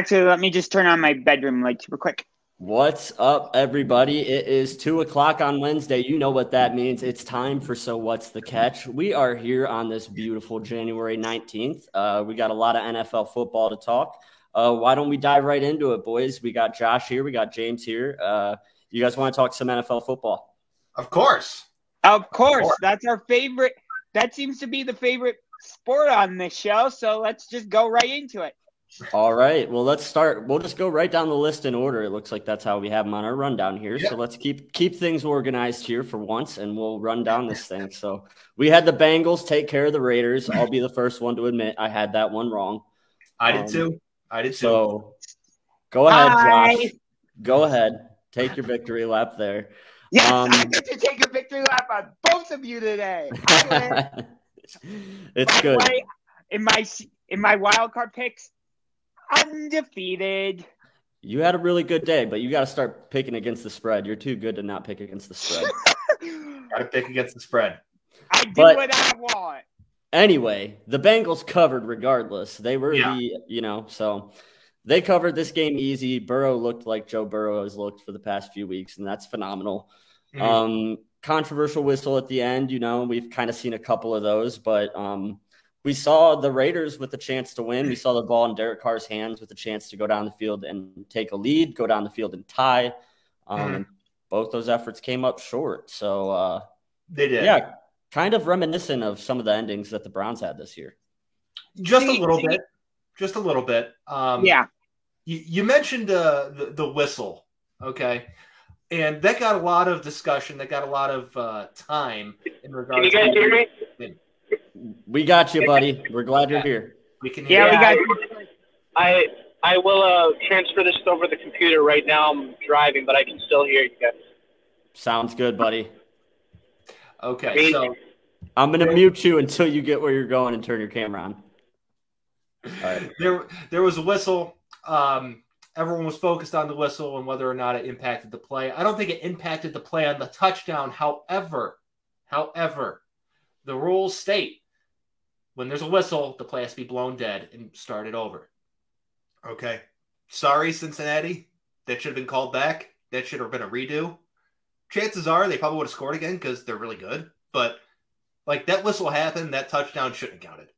Actually, let me just turn on my bedroom light super quick. What's up, everybody? It is two o'clock on Wednesday. You know what that means. It's time for So What's the Catch? We are here on this beautiful January 19th. Uh, we got a lot of NFL football to talk. Uh, why don't we dive right into it, boys? We got Josh here. We got James here. Uh, you guys want to talk some NFL football? Of course. Of course. That's our favorite. That seems to be the favorite sport on this show. So let's just go right into it. All right. Well, let's start. We'll just go right down the list in order. It looks like that's how we have them on our rundown here. Yeah. So let's keep keep things organized here for once, and we'll run down this thing. So we had the Bengals take care of the Raiders. I'll be the first one to admit I had that one wrong. I did um, too. I did too. So go ahead, Hi. Josh. Go ahead. Take your victory lap there. Yes, um, I get to take a victory lap on both of you today. it's good. Way, in my in my wild card picks, undefeated. You had a really good day, but you got to start picking against the spread. You're too good to not pick against the spread. got to pick against the spread. I do but, what I want. Anyway, the Bengals covered regardless. They were yeah. the, you know, so they covered this game easy. Burrow looked like Joe Burrow has looked for the past few weeks, and that's phenomenal. Mm-hmm. Um, controversial whistle at the end, you know, we've kind of seen a couple of those, but um, we saw the Raiders with a chance to win. We saw the ball in Derek Carr's hands with a chance to go down the field and take a lead, go down the field and tie. Um, mm-hmm. Both those efforts came up short. So uh, they did. Yeah, kind of reminiscent of some of the endings that the Browns had this year. Just a little bit. Just a little bit. Um, yeah. You, you mentioned uh, the, the whistle. Okay and that got a lot of discussion. That got a lot of uh, time in regards. Can you guys hear me? We got you, buddy. We're glad you're here. We can hear. Yeah, we got you. I I will uh, transfer this over the computer right now. I'm driving, but I can still hear you guys. Sounds good, buddy. Okay, so I'm gonna mute you until you get where you're going and turn your camera on. All right. There, there was a whistle. Um, everyone was focused on the whistle and whether or not it impacted the play. I don't think it impacted the play on the touchdown. However, however, the rules state when there's a whistle, the play has to be blown dead and started over. Okay. Sorry, Cincinnati. That should have been called back. That should have been a redo. Chances are they probably would have scored again because they're really good. But like that whistle happened, that touchdown shouldn't have counted.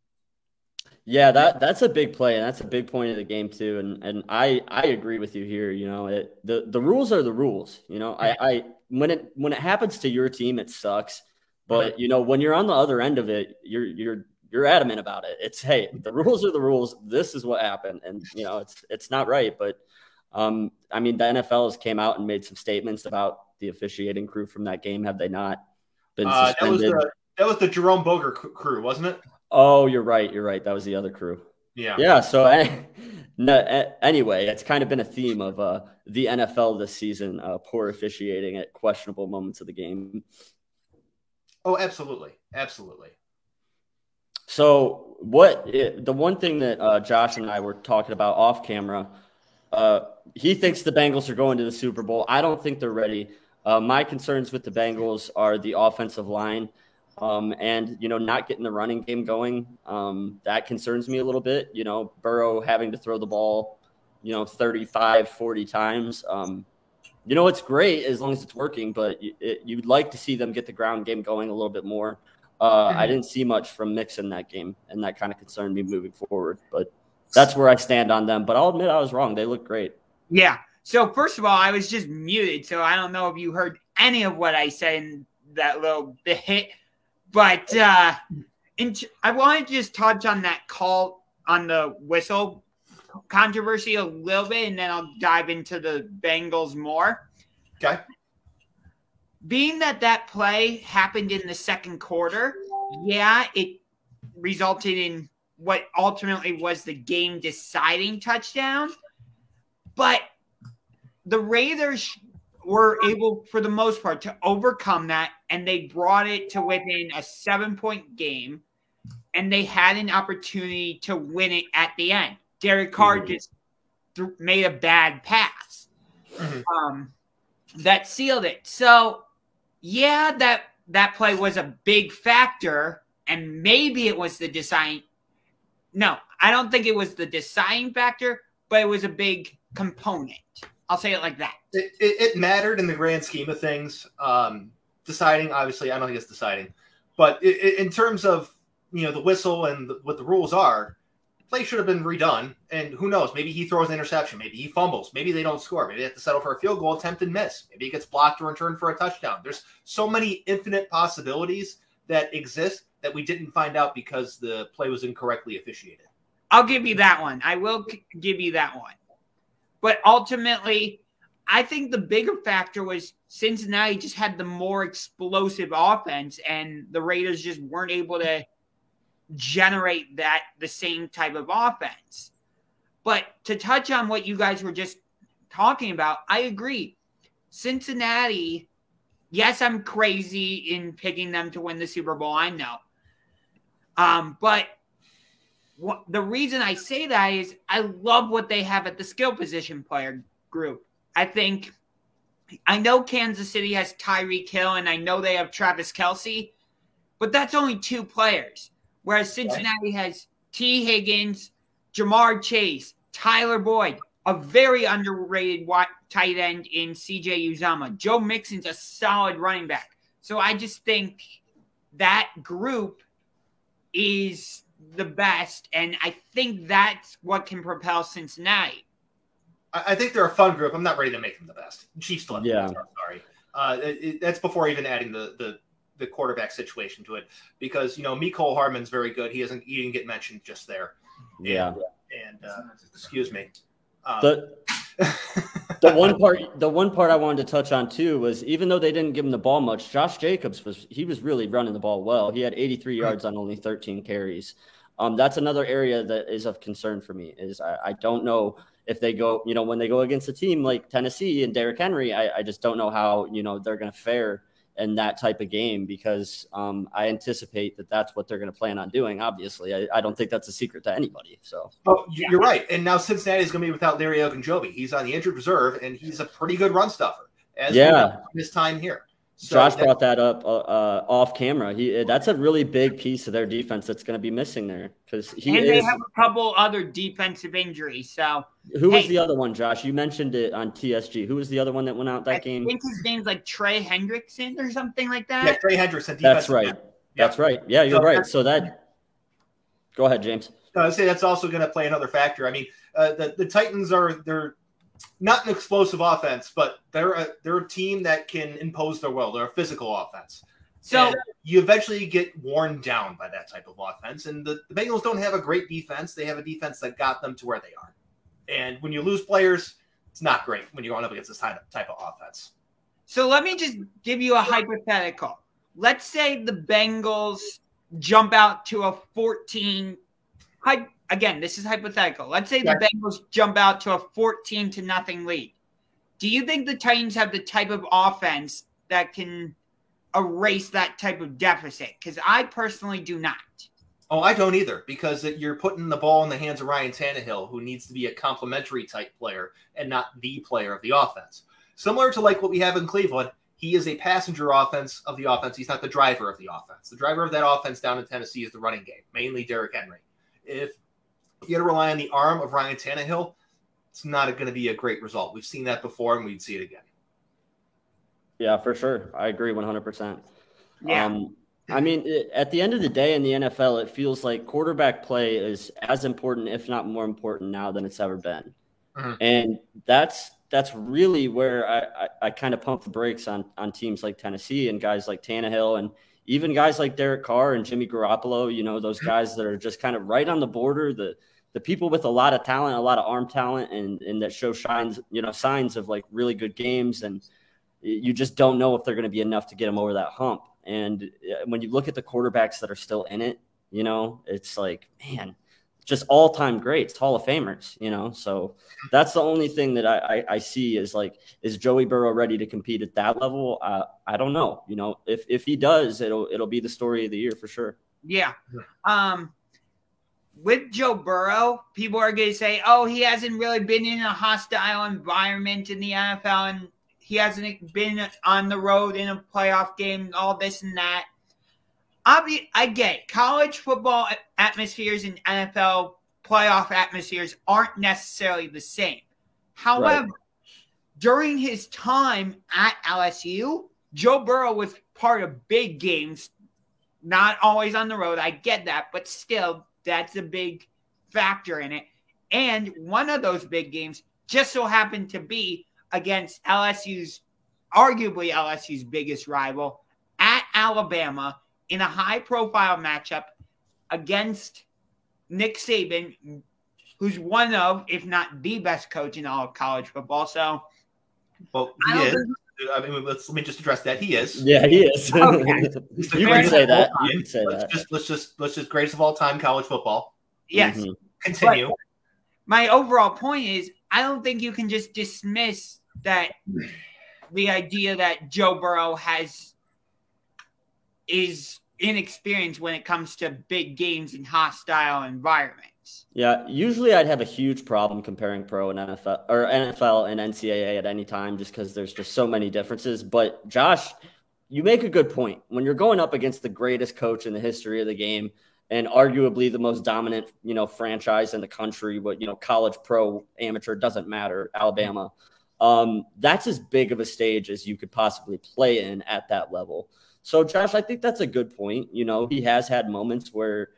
Yeah, that that's a big play, and that's a big point of the game too. And and I I agree with you here. You know, it, the the rules are the rules. You know, I I when it when it happens to your team, it sucks. But you know, when you're on the other end of it, you're you're you're adamant about it. It's hey, the rules are the rules. This is what happened, and you know, it's it's not right. But um, I mean, the NFL has came out and made some statements about the officiating crew from that game. Have they not been suspended? Uh, that was the that was the Jerome Boger crew, wasn't it? Oh, you're right. You're right. That was the other crew. Yeah. Yeah. So anyway, it's kind of been a theme of uh, the NFL this season: uh, poor officiating at questionable moments of the game. Oh, absolutely, absolutely. So, what the one thing that uh, Josh and I were talking about off camera, uh, he thinks the Bengals are going to the Super Bowl. I don't think they're ready. Uh, my concerns with the Bengals are the offensive line. Um, and you know, not getting the running game going, um, that concerns me a little bit. You know, Burrow having to throw the ball, you know, 35, 40 times. Um, you know, it's great as long as it's working, but it, you'd like to see them get the ground game going a little bit more. Uh, I didn't see much from Mixon that game, and that kind of concerned me moving forward. But that's where I stand on them. But I'll admit I was wrong. They look great. Yeah. So first of all, I was just muted, so I don't know if you heard any of what I said in that little bit. But uh, I want to just touch on that call on the whistle controversy a little bit, and then I'll dive into the Bengals more. Okay. Being that that play happened in the second quarter, yeah, it resulted in what ultimately was the game deciding touchdown. But the Raiders were able, for the most part, to overcome that, and they brought it to within a seven point game, and they had an opportunity to win it at the end. Derek Carr mm-hmm. just th- made a bad pass mm-hmm. um, that sealed it. So, yeah, that that play was a big factor, and maybe it was the design. No, I don't think it was the deciding factor, but it was a big component. I'll say it like that. It, it, it mattered in the grand scheme of things. Um, deciding, obviously, I don't think it's deciding, but it, in terms of you know the whistle and the, what the rules are, play should have been redone. And who knows? Maybe he throws an interception. Maybe he fumbles. Maybe they don't score. Maybe they have to settle for a field goal attempt and miss. Maybe he gets blocked or returned for a touchdown. There's so many infinite possibilities that exist that we didn't find out because the play was incorrectly officiated. I'll give you that one. I will give you that one. But ultimately, I think the bigger factor was Cincinnati just had the more explosive offense, and the Raiders just weren't able to generate that the same type of offense. But to touch on what you guys were just talking about, I agree. Cincinnati, yes, I'm crazy in picking them to win the Super Bowl. I know. Um, but the reason I say that is I love what they have at the skill position player group. I think I know Kansas City has Tyreek Hill and I know they have Travis Kelce, but that's only two players. Whereas Cincinnati has Tee Higgins, Ja'Marr Chase, Tyler Boyd, a very underrated tight end in CJ Uzomah. Joe Mixon's a solid running back. So I just think that group is the best, and I think that's what can propel Cincinnati. I think they're a fun group. I'm not ready to make them the best. Chiefs still yeah. Sorry, uh, it, it, that's before even adding the the the quarterback situation to it because you know Mecole Hardman's very good. He doesn't he didn't get mentioned just there. Yeah. And, and uh, excuse me. Um, the the one part the one part I wanted to touch on too was even though they didn't give him the ball much, Josh Jacobs was he was really running the ball well. He had 83 yards on only 13 carries. Um, that's another area that is of concern for me. Is I, I don't know if they go, you know, when they go against a team like Tennessee and Derrick Henry, I, I just don't know how you know they're going to fare in that type of game because um, I anticipate that that's what they're going to plan on doing. Obviously, I, I, don't think that's a secret to anybody. So, oh, you're right. And now Cincinnati is going to be without Larry Ogunjobi. He's on the injured reserve, and he's a pretty good run stuffer. As yeah, his time here. So Josh brought that up uh, uh, off camera. He that's a really big piece of their defense that's going to be missing there because he and is, they have a couple other defensive injuries. So who hey, was the other one, Josh? You mentioned it on TSG. Who was the other one that went out that I game? I think his name's like Trey Hendrickson or something like that. Yeah, Trey Hendrickson. That's right. Yeah. That's right. Yeah, you're so, right. So that. Go ahead, James. I would say that's also going to play another factor. I mean, uh, the the Titans are they're not an explosive offense, but they're a, they're a team that can impose their will. They're a physical offense. So and you eventually get worn down by that type of offense. And the, the Bengals don't have a great defense. They have a defense that got them to where they are. And when you lose players, it's not great when you're going up against this type of, type of offense. So let me just give you a hypothetical. Let's say the Bengals jump out to a 14 again, this is hypothetical. Let's say the Bengals jump out to a 14 to nothing lead. Do you think the Titans have the type of offense that can erase that type of deficit? Because I personally do not. Oh, I don't either because you're putting the ball in the hands of Ryan Tannehill, who needs to be a complementary type player and not the player of the offense. Similar to like what we have in Cleveland, he is a passenger offense of the offense. He's not the driver of the offense. The driver of that offense down in Tennessee is the running game, mainly Derrick Henry. If you got to rely on the arm of Ryan Tannehill. It's not going to be a great result. We've seen that before, and we'd see it again. Yeah, for sure. I agree 100%. Yeah. Um, I mean, at the end of the day in the NFL, it feels like quarterback play is as important, if not more important now than it's ever been. Mm-hmm. And that's that's really where I, I, I kind of pump the brakes on on teams like Tennessee and guys like Tannehill and even guys like Derek Carr and Jimmy Garoppolo. You know, those guys that are just kind of right on the border, the the people with a lot of talent, a lot of arm talent, and and that show shines, you know, signs of like really good games, and you just don't know if they're going to be enough to get them over that hump. And uh, when you look at the quarterbacks that are still in it, you know, it's like, man, just all time greats, Hall of Famers, you know. So that's the only thing that I, I, I, see is like, is Joey Burrow ready to compete at that level? Uh, I don't know. You know, if if he does, it'll it'll be the story of the year for sure. Yeah. Um, with Joe Burrow, people are going to say, oh, he hasn't really been in a hostile environment in the NFL and he hasn't been on the road in a playoff game, all this and that. Obvi- I get it. college football atmospheres and NFL playoff atmospheres aren't necessarily the same. However, during his time at LSU, Joe Burrow was part of big games, not always on the road. I get that, but still, that's a big factor in it. And one of those big games just so happened to be against LSU's, arguably LSU's biggest rival at Alabama in a high profile matchup against Nick Saban, who's one of, if not the best coach in all of college football. So, well, he is. I mean, let's let me just address that. He is. Yeah, he is. Okay. you can say that. You can say let's that. Just, let's just let's just greatest of all time college football. Yes. Mm-hmm. Continue. But my overall point is, I don't think you can just dismiss that the idea that Joe Burrow has is inexperienced when it comes to big games in hostile environments. Yeah, usually I'd have a huge problem comparing pro and NFL or NFL and NCAA at any time just because there's just so many differences. But Josh, you make a good point. When you're going up against the greatest coach in the history of the game and arguably the most dominant, you know, franchise in the country, but you know, college, pro, amateur doesn't matter, Alabama. Um, that's as big of a stage as you could possibly play in at that level. So, Josh, I think that's a good point. You know, he has had moments where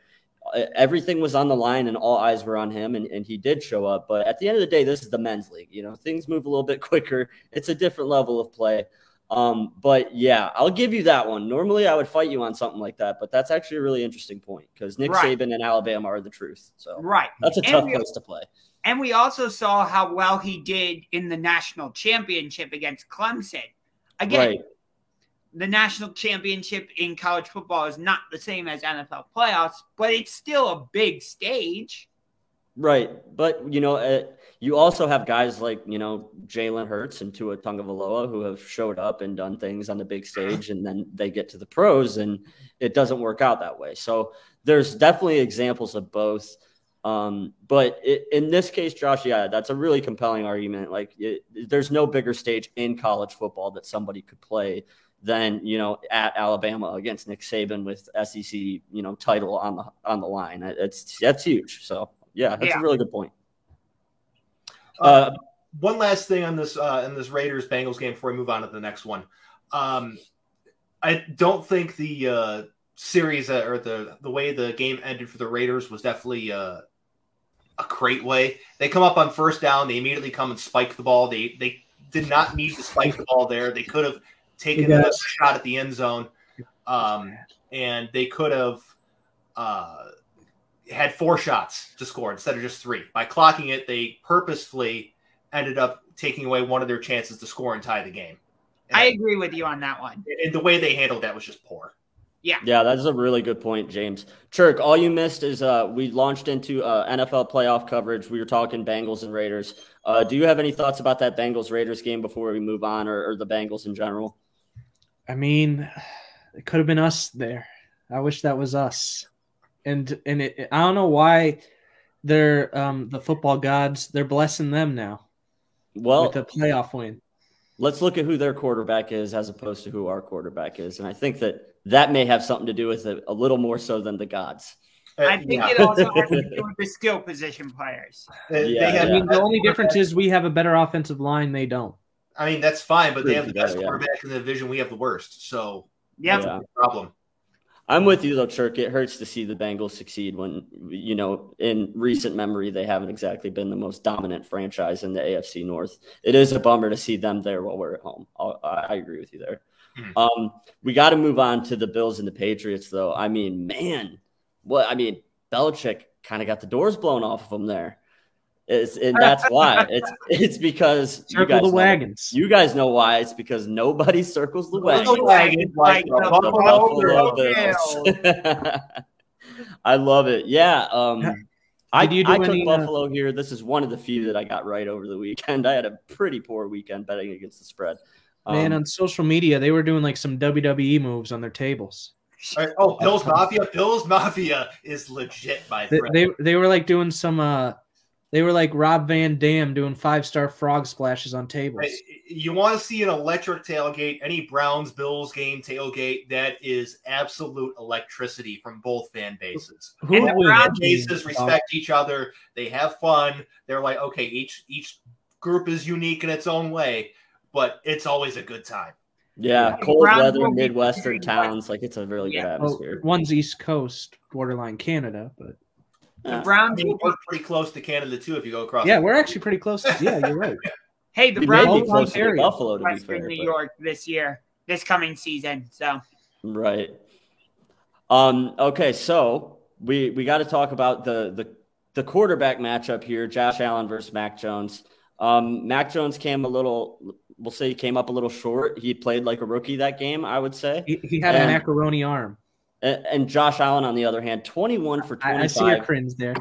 everything was on the line and all eyes were on him, and, and he did show up. But at the end of the day, this is the men's league. You know, things move a little bit quicker. It's a different level of play. Um, but yeah, I'll give you that one. Normally, I would fight you on something like that, but that's actually a really interesting point because Nick right. Saban and Alabama are the truth. So right, that's a and tough we, place to play. And we also saw how well he did in the national championship against Clemson. Again, right the national championship in college football is not the same as NFL playoffs, but it's still a big stage. Right. But, you know, uh, you also have guys like, you know, Jalen Hurts and Tua Tagovailoa who have showed up and done things on the big stage and then they get to the pros and it doesn't work out that way. So there's definitely examples of both. Um, but it, in this case, Josh, yeah, that's a really compelling argument. Like, it, there's no bigger stage in college football that somebody could play than you know at Alabama against Nick Saban with SEC you know title on the on the line. It's that's huge. So yeah, that's yeah. a really good point. Uh, uh, one last thing on this uh, in this Raiders Bengals game before we move on to the next one. Um, I don't think the uh, series uh, or the the way the game ended for the Raiders was definitely uh, a great way. They come up on first down, they immediately come and spike the ball. They they did not need to spike the ball there. They could have taken a shot at the end zone, um, and they could have uh, had four shots to score instead of just three. By clocking it, they purposefully ended up taking away one of their chances to score and tie the game. And I agree with you on that one. And the way they handled that was just poor. Yeah. Yeah, that's a really good point, James. Churk, all you missed is uh, we launched into uh, NFL playoff coverage. We were talking Bengals and Raiders. Uh, do you have any thoughts about that Bengals Raiders game before we move on, or, or the Bengals in general? I mean, it could have been us there. I wish that was us. And and it, I don't know why they're um, the football gods. They're blessing them now. Well, with a playoff win. Let's look at who their quarterback is as opposed to who our quarterback is, and I think that that may have something to do with it a little more so than the gods. I think yeah. it also has to do with the skill position players. They, yeah, they have, I mean, the only difference is we have a better offensive line. They don't. I mean, that's fine, but they have the best quarterback in the division. We have the worst. So, yep. yeah, problem. I'm with you though, Churk. It hurts to see the Bengals succeed when you know in recent memory they haven't exactly been the most dominant franchise in the AFC North. It is a bummer to see them there while we're at home. I'll, i agree with you there. Mm-hmm. Um, we got to move on to the Bills and the Patriots, though. I mean, man, what I mean, Belichick kind of got the doors blown off of him there. It's, and that's why it's it's because circle you guys the know, wagons. You guys know why? It's because nobody circles the wagons. wagon like, the Buffalo Bills. I love it. Yeah. Um, I, do I took any, uh, Buffalo uh, here. This is one of the few that I got right over the weekend. I had a pretty poor weekend betting against the spread. Um, man, on social media, they were doing like some WWE moves on their tables. Right. Oh, Bills Mafia. Bills Mafia is legit, my friend. They, they, they were like doing some uh They were like Rob Van Dam doing five star frog splashes on tables. You want to see an electric tailgate, any Browns Bills game tailgate, that is absolute electricity from both fan bases. Who And the would- fan bases respect each other. They have fun. They're like, okay, each each group is unique in its own way, but it's always a good time. Yeah, Yeah. cold Browns weather, will midwestern towns. Like it's a really good Yeah. Oh, atmosphere. one's East Coast, borderline Canada, but The Yeah. I Browns. mean, we're pretty close to Canada too if you go across. yeah, we're actually pretty close. To, yeah, you're right. Hey, the We may Browns be Browns closer to Buffalo to be Western fair. New but- York this year, this coming season. So Right. Um, okay, so we we got to talk about the the the quarterback matchup here, Josh Allen versus Mac Jones. Um, Mac Jones came a little we'll say he came up a little short. He played like a rookie that game, I would say. He, he had a macaroni arm. And, and Josh Allen on the other hand, 21 for I, 25. I see your cringe there,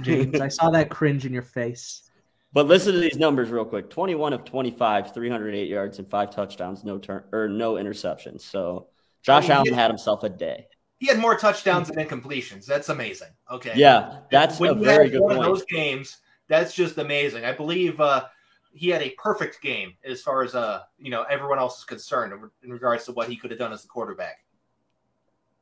James. I saw that cringe in your face. But listen to these numbers real quick. 21 of 25, 308 yards and five touchdowns, no turn or no interceptions. So Josh I mean, Allen he- had himself a day. He had more touchdowns than incompletions. That's amazing. Okay. Yeah, that's when a you very have good one point. of those games, that's just amazing. I believe uh, he had a perfect game as far as uh, you know everyone else is concerned in, in regards to what he could have done as the quarterback.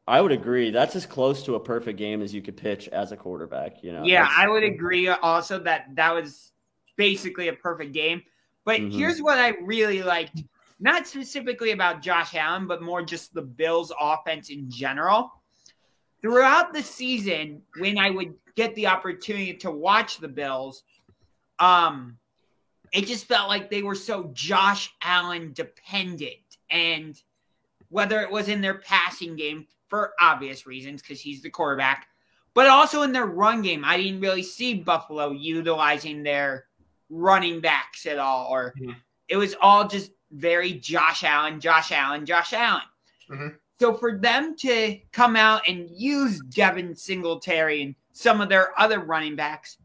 I would agree. That's as close to a perfect game as you could pitch as a quarterback. You know. yeah, That's- I would agree also that that was basically a perfect game. But Mhm. here's what I really liked, not specifically about Josh Allen, but more just the Bills offense in general. Throughout the season, when I would get the opportunity to watch the Bills, um, it just felt like they were so Josh Allen dependent. And whether it was in their passing game for obvious reasons, because he's the quarterback, but also in their run game, I didn't really see Buffalo utilizing their running backs at all, or Mhm. it was all just very Josh Allen, Josh Allen, Josh Allen. Mhm. So for them to come out and use Devin Singletary and some of their other running backs,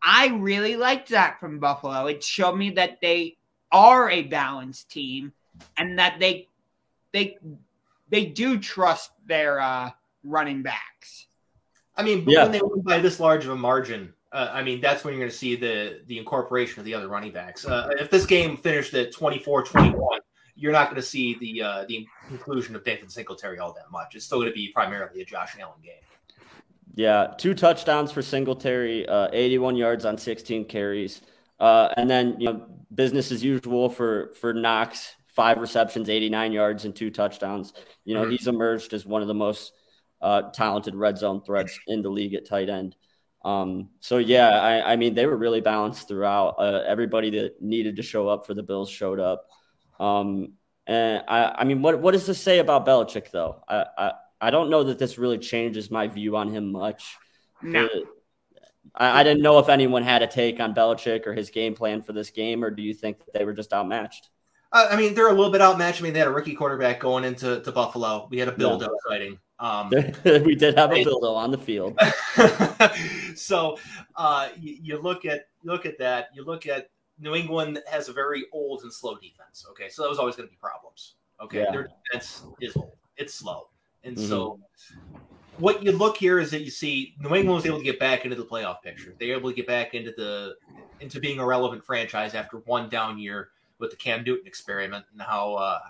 I really liked that from Buffalo. It showed me that they are a balanced team and that they they they do trust their uh, running backs. I mean, Yeah. when they win by this large of a margin, uh, I mean that's when you're going to see the the incorporation of the other running backs. Uh, if this game finished at 24-21, you're not going to see the uh, the inclusion of David Singletary all that much. It's still going to be primarily a Josh Allen game. Yeah, two touchdowns for Singletary, uh, 81 yards on 16 carries, uh, and then you know business as usual for for Knox, five receptions, 89 yards, and two touchdowns. You know Mhm. he's emerged as one of the most uh, talented red zone threats in the league at tight end. Um, so yeah, I, I mean they were really balanced throughout. Uh, everybody that needed to show up for the Bills showed up. Um, and I, I mean, what what does this say about Belichick though? I, I I don't know that this really changes my view on him much. No. Uh, I, I didn't know if anyone had a take on Belichick or his game plan for this game, or do you think that they were just outmatched? I mean, they're a little bit outmatched. I mean, they had a rookie quarterback going into to Buffalo. We had a build up fighting. Um, we did have a build on the field. so uh, you, you look at look at that. You look at New England has a very old and slow defense. Okay, so that was always going to be problems. Okay, Yeah. their defense is old. It's slow, and so what you look here is that you see New England was able to get back into the playoff picture. They were able to get back into the into being a relevant franchise after one down year with the Cam Newton experiment and how uh,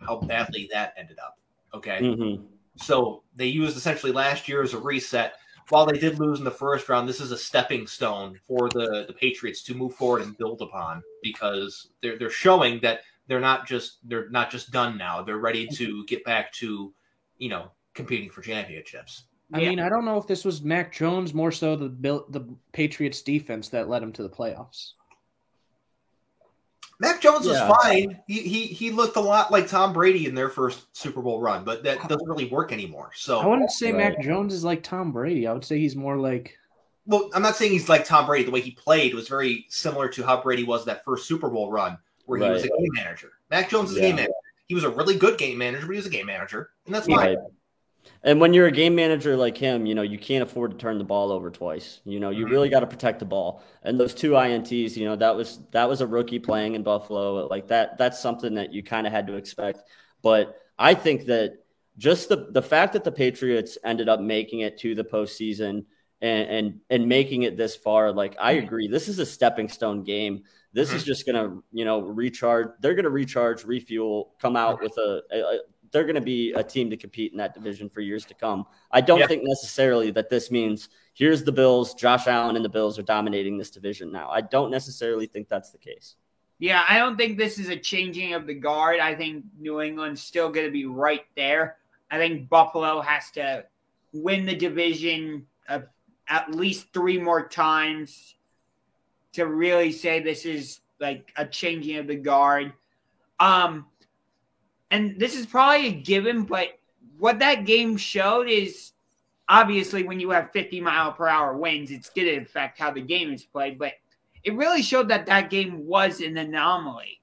how badly that ended up. Okay. Mhm. So they used essentially last year as a reset. While they did lose in the first round, this is a stepping stone for the, the Patriots to move forward and build upon because they're they're showing that they're not just they're not just done now. They're ready to get back to, you know, competing for championships. I Yeah. mean, I don't know if this was Mac Jones more so the the Patriots defense that led him to the playoffs. Mac Jones Yeah. was fine. He, he he looked a lot like Tom Brady in their first Super Bowl run, but that doesn't really work anymore. So I So, wouldn't say Right. Mac Jones is like Tom Brady. I would say he's more like well, I'm not saying he's like Tom Brady. The way he played was very similar to how Brady was that first Super Bowl run, where he was a game manager. Mac Jones is a game manager. He was a really good game manager, but he was a game manager, and that's fine. Right. And when you're a game manager like him, you know, you can't afford to turn the ball over twice. You know, you Mhm. really got to protect the ball. And those two INTs, you know, that was that was a rookie playing in Buffalo. Like that that's something that you kind of had to expect. But I think that just the the fact that the Patriots ended up making it to the postseason and and and making it this far. Like I Mm-hmm. agree, this is a stepping stone game. This is just gonna you know recharge. They're gonna recharge, refuel, come out with a. a, a they're going to be a team to compete in that division for years to come. I don't Yeah. think necessarily that this means here's the Bills, Josh Allen and the Bills are dominating this division now. I don't necessarily think that's the case. Yeah, I don't think this is a changing of the guard. I think New England's still going to be right there. I think Buffalo has to win the division at least three more times to really say this is like a changing of the guard. Um, and this is probably a given, but what that game showed is obviously when you have 50 mile per hour winds, it's going to affect how the game is played. But it really showed that that game was an anomaly.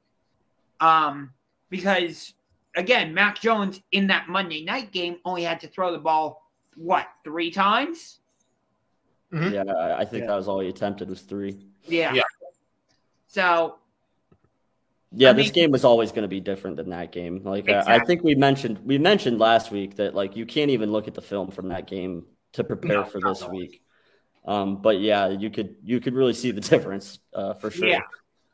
Um, because again, Mac Jones in that Monday night game only had to throw the ball what three times? Mhm. Yeah, I- I think Yeah. that was all he attempted was three. Yeah. Yeah. So Yeah, I this mean- game was always going to be different than that game. Like I- I think we mentioned we mentioned last week that like you can't even look at the film from that game to prepare No, for this all. week. Um, but yeah, you could you could really see the difference uh, for sure. Yeah.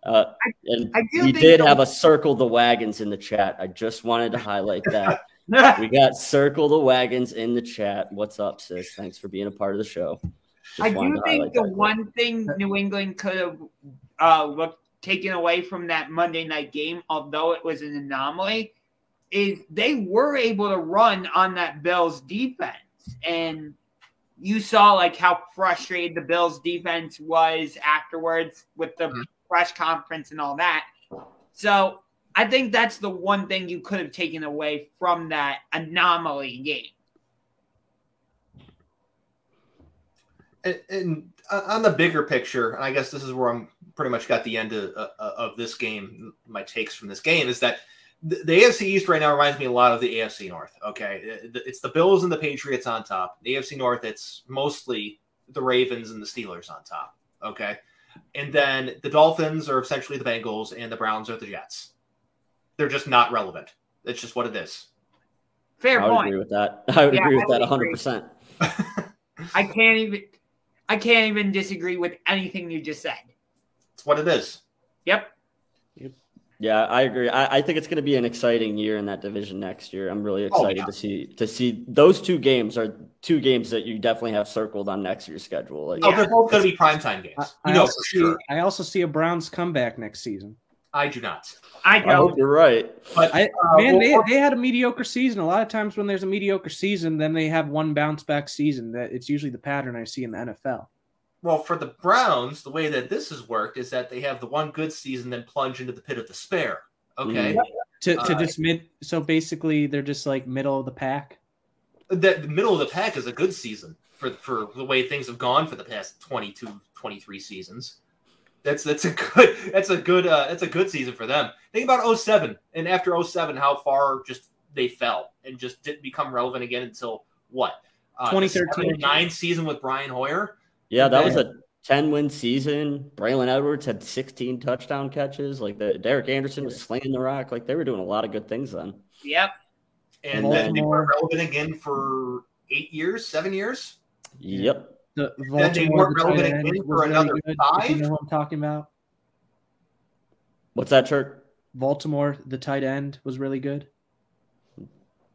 Uh, and I do we did have a circle the wagons in the chat. I just wanted to highlight that. we got circle the wagons in the chat. What's up, sis? Thanks for being a part of the show. Just I do think the one thing New England could have uh, looked taken away from that Monday night game, although it was an anomaly, is they were able to run on that Bills defense. And you saw like how frustrated the Bills defense was afterwards with the Mhm. press conference and all that. So I think that's the one thing you could have taken away from that anomaly game. And, and uh, on the bigger picture, and I guess this is where I'm pretty much got the end of, uh, of this game. My takes from this game is that the, the AFC East right now reminds me a lot of the AFC North. Okay, Uh, it's the Bills and the Patriots on top. The AFC North, it's mostly the Ravens and the Steelers on top. Okay, and then the Dolphins are essentially the Bengals, and the Browns are the Jets. They're just not relevant. That's just what it is. Fair I would point. agree with that. I would Yeah, agree with that would 100. agree. percent I can't even I can't even disagree with anything you just said. It's what it is. Yep. Yeah, I agree. I, I think it's going to be an exciting year in that division next year. I'm really Oh, excited yeah. to see to see those two games are two games that you definitely have circled on next year's schedule. Like, Oh, they're both going to be primetime games. I, I know also for see. sure. I also see a Browns comeback next season. I do not. I I hope you're right. But I, uh, man, well, they, they had a mediocre season. A lot of times when there's a mediocre season, then they have one bounce back season. That it's usually the pattern I see in the NFL. Well, for the Browns, the way that this has worked is that they have the one good season, then plunge into the pit of despair. Okay, Mhm. To, to Uh, just mid, so basically they're just like middle of the pack. that the middle of the pack is a good season for for the way things have gone for the past 22, 23 seasons. That's that's a good that's a good uh, that's a good season for them. Think about 07 and after 07 how far just they fell and just didn't become relevant again until what? Uh, 2013. nine season with Brian Hoyer. Yeah, that was a 10 win season. Braylon Edwards had 16 touchdown catches. Like the Derek Anderson was slinging the rock. Like they were doing a lot of good things then. Yep. and then they were Baltimore. relevant again for eight years, seven years. Yep. The Then they weren't the relevant again for really another good, if You know what I'm talking about? What's that, Churk? Baltimore, the tight end was really good.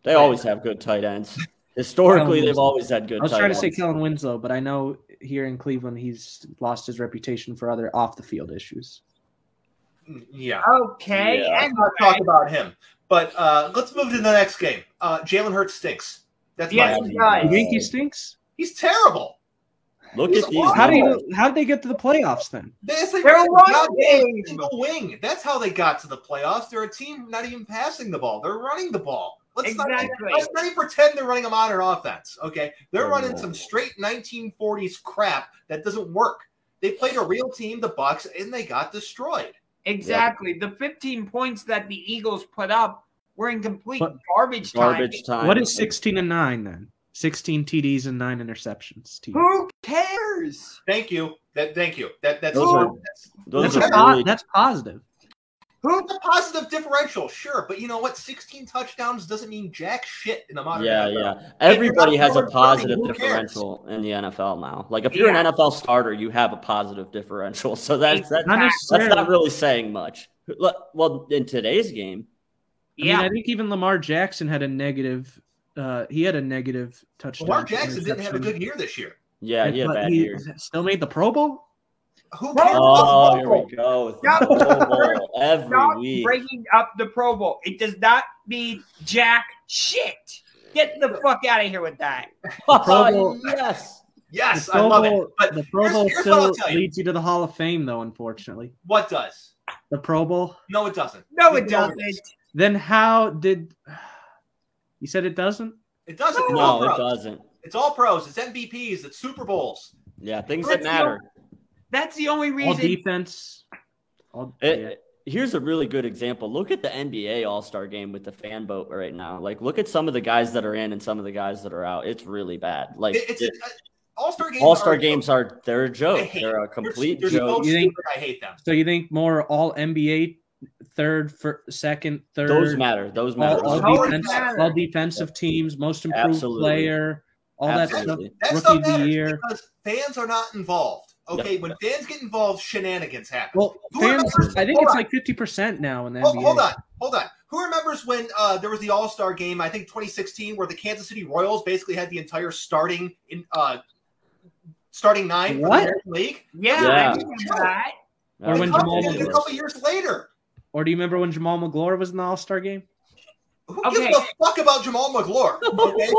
They always have good tight ends. Historically, they've always had good tight ends. I was tight trying to ends. say Kellen Winslow, but I know here in Cleveland he's lost his reputation for other off the field issues. Yeah, Okay. Yeah. let's not talk about him. But uh, let's move to the next game. Uh, Jalen Hurts stinks. That's Yes, my he Uh. You think he stinks? He's terrible. Look He's at these. How do you how did they get to the playoffs then? They, they They're ran a run game. wing. That's how they got to the playoffs. They're a team not even passing the ball. They're running the ball. Let's not, let's not even pretend they're running a modern offense. Okay, they're Oh, running no. some straight 1940s crap that doesn't work. They played a real team, the Bucs, and they got destroyed. Exactly. The 15 points that the Eagles put up were in complete But- garbage time. Garbage time. What is sixteen and nine then? Sixteen TDs and nine interceptions. Team. Who cares? Thank you. That thank you. That that's Those are- that's, Those That's, are po- really, that's positive. Who? It's a positive differential, sure, but you know what? 16 touchdowns doesn't mean jack shit in the modern Yeah, NFL. yeah. Everybody has a throwing positive 30, who cares? differential in the NFL now. Like if you're Yeah. an NFL starter, you have a positive differential. So that's that's, Not that's necessarily. not really saying much. Well, in today's game, I Yeah. mean, I think even Lamar Jackson had a negative. Uh, he had a negative touchdown. Lamar Jackson didn't have a good year this year. yeah, he had But bad he years. Still made the Pro Bowl. Who Pro cares? Oh, about here Buffalo? we go. with the Stop. Pro Bowl every Stop week. breaking up the Pro Bowl. It does not mean jack shit. Get the fuck out of here with that. Pro Bowl- yes. Yes, the I Pro love Bowl, it. But the Pro here's- Bowl here's what I'll still tell you. leads you to the Hall of Fame, though. Unfortunately, what does? the Pro Bowl. No, it doesn't. No, it No, doesn't. Then how did? You said it doesn't. It doesn't. No, it doesn't. It's all pros. It's MVPs. It's Super Bowls. Yeah, things that matter. That's the only All reason. defense. All, It- yeah. Here's a really good example. Look at the NBA All Star game with the fan vote right now. Like, look at some of the guys that are in and some of the guys that are out. It's really bad. Like, It- it's All Star games. All Star are- games are they're a I joke. They're a They're- complete they're joke. so You think- I hate them. So you think more All NBA, third, for second, third, Those matter. Those matter. all, all, Those defense, matter. all defensive teams, most improved Absolutely. player, all Absolutely. that That stuff. stuff Rookie of the year. because fans are not involved. Okay, when fans get involved, shenanigans happen. Well, Who fans, remembers- I think it's on. like fifty percent now in the Hold, NBA. hold on, hold on. Who remembers when uh, there was the All Star game? I think 2016, where the Kansas City Royals basically had the entire starting in uh, starting nine for the League. yeah, Yeah. I. Or when a couple, Jamal a couple years later, Or do you remember when Jamal McGlure was in the All Star game? Who Okay. gives a fuck about Jamal McGlure? Okay,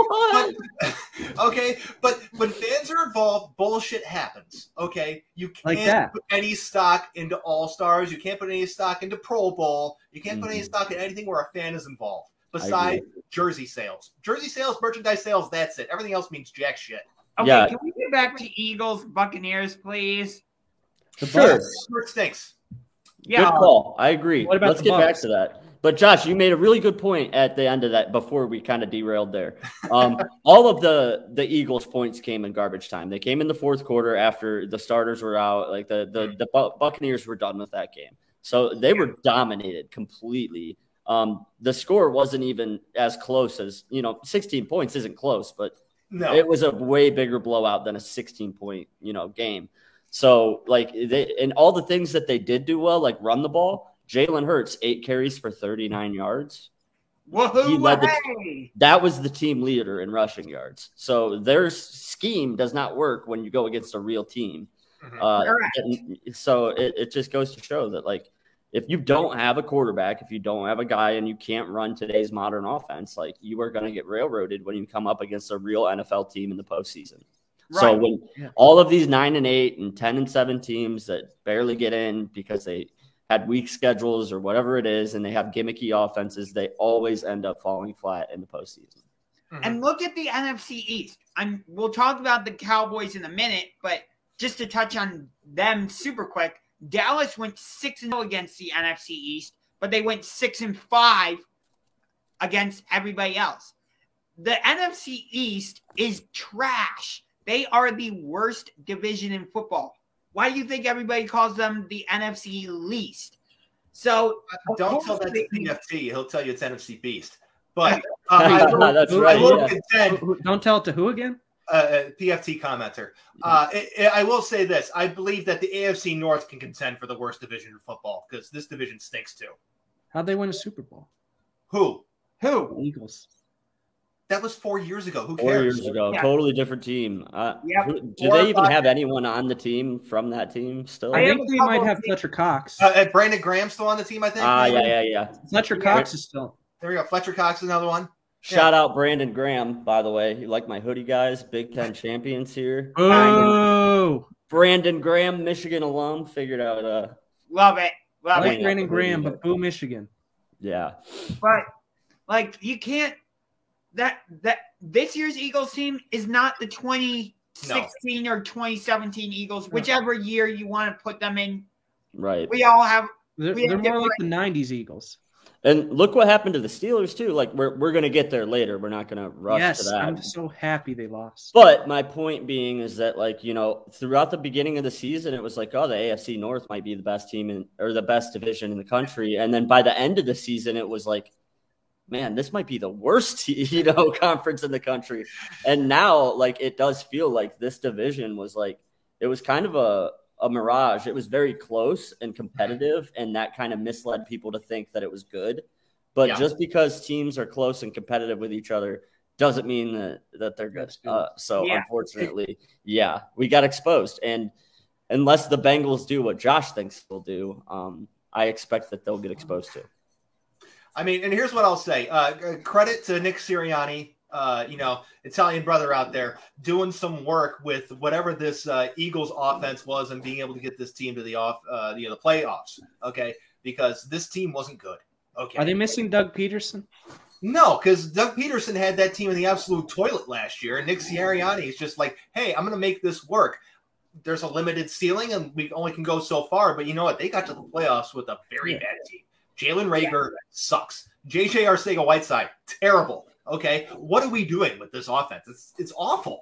but, okay, but when fans are involved, bullshit happens. Okay, you can't Like put any stock into All Stars. You can't put any stock into Pro Bowl. You can't put any Mhm. stock in anything where a fan is involved. Besides jersey sales, jersey sales, merchandise sales. That's it. Everything else means jack shit. Okay, Yeah. can we get back to Eagles, Buccaneers, please? The Sure. Bucs. It stinks. Yeah. Good call. I agree. What about Let's the get back to that. But Josh, you made a really good point at the end of that before we kind of derailed there. Um, all of the the Eagles' points came in garbage time. They came in the fourth quarter after the starters were out. Like the the, the Buccaneers were done with that game, so they were dominated completely. Um, the score wasn't even as close as you know. 16 points isn't close, but No, it was a way bigger blowout than a 16 point, you know, game. So like they and all the things that they did do well, like run the ball. Jalen Hurts eight carries for 39 yards. Led the- That was the team leader in rushing yards. So their scheme does not work when you go against a real team. Mhm. Uh, so it, it just goes to show that like if you don't have a quarterback, if you don't have a guy and you can't run today's modern offense, like you are going to get railroaded when you come up against a real NFL team in the postseason. So when Yeah. all of these nine and eight and ten and seven teams that barely get in because they had weak schedules or whatever it is, and they have gimmicky offenses, they always end up falling flat in the postseason. Mhm. And look at the NFC East. I'm we'll talk about the Cowboys in a minute, but just to touch on them super quick, Dallas went 6 and 0 against the NFC East, but they went 6 and 5 against everybody else. The NFC East is trash. They are the worst division in football. Why do you think everybody calls them the NFC least? So Don't tell that to Hopefully- PFT. He'll tell you it's NFC Beast. But uh, I will, That's I right. will yeah. contend Who- who- Don't tell it to who again? uh, uh, PFT commenter. Uh, it, it- I will say this: I believe that the AFC North can contend for the worst division in football because this division stinks too. How'd they win a Super Bowl? Who? The who? Eagles. That was four years ago. Who Four cares? years ago, Yeah. totally different team. Uh, Yep. who- do Four they even have anyone on the team from that team still? I I think a they might have Fletcher Cox. Uh, Brandon Graham still on the team, I think. Ah, yeah, maybe? yeah, yeah. Fletcher yeah. Cox is still. There we go. Fletcher Cox is another one. Shout out Brandon Graham, by the way. You like my hoodie, guys? Big Ten champions here. Oh, Brandon Graham, Michigan alum, figured out. Uh, Love it. Love Wait. like it. Brandon Graham, but boo Michigan. yeah, But like you can't that that this year's Eagles team is not the 2016 or 2017 Eagles, whichever year you want to put them in. right. We all have They're, We they're more like the '90s Eagles. And look what happened to the Steelers too. Like we're we're gonna get there later. We're not gonna rush yes, to that. I'm so happy they lost. But my point being is that like you know throughout the beginning of the season it was like oh the AFC North might be the best team in or the best division in the country, and then by the end of the season it was like man this might be the worst you know conference in the country, and now like it does feel like this division was like it was kind of a a mirage. It was very close and competitive, and that kind of misled people to think that it was good. But Yeah. just because teams are close and competitive with each other doesn't mean that that they're good. Uh, so Yeah. unfortunately, yeah, we got exposed, and unless the Bengals do what Josh thinks they'll do, um, I expect that they'll get exposed too. I mean, and here's what I'll say: uh, credit to Nick Sirianni, uh, you know, Italian brother out there, doing some work with whatever this uh, Eagles offense was, and being able to get this team to the off, uh, you know, the playoffs. Okay, because this team wasn't good. Okay, Are they missing Doug Pederson? No, because Doug Pederson had that team in the absolute toilet last year, and Nick Sirianni is just like, hey, I'm going to make this work. There's a limited ceiling, and we only can go so far. But you know what? They got to the playoffs with a very Yeah. bad team. Jalen Reagor sucks. JJ Arcega Whiteside, terrible. Okay, what are we doing with this offense? It's it's awful.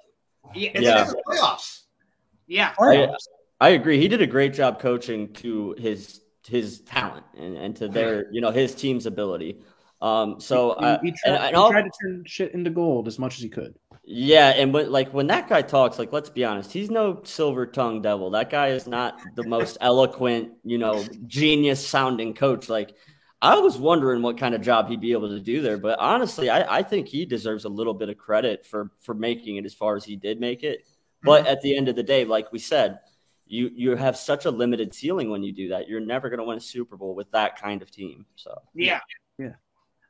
Yeah, It's Yeah. the playoffs. yeah. I, I agree. He did a great job coaching to his his talent and, and to their you know his team's ability. Um, so he, I, he tried, and, and he tried to turn shit into gold as much as he could. Yeah, and when like when that guy talks, like let's be honest, he's no silver tongue devil. That guy is not the most eloquent, you know, genius sounding coach. Like I was wondering what kind of job he'd be able to do there, but honestly, I, I think he deserves a little bit of credit for for making it as far as he did make it. But mm-hmm. at the end of the day, like we said, you you have such a limited ceiling when you do that. You're never going to win a Super Bowl with that kind of team. So Yeah. Yeah.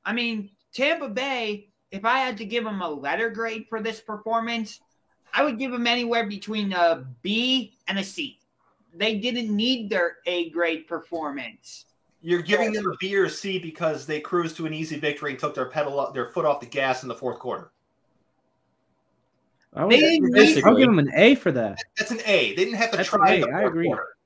I mean, Tampa Bay, if I had to give them a letter grade for this performance, I would give them anywhere between a B and a C. They didn't need their A grade performance. You're giving them a B or a C because they cruised to an easy victory and took their pedal their foot off the gas in the fourth quarter. I would, They didn't need, Basically. I'll give them an A for that. That's an A. They didn't have to That's try. A, the I agree. quarter.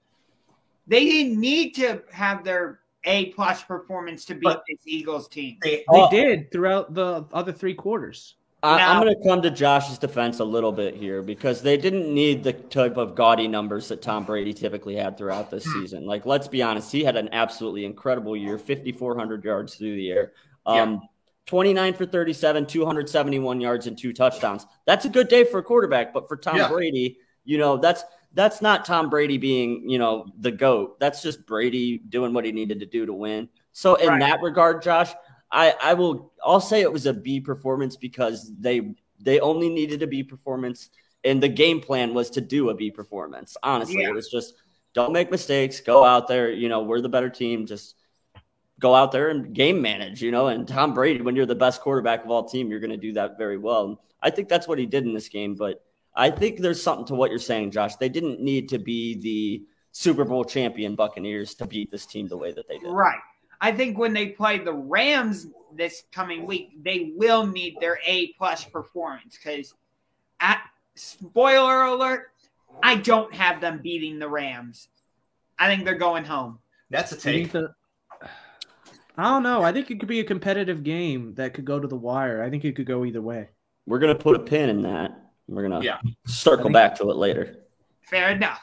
they didn't need to have their A plus performance to beat But- this Eagles team. They, They did throughout the other three quarters. I, I'm going to come to Josh's defense a little bit here because they didn't need the type of gaudy numbers that Tom Brady typically had throughout this Hmm. season. Like, let's be honest, he had an absolutely incredible year 5,400 yards through the air, um, 29 for 37, 271 yards, and two touchdowns. That's a good day for a quarterback, but for Tom Yeah. Brady, you know, that's. That's not Tom Brady being, you know, the GOAT. That's just Brady doing what he needed to do to win. So in Right. that regard, Josh, I, I will I'll say it was a B performance because they they only needed a B performance and the game plan was to do a B performance. Honestly, Yeah. it was just don't make mistakes, go out there, you know, we're the better team, just go out there and game manage, you know, and Tom Brady when you're the best quarterback of all team, you're going to do that very well. I think that's what he did in this game, but I think there's something to what you're saying, Josh. They didn't need to be the Super Bowl champion Buccaneers to beat this team the way that they did. Right. I think when they play the Rams this coming week, they will need their A plus performance because, at spoiler alert, I don't have them beating the Rams. I think they're going home. that's a think take. I don't know. I think it could be a competitive game that could go to the wire. I think it could go either way. We're gonna put a pin in that. We're gonna Yeah. circle think- back to it later. Fair enough.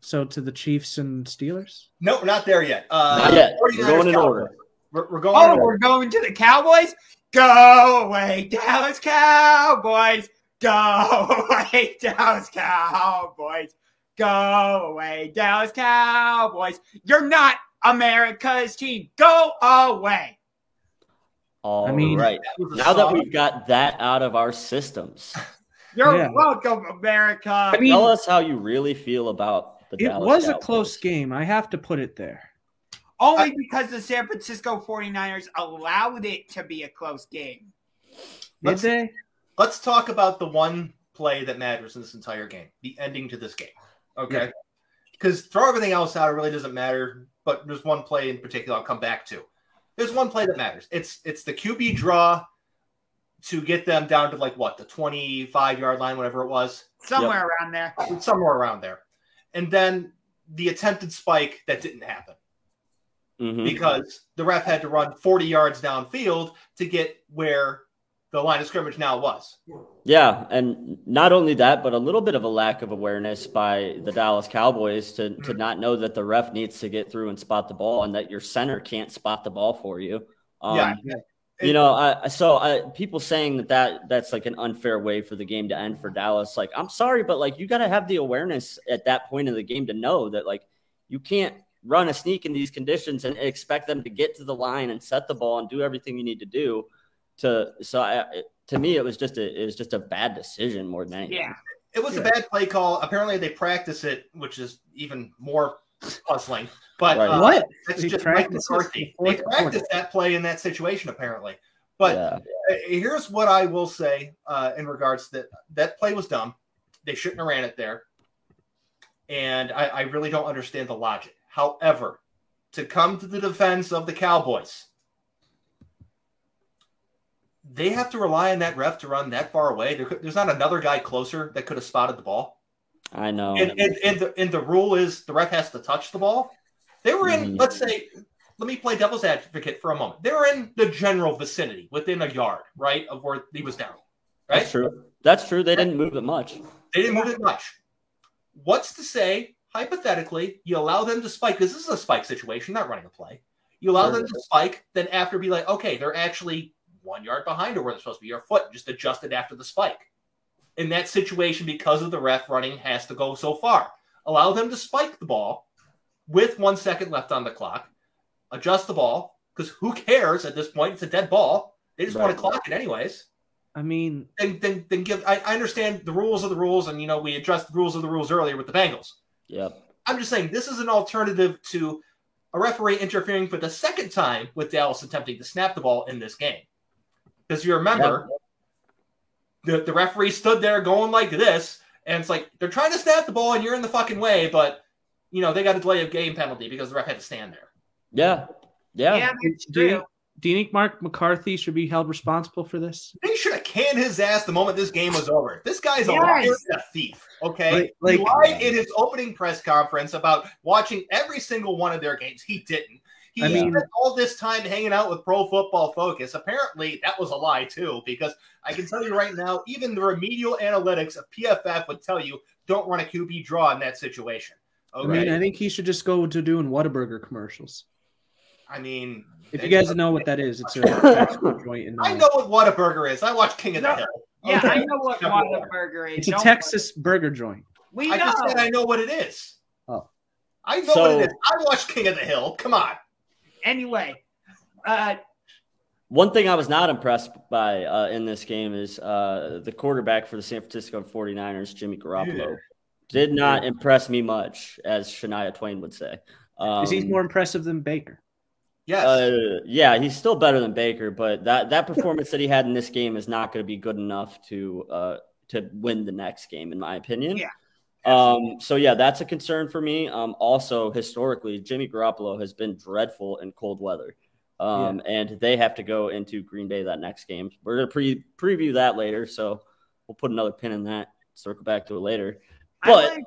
So to the Chiefs and Steelers. No, we're not there yet. Uh, Not yet. We're going in Cowboys. order. We're, we're going. Oh, in we're going to the Cowboys. Go away, Dallas Cowboys. Go away, Dallas Cowboys. Go away, Dallas Cowboys. You're not America's team. Go away. All I mean- right. That was a Now that we've got that out of our systems, You're Yeah. welcome, America. I mean, tell us how you really feel about the Dallas. it Dallas was a close game. I have to put it there. Only because the San Francisco 49ers allowed it to be a close game. Did Let's- they? Let's talk about the one play that matters in this entire game, the ending to this game. Okay. Because throw everything else out, it really doesn't matter. But there's one play in particular I'll come back to. There's one play that matters. It's it's the QB draw to get them down to like what, the 25 yard line, whatever it was. Somewhere around there. somewhere around there. And then the attempted spike that didn't happen. Mhm. because the ref had to run 40 yards downfield to get where the line of scrimmage now was. Yeah, and not only that, but a little bit of a lack of awareness by the Dallas Cowboys to to not know that the ref needs to get through and spot the ball, and that your center can't spot the ball for you. Um, Yeah. You know, I so I, people saying that, that that's like an unfair way for the game to end for Dallas. Like, I'm sorry, but like you got to have the awareness at that point in the game to know that like you can't run a sneak in these conditions and expect them to get to the line and set the ball and do everything you need to do to so I, to me it was just a it was just a bad decision more than anything. Yeah. It was a bad play call. Apparently, they practice it, which is even more puzzling. But Right. uh, What? That's They just Mike practice McCarthy. They practiced that play in that situation, apparently. But Yeah. uh, here's what I will say uh, in regards to that that play was dumb. They shouldn't have ran it there, and I, I really don't understand the logic. However, to come to the defense of the Cowboys, they have to rely on that ref to run that far away. There there's not another guy closer that could have spotted the ball. I know. And, and, and, the, and the rule is the ref has to touch the ball. They were in, Mhm. let's say, let me play devil's advocate for a moment. They were in the general vicinity, within a yard, right, of where he was down. Right? That's true. That's true. They didn't move it much. They didn't move it much. What's to say, hypothetically, you allow them to spike? Because this is a spike situation, not running a play. You allow them to spike, then after be like, okay, they're actually one yard behind or where they're supposed to be. Your foot just adjusted after the spike. In that situation, because of the ref running, has to go so far. Allow them to spike the ball with one second left on the clock. Adjust the ball because who cares at this point? It's a dead ball. They just want to clock it anyways I mean, then, then, then give. I, I understand the rules of the rules, and you know we addressed the rules of the rules earlier with the Bengals. Yep. I'm just saying this is an alternative to a referee interfering for the second time with Dallas attempting to snap the ball in this game. Because you remember, the, the referee stood there going like this, and it's like they're trying to snap the ball, and you're in the fucking way, but you know they got a delay of game penalty because the ref had to stand there. Yeah. Yeah. Yeah, that's do you, true. do you think Mark McCarthy should be held responsible for this? They should have canned his ass the moment this game was over. This guy's a Yes. liar and a thief. Okay, Like- he lied in his opening press conference about watching every single one of their games. He didn't. He I mean- spent all this time hanging out with Pro Football Focus. Apparently, that was a lie too, because I can tell you right now, even the remedial analytics of PFF would tell you don't run a QB draw in that situation. I mean, I think he should just go to doing Whataburger commercials. I mean, If you guys know what that is, it's a joint. In, uh, I know what Whataburger is. I watch King of the No. Hill. Yeah, Okay? I know what Come Whataburger is. It's a Don't- Texas burger joint. We I know. just said I know what it is. Oh. I know So- what it is. I watched King of the Hill. Come on. Anyway, uh, One thing I was not impressed by uh, in this game is uh, the quarterback for the San Francisco 49ers, Jimmy Garoppolo. Did not impress me much, as Shania Twain would say. Um, Is he more impressive than Baker? Yes. Uh, yeah, he's still better than Baker, but that, that performance that he had in this game is not going to be good enough to uh, to win the next game, in my opinion. Yeah. Um, so yeah, that's a concern for me. Um, also historically, Jimmy Garoppolo has been dreadful in cold weather. Um, and they have to go into Green Bay that next game. We're gonna pre preview that later, so we'll put another pin in that. Circle back to it later. But- like-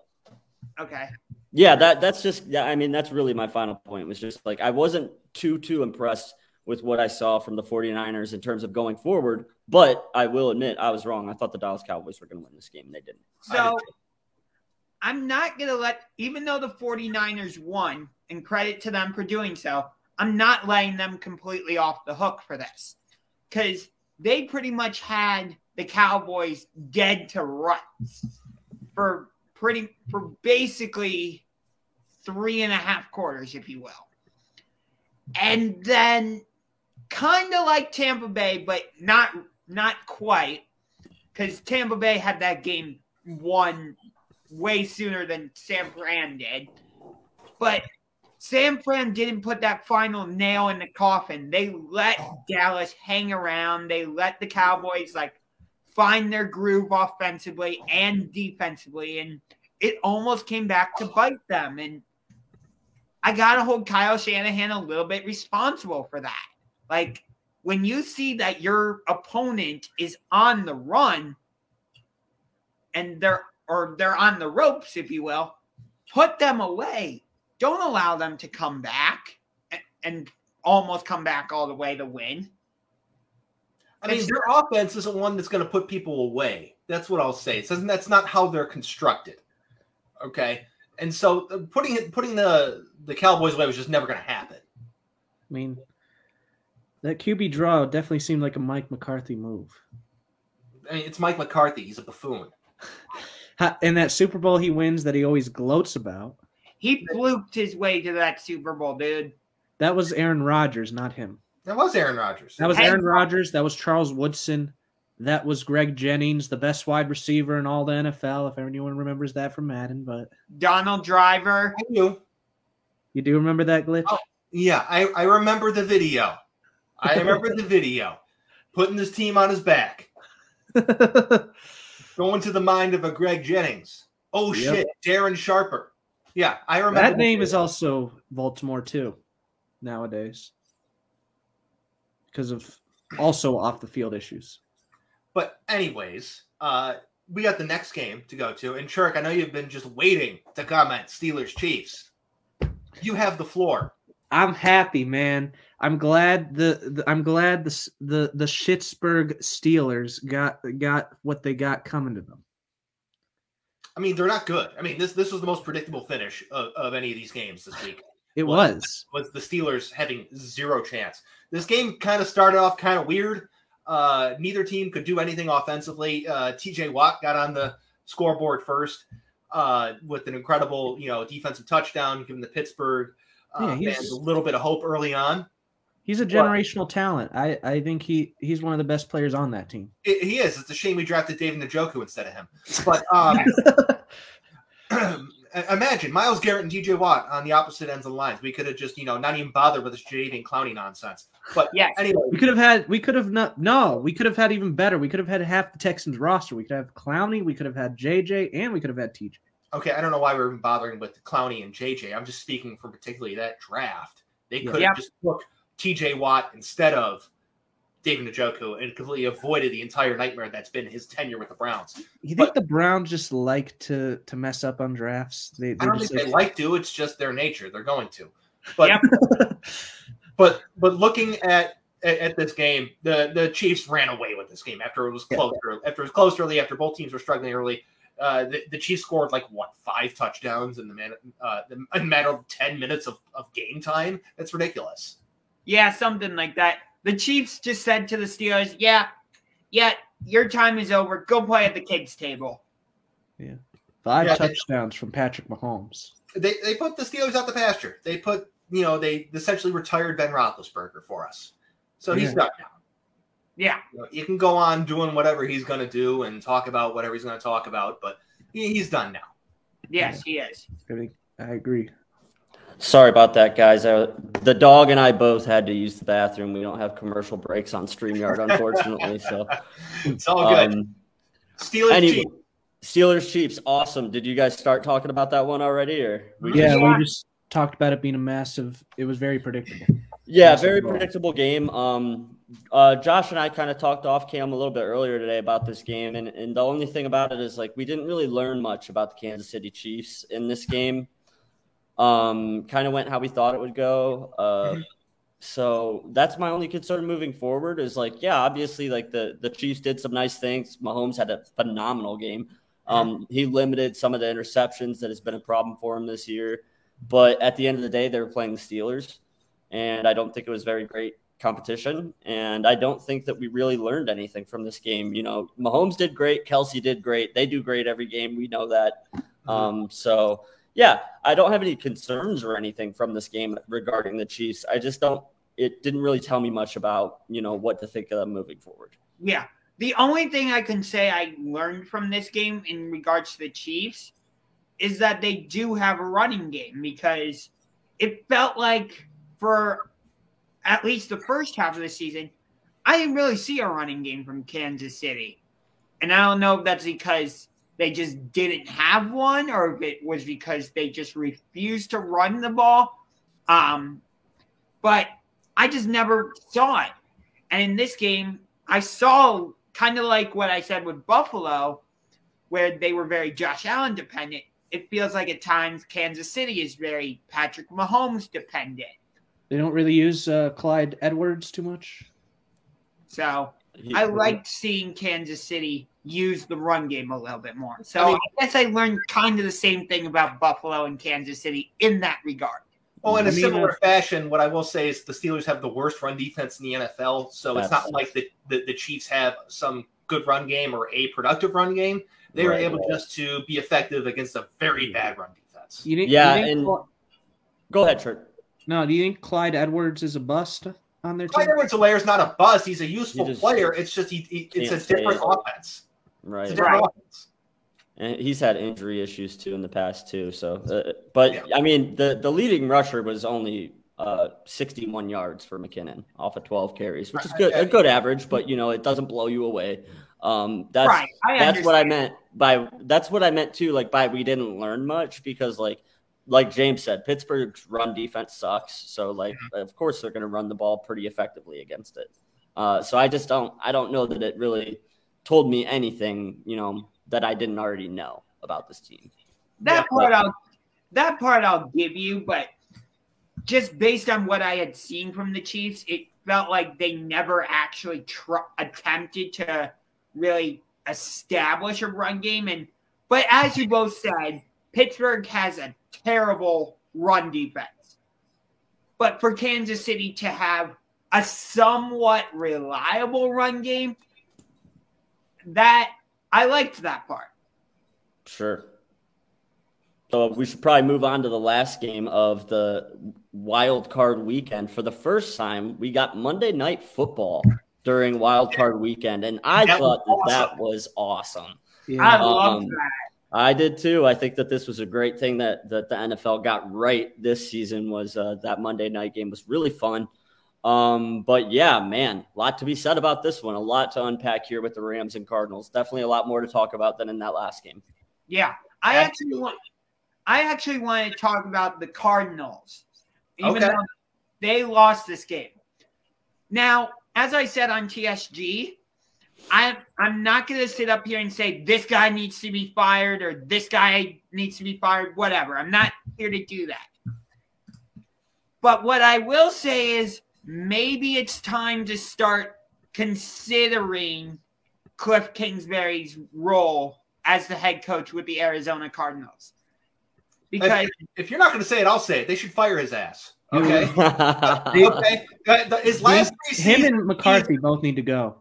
okay. Yeah, that that's just yeah. I mean, that's really my final point. Was just like I wasn't too too impressed with what I saw from the 49ers in terms of going forward. But I will admit I was wrong. I thought the Dallas Cowboys were going to win this game, and they didn't. So I'm not going to let, even though the 49ers won, and credit to them for doing so, I'm not letting them completely off the hook for this. Because they pretty much had the Cowboys dead to rights for pretty, for basically three and a half quarters, if you will. And then kind of like Tampa Bay, but not not quite, because Tampa Bay had that game won way sooner than Sam Fran did. But Sam Fran didn't put that final nail in the coffin. They let Dallas hang around. They let the Cowboys like find their groove offensively and defensively, and it almost came back to bite them. And I gotta hold Kyle Shanahan a little bit responsible for that. Like when you see that your opponent is on the run and they're or they're on the ropes, if you will, put them away. Don't allow them to come back and, and almost come back all the way to win. I mean, their offense isn't one that's going to put people away. That's what I'll say. It says that's not how they're constructed. Okay, and so uh, putting it, putting the the Cowboys away was just never going to happen. I mean, that QB draw definitely seemed like a Mike McCarthy move. I mean, it's Mike McCarthy. He's a buffoon. In that Super Bowl he wins that he always gloats about. He fluked his way to that Super Bowl, dude. That was Aaron Rodgers, not him. That was Aaron Rodgers. That was Aaron Rodgers. That was Charles Woodson. That was Greg Jennings, the best wide receiver in all the NFL, if anyone remembers that from Madden. But Donald Driver. I do. You do remember that glitch? Oh, yeah, I, I remember the video. I remember the video. Putting this team on his back. Going to the mind of a Greg Jennings. Oh yep. shit, Darren Sharper. Yeah, I remember that name is also Baltimore too nowadays because of also off the field issues. But anyways, uh, we got the next game to go to, and Churk, I know you've been just waiting to comment Steelers Chiefs. You have the floor. I'm happy, man. I'm glad the, the, I'm glad the the the Schittsburg Steelers got got what they got coming to them. I mean, they're not good. I mean, this this was the most predictable finish of, of any of these games this week. It was was the Steelers having zero chance. This game kind of started off kind of weird. Uh, neither team could do anything offensively. Uh, TJ Watt got on the scoreboard first uh, with an incredible, you know, defensive touchdown, giving the Pittsburgh uh, yeah, fans a little bit of hope early on. He's a generational but, talent. I, I think he he's one of the best players on that team. It, he is. It's a shame we drafted David Njoku instead of him. But um, imagine Myles Garrett and DJ Watt on the opposite ends of the lines. We could have just, you know, not even bothered with this Jadeveon Clowney nonsense. But yeah, anyway, we could have had, we could have not, no, we could have had even better. We could have had half the Texans roster. We could have Clowney, we could have had JJ, and we could have had TJ. Okay, I don't know why we're even bothering with Clowney and JJ. I'm just speaking for particularly that draft. They could have just took TJ Watt instead of David Njoku and completely avoided the entire nightmare that's been his tenure with the Browns. You think but, the Browns just like to to mess up on drafts? They, I don't think like, they like to. It's just their nature. They're going to. But but but looking at, at, at this game, the the Chiefs ran away with this game after it was close. Yeah. After it was close early, after both teams were struggling early. Uh, the, the, Chiefs scored like what five touchdowns in the man uh, in a matter of ten minutes of, of game time. That's ridiculous. Yeah, something like that. The Chiefs just said to the Steelers, "Yeah, yeah, your time is over. Go play at the kids' table." Yeah, five yeah, touchdowns they, from Patrick Mahomes. They they put the Steelers out the pasture. They put you know they essentially retired Ben Roethlisberger for us, so he's yeah. done now. Yeah, you, know, you, can go on doing whatever he's going to do and talk about whatever he's going to talk about, but he, he's done now. Yes, yeah. he is. I agree. Sorry about that, guys. Uh, the dog and I both had to use the bathroom. We don't have commercial breaks on StreamYard, unfortunately. so it's all good. Um, Steelers anyway, Chiefs. Steelers Chiefs, awesome. Did you guys start talking about that one already, or we yeah, just- we just talked about it being a massive. It was very predictable. Yeah, very predictable game. Um, uh, Josh and I kind of talked off cam a little bit earlier today about this game, and, and the only thing about it is like we didn't really learn much about the Kansas City Chiefs in this game. Um, kind of went how we thought it would go. Uh, mm-hmm. so that's my only concern moving forward is like, yeah, obviously, like the the Chiefs did some nice things. Mahomes had a phenomenal game. Um, he limited some of the interceptions that has been a problem for him this year. But at the end of the day, they were playing the Steelers, and I don't think it was very great competition. And I don't think that we really learned anything from this game. You know, Mahomes did great, Kelce did great. They do great every game. We know that. Mm-hmm. Um, so yeah, I don't have any concerns or anything from this game regarding the Chiefs. I just don't. It didn't really tell me much about you know what to think of them moving forward. Yeah, the only thing I can say I learned from this game in regards to the Chiefs is that they do have a running game because it felt like for at least the first half of the season, I didn't really see a running game from Kansas City. And I don't know if that's because they just didn't have one or if it was because they just refused to run the ball. Um, but I just never saw it. And in this game, I saw kind of like what I said with Buffalo, where they were very Josh Allen dependent. It feels like at times Kansas City is very Patrick Mahomes dependent. They don't really use uh, Clyde Edwards too much. So He- I liked seeing Kansas City use the run game a little bit more. So I I, guess I learned kind of the same thing about Buffalo and Kansas City in that regard. Well, in a similar fashion, what I will say is the Steelers have the worst run defense in the NFL. So it's not like the, the, the Chiefs have some good run game or a productive run game. They were able right. just to be effective against a very bad run defense. You think, Yeah, you think and- Cl- Go ahead, Trent. no, do you think Clyde Edwards is a bust on their Clyde team? Edwards Helaire is not a bust. He's a useful You just player. It's just he, he- it's a different it. offense. Right. It's a different Right. offense. And he's had injury issues too in the past too. So, uh, but Yeah. I mean, the the leading rusher was only uh, 61 yards for McKinnon off of 12 carries, which is good, a good average. But you know, it doesn't blow you away. Um, that's right. That's what I meant by that's what I meant too. Like by we didn't learn much because like like James said, Pittsburgh's run defense sucks. So like of course they're going to run the ball pretty effectively against it. Uh, so I just don't I don't know that it really told me anything you know that I didn't already know about this team. That Yeah, part I'll that part I'll give you, but just based on what I had seen from the Chiefs, it felt like they never actually tr- attempted to really establish a run game. And but as you both said, Pittsburgh has a terrible run defense. But for Kansas City to have a somewhat reliable run game, that I liked that part. Sure. So we should probably move on to the last game of the wild card weekend. For the first time, we got Monday night football during wild card weekend, and I That thought that that was awesome. Yeah. I love Um, that. I did too. I think that this was a great thing that that the NFL got right this season was uh, that Monday night game was really fun. Um, but yeah, man, a lot to be said about this one. A lot to unpack here with the Rams and Cardinals. Definitely a lot more to talk about than in that last game. Yeah, I actually want. I actually want to talk about the Cardinals, even Okay. though they lost this game. Now, as I said on TSG, I'm I'm not going to sit up here and say this guy needs to be fired or this guy needs to be fired. Whatever. I'm not here to do that. But what I will say is maybe it's time to start considering Cliff Kingsbury's role as the head coach with the Arizona Cardinals. Because If you're not going to say it, I'll say it. They should fire his ass. Okay. okay. okay. Uh, the- His last three Him and McCarthy both need to go.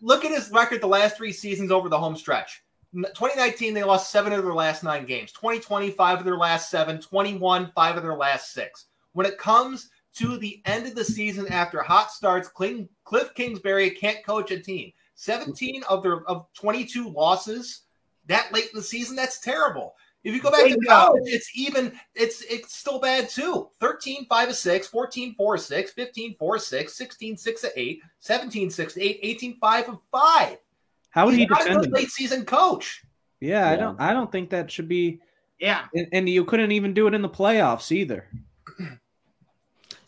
look at his record the last three seasons over the home stretch. 2019, they lost seven of their last nine games. 2020, five of their last seven. 21, five of their last six. When it comes to the end of the season after hot starts, Cling- Cliff Kingsbury can't coach a team. 17 of their of 22 losses that late in the season, that's terrible. If you go back to Bingo. college, it's even it's it's still bad too. 13 5 of 6, 14 4 of 6, 15 4 of 6, 16 6 of 8, 17 6 of 8, 18 5 of 5. How would He's he not a defend good him? late season coach. Yeah, I don't. I don't think that should be. yeah, And, and you couldn't even do it in the playoffs either.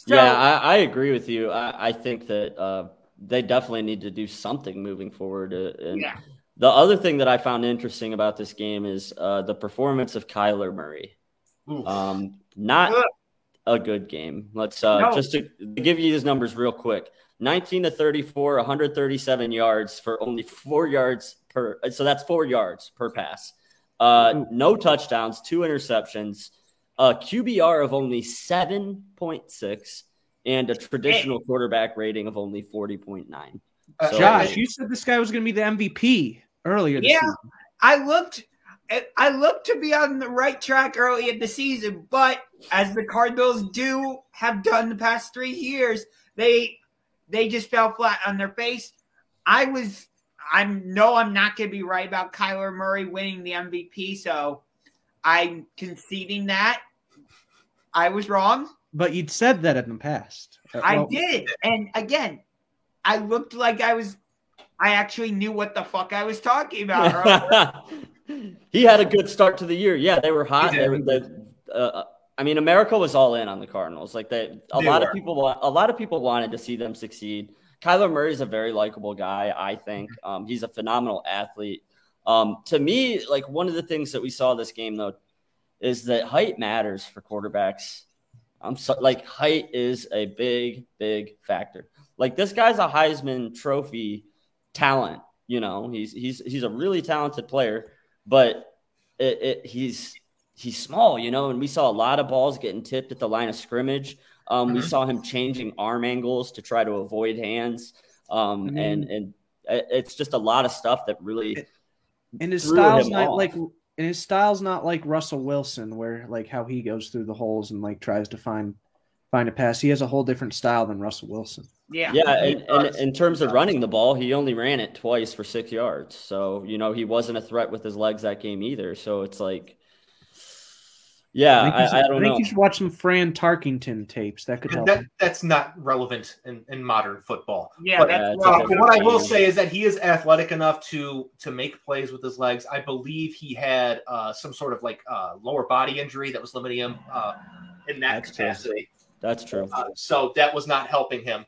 yeah, I, I agree with you. I, I think that uh, they definitely need to do something moving forward. Uh, and yeah. the other thing that I found interesting about this game is uh, the performance of Kyler Murray. Um, not a good game. Let's uh, No. just to give you his numbers real quick 19 to 34, 137 yards for only four yards per. So that's four yards per pass. Uh, no touchdowns, two interceptions, a QBR of only 7.6, and a traditional quarterback rating of only 40.9. Uh, So- Josh, you said this guy was going to be the MVP earlier. This Yeah. season. I looked I looked to be on the right track early in the season, but as the Cardinals do have done the past three years, they they just fell flat on their face. I was I'm no, I'm not gonna be right about Kyler Murray winning the MVP, so I'm conceding that. I was wrong. But you'd said that in the past. Uh, I well, did. And again, I looked like I was I actually knew what the fuck I was talking about. he had a good start to the year. Yeah, they were hot. They were. They, uh, I mean, America was all in on the Cardinals. Like they, a They lot were. of people, a lot of people wanted to see them succeed. Kyler Murray is a very likable guy. I think um, he's a phenomenal athlete. Um, to me, like one of the things that we saw this game though is that height matters for quarterbacks. I'm so, like height is a big, big factor. Like this guy's a Heisman Trophy talent. You know, he's he's he's a really talented player, but it, it, he's he's small. You know, and we saw a lot of balls getting tipped at the line of scrimmage. Um, mm-hmm. We saw him changing arm angles to try to avoid hands, um, mm-hmm. and and it's just a lot of stuff that really. And his style's not off. like and his style's not like Russell Wilson, where like how he goes through the holes and like tries to find find a pass. He has a whole different style than Russell Wilson. Yeah, yeah. And, and in terms of running the ball, he only ran it twice for six yards. So you know he wasn't a threat with his legs that game either. So it's like yeah, I, I, I don't I think know. you should watch some Fran Tarkenton tapes. That could help. That, that's not relevant in, in modern football. Yeah, but, that's uh, what I will say is that he is athletic enough to to make plays with his legs. I believe he had uh, some sort of like uh, lower body injury that was limiting him uh, in that that's capacity. True. That's true. Uh, so that was not helping him.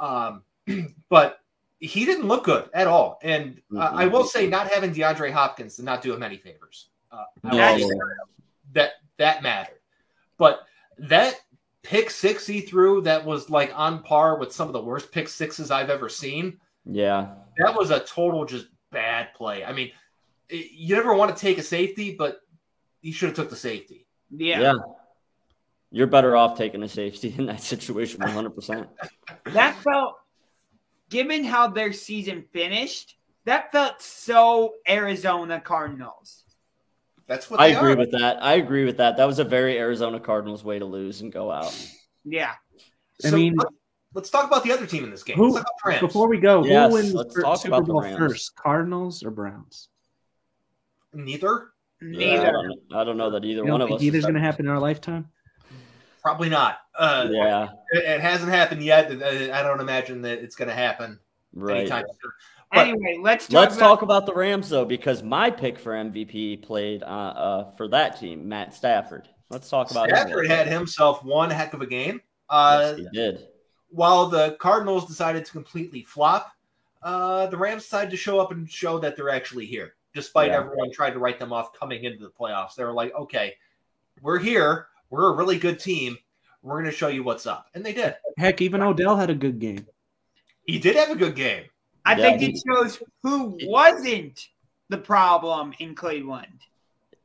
Um, but he didn't look good at all. And uh, I will say, not having DeAndre Hopkins did not do him any favors. no. That that mattered. But that pick six he threw that was like on par with some of the worst pick sixes I've ever seen. Yeah. That was a total just bad play. I mean, you never want to take a safety, but you should have took the safety. Yeah. Yeah. You're better off taking a safety in that situation 100%. that felt given how their season finished, that felt so Arizona Cardinals. That's what I agree are. with that. I agree with that. That was a very Arizona Cardinals way to lose and go out. Yeah. I mean, let's talk about the other team in this game. Who, before we go, yes, who wins the Super Bowl first, Cardinals or Browns? Neither. Neither. Yeah, I, don't, I, don't, know that either one of us. Either's going to happen in our lifetime. Probably not. Uh, yeah, it, it, hasn't happened yet. I don't imagine that it's going to happen right. anytime soon. But anyway, let's talk let's about- talk about the Rams though, because my pick for MVP played uh, uh, for that team, Matt Stafford. Let's talk about Stafford him. had himself one heck of a game. Uh, yes, he did. While the Cardinals decided to completely flop, uh, the Rams decided to show up and show that they're actually here, despite yeah. everyone trying to write them off coming into the playoffs. They were like, "Okay, we're here. We're a really good team. We're going to show you what's up," and they did. Heck, even Odell had a good game. He did have a good game. I yeah, think it shows who wasn't the problem in Cleveland.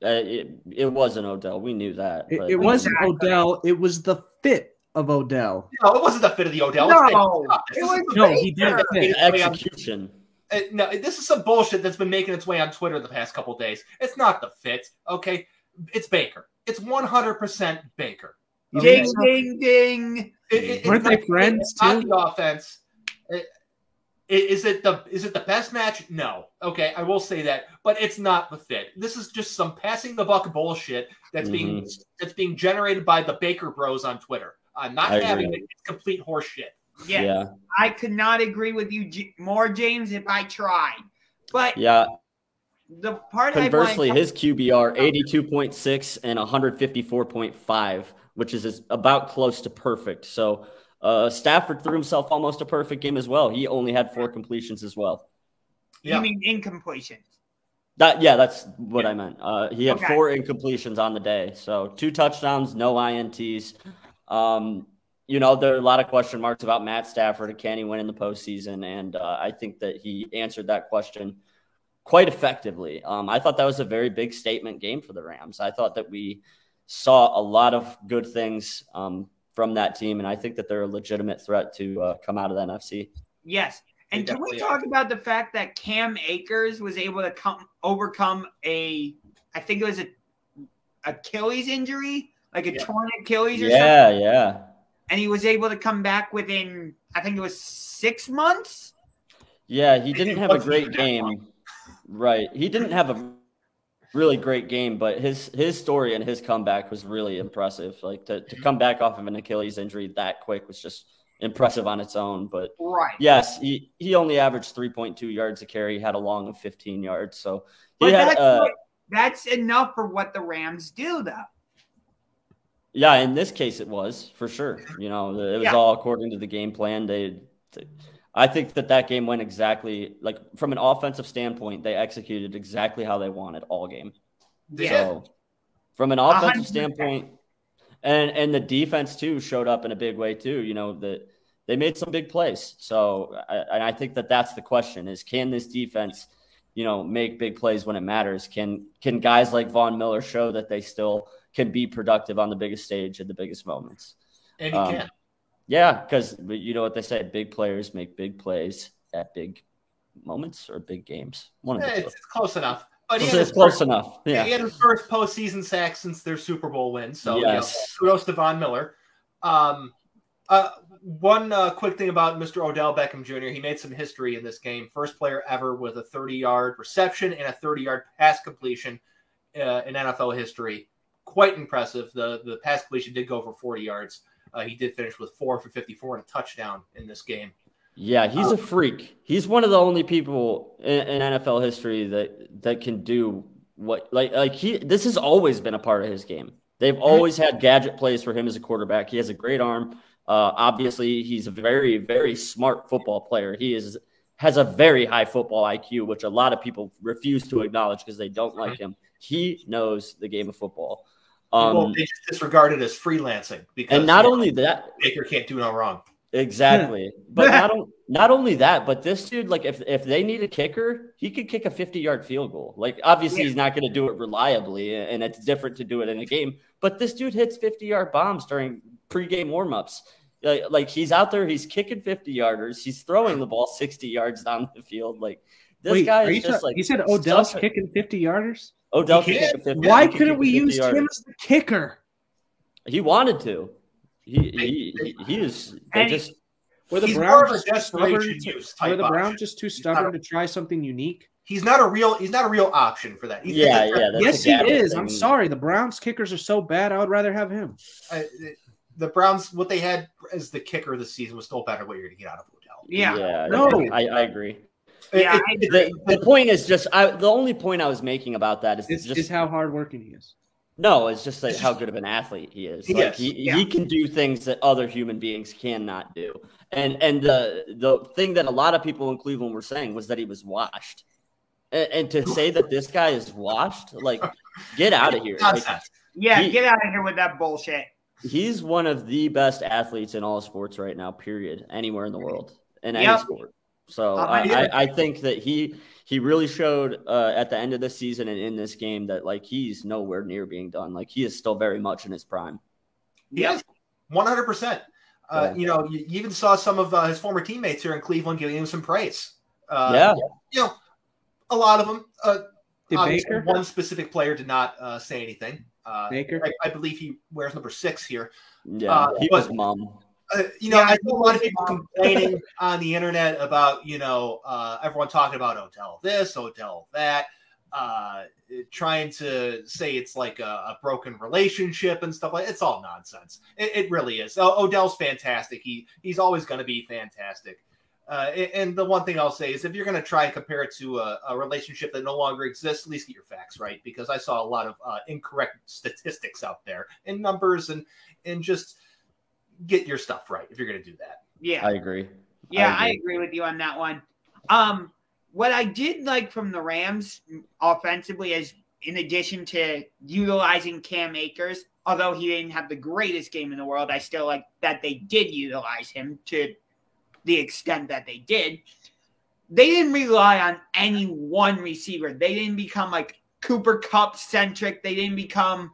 Uh, it, it wasn't Odell. We knew that. It, it wasn't Odell. It was the fit of Odell. No, it wasn't the fit of the Odell. No, it was no, he didn't fit. Execution. Uh, no, this is some bullshit that's been making its way on Twitter the past couple days. It's not the fit, okay? It's Baker. It's 100% Baker. Okay? Ding, ding, ding. It, it, Weren't they friends too? not the offense. Is it the is it the best match? No. Okay, I will say that, but it's not the fit. This is just some passing the buck bullshit that's mm-hmm. being that's being generated by the Baker Bros on Twitter. I'm not I having agree. it. It's complete horseshit. Yeah, yeah, I could not agree with you more, James, if I tried. But yeah, the part conversely, his QBR 82.6 and 154.5, which is about close to perfect. So uh, Stafford threw himself almost a perfect game as well. He only had four completions as well. Yeah. You mean incompletions? That yeah, that's what yeah. I meant. Uh, he had okay. four incompletions on the day, so two touchdowns, no ints. Um, you know, there are a lot of question marks about Matt Stafford and can he win in the postseason, and uh, I think that he answered that question quite effectively. Um, I thought that was a very big statement game for the Rams. I thought that we saw a lot of good things. Um, from that team, and I think that they're a legitimate threat to uh, come out of the NFC. Yes, and can we talk are. about the fact that Cam Akers was able to come overcome a, I think it was a Achilles injury, like a yeah. torn Achilles or yeah, something. Yeah, yeah. And he was able to come back within, I think it was six months. Yeah, he didn't have a great game. Right, he didn't have a really great game, but his his story and his comeback was really impressive. Like to, to come back off of an Achilles injury that quick was just impressive on its own. But right, yes, he, he only averaged three point two yards a carry, had a long of fifteen yards. So he but had, that's, uh, that's enough for what the Rams do, though. Yeah, in this case, it was for sure. You know, it was yeah. all according to the game plan. They, they I think that that game went exactly like from an offensive standpoint, they executed exactly how they wanted all game. Yeah. So from an offensive 100%. standpoint, and and the defense too showed up in a big way too. You know that they made some big plays. So, and I think that that's the question: is can this defense, you know, make big plays when it matters? Can can guys like Von Miller show that they still can be productive on the biggest stage at the biggest moments? And he um, can. Yeah, because you know what they say: big players make big plays at big moments or big games. One of the it's close enough. But he it's close first, enough. Yeah. He had his first postseason sack since their Super Bowl win. So yes. you know, kudos to Von Miller. Um, uh, one uh, quick thing about Mr. Odell Beckham Jr. He made some history in this game. First player ever with a 30-yard reception and a 30-yard pass completion uh, in NFL history. Quite impressive. The the pass completion did go for 40 yards. Uh, he did finish with four for 54 and a touchdown in this game. Yeah, he's a freak. He's one of the only people in, in, NFL history that that can do what like like he. This has always been a part of his game. They've mm-hmm. always had gadget plays for him as a quarterback. He has a great arm. Uh, obviously, he's a very very smart football player. He is has a very high football IQ, which a lot of people refuse to acknowledge because they don't like him. He knows the game of football. Um, well, they just disregard it as freelancing because and not only that, Baker can't do no wrong. Exactly. but not, not only that, but this dude, like, if, if they need a kicker, he could kick a 50 yard field goal. Like, obviously, yeah. he's not going to do it reliably, and it's different to do it in a game. But this dude hits 50 yard bombs during pregame warmups. Like, like, he's out there, he's kicking 50 yarders, he's throwing the ball 60 yards down the field. Like, this Wait, guy is just like. You said Odell's kicking 50 yarders? Odell can kick a 50 Why couldn't we use him as the kicker? He wanted to. He he, he, he is they just were the Browns just stubborn to, were the Browns just too stubborn a, to try something unique? He's not a real he's not a real option for that. He's, yeah, yeah. Yes, he is. Thing. I'm sorry. The Browns kickers are so bad. I would rather have him. Uh, the Browns, what they had as the kicker of the season was still better what you're going to get out of Odell. Yeah, yeah no, I, I agree. Yeah, it, it, the, the, point is just I, the only point I was making about that is it's just is how hardworking he is. No, it's just like how good of an athlete he is. Like yes, he, yeah. he can do things that other human beings cannot do. And and the the thing that a lot of people in Cleveland were saying was that he was washed. And, and to say that this guy is washed, like get out of here. Like, yeah, he, get out of here with that bullshit. He's one of the best athletes in all sports right now, period. Anywhere in the world. In yep. any sport. So uh, I, I think that he he really showed uh, at the end of the season and in this game that like he's nowhere near being done. Like he is still very much in his prime. Yes, one hundred percent. Uh, you know, you even saw some of uh, his former teammates here in Cleveland giving him some praise. Uh, yeah, you know, a lot of them. Uh, Baker? One specific player did not uh, say anything. Uh, Baker, I, I, believe he wears number six here. Yeah, he but, was mom. Uh, you know, yeah, I think a lot of people complaining on the internet about, you know, uh, everyone talking about Odell this, Odell that, uh, trying to say it's like a, a, broken relationship and stuff like. It's all nonsense. It, it really is. O- Odell's fantastic. He he's always going to be fantastic. Uh, and the one thing I'll say is if you're going to try and compare it to a, a, relationship that no longer exists, at least get your facts right because I saw a lot of uh, incorrect statistics out there and numbers and and just get your stuff right if you're going to do that. Yeah, I agree. Yeah, I agree. I agree with you on that one. Um, what I did like from the Rams offensively is in addition to utilizing Cam Akers, although he didn't have the greatest game in the world, I still like that they did utilize him to the extent that they did. They didn't rely on any one receiver. They didn't become like Cooper Kupp centric. They didn't become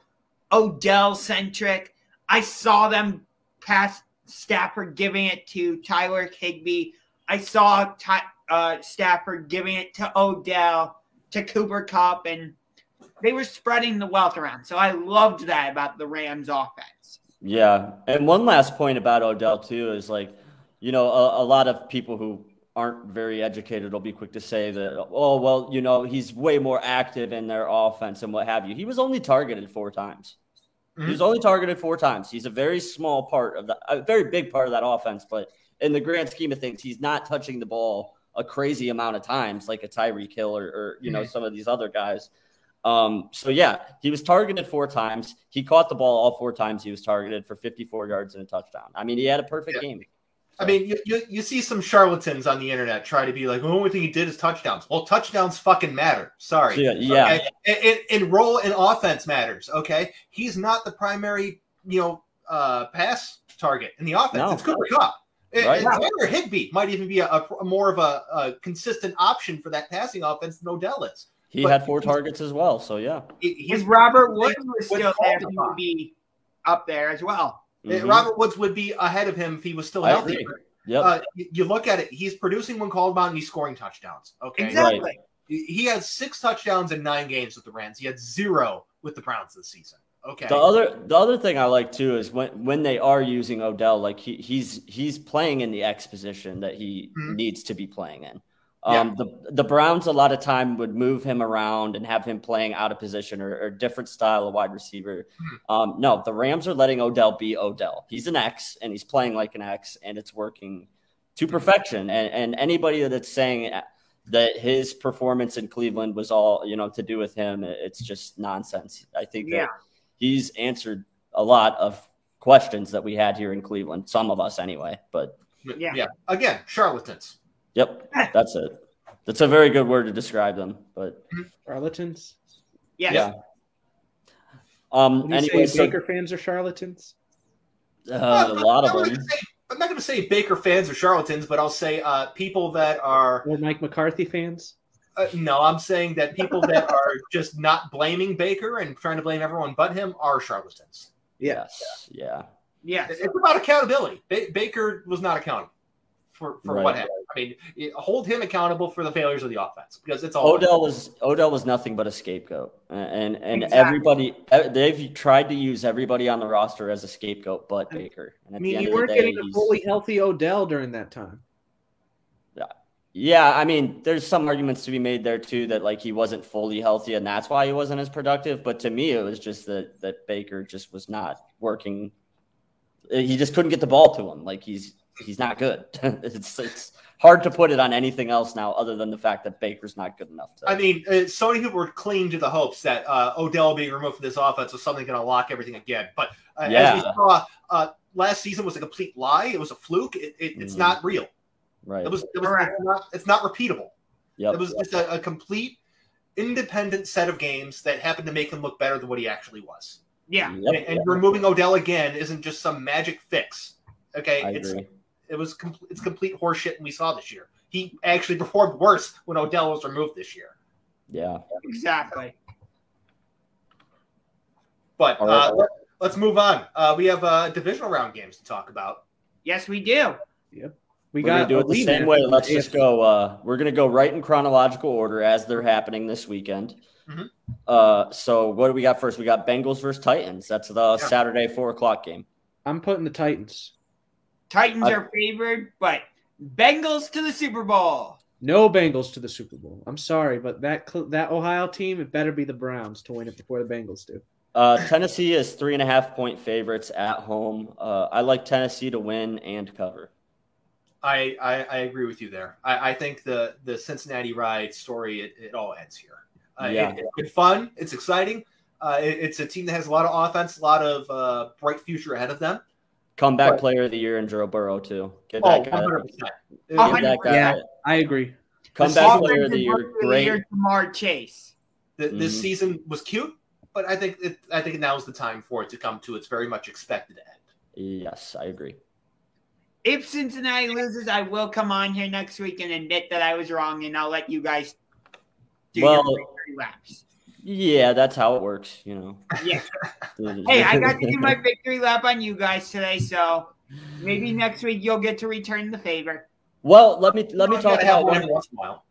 Odell centric. I saw them past Stafford giving it to Tyler Higbee. I saw Ty, uh, Stafford giving it to Odell, to Cooper Kupp, and they were spreading the wealth around. So I loved that about the Rams offense. Yeah. And one last point about Odell, too, is like, you know, a, a lot of people who aren't very educated will be quick to say that, oh, well, you know, he's way more active in their offense and what have you. He was only targeted four times. Mm-hmm. He's only targeted four times. He's a very small part of the, a very big part of that offense, but in the grand scheme of things, he's not touching the ball a crazy amount of times like a Tyreek Hill or, or you know, mm-hmm. some of these other guys. Um, so yeah, he was targeted four times. He caught the ball all four times. He was targeted for 54 yards and a touchdown. I mean, he had a perfect yeah. game. I mean, you, you, you, see some charlatans on the internet try to be like, the only thing he did is touchdowns. Well, touchdowns fucking matter. Sorry. Yeah. yeah. Okay? And, and, and role in offense matters. Okay. He's not the primary you know, uh, pass target in the offense. No. It's Cooper Kupp. It, Right. it's Tyler Higbee might even be a, a- a more of a, a consistent option for that passing offense than Odell is. He But- had four targets as well. So yeah. He- he's Robert Woods was still there, he would be up there as well. Mhm. Robert Woods would be ahead of him if he was still healthy. agree. Yep. Uh, you, you look at it; he's producing when called upon, and he's scoring touchdowns. Okay, Exactly. Right. he has six touchdowns in nine games with the Rams. He had zero with the Browns this season. Okay, The other the other thing I like too is when when they are using Odell, like he, he's he's playing in the X position that he Mhm. needs to be playing in. Um, the the Browns a lot of time would move him around and have him playing out of position or, or different style of wide receiver. Hmm. Um, no, the Rams are letting Odell be Odell. He's an X and he's playing like an X and it's working to perfection. And and anybody that's saying that his performance in Cleveland was all you know to do with him, it's just nonsense. I think that Yeah. he's answered a lot of questions that we had here in Cleveland. Some of us, anyway. But Yeah. yeah. Again, charlatans. Yep, that's it. That's a very good word to describe them. But Charlatans. Yes. yeah. Um. Would Anyway, say so, Baker fans are charlatans? uh, a lot I'm of them. say- I'm not going to say Baker fans are charlatans, but I'll say uh, people that are. Or Mike McCarthy fans? Uh, no, I'm saying that people that are just not blaming Baker and trying to blame everyone but him are charlatans. Yes. Yeah. Yes. It's about accountability. Ba- Baker was not accountable for, for Right. what happened. I mean, hold him accountable for the failures of the offense because it's all Odell was Odell was nothing but a scapegoat, and and Exactly. everybody they've tried to use everybody on the roster as a scapegoat, but Baker. And I mean, the end you of the weren't day, getting a fully healthy Odell during that time. Yeah, Yeah, I mean, there's some arguments to be made there too that like he wasn't fully healthy and that's why he wasn't as productive. But to me, it was just that that Baker just was not working. He just couldn't get the ball to him. Like he's he's not good. it's it's hard to put it on anything else now other than the fact that Baker's not good enough. To, I mean, uh, so many people were clinging to the hopes that uh, Odell being removed from this offense was something going to lock everything again. But uh, as we saw, uh, last season was a complete lie. It was a fluke. It, it, it's Mhm. not real. right? It was. It was Correct. it's not. It's not repeatable. yep. It was just a, a complete independent set of games that happened to make him look better than what he actually was. Yeah. And, Yep. removing Odell again isn't just some magic fix. Okay, I it's agree. It was com- it's complete horseshit, and we saw this year. He actually performed worse when Odell was removed this year. Yeah. Exactly. But All right. uh, let, let's move on. Uh, we have uh, divisional round games to talk about. Yes, we do. We We're got gonna do it the same way. Let's the just go. Uh, we're gonna go right in chronological order as they're happening this weekend. Mhm. Uh, so what do we got first? We got Bengals versus Titans. That's the Yeah. Saturday four o'clock game. I'm putting the Titans. Titans I- are favored, but Bengals to the Super Bowl. No Bengals to the Super Bowl. I'm sorry, but that that Ohio team, it better be the Browns to win it before the Bengals do. Uh, Tennessee is three and a half point favorites at home. Uh, I like Tennessee to win and cover. I, I, I agree with you there. I, I think the the Cincinnati ride story it, it all ends here. Uh, Yeah. it, it's fun. It's exciting. Uh, it- it's a team that has a lot of offense, a lot of uh, bright future ahead of them. Comeback Right. player of the year in Joe Burrow too. Get Oh, that guy. 100%. Get that guy. Yeah. I agree. Comeback Offensive player of the year. Rookie of the Great. year, Ja'Marr Chase. Th- This Mhm. season was cute, but I think it, I think now is the time for it to come to its very much expected end. Yes, I agree. If Cincinnati loses, I will come on here next week and admit that I was wrong, and I'll let you guys do Well- your victory laps. Yeah, that's how it works. You know. Yeah. Hey, I got to do my victory lap on you guys today, so maybe next week you'll get to return the favor. Well, let me let me You talk about one one, every once in a while.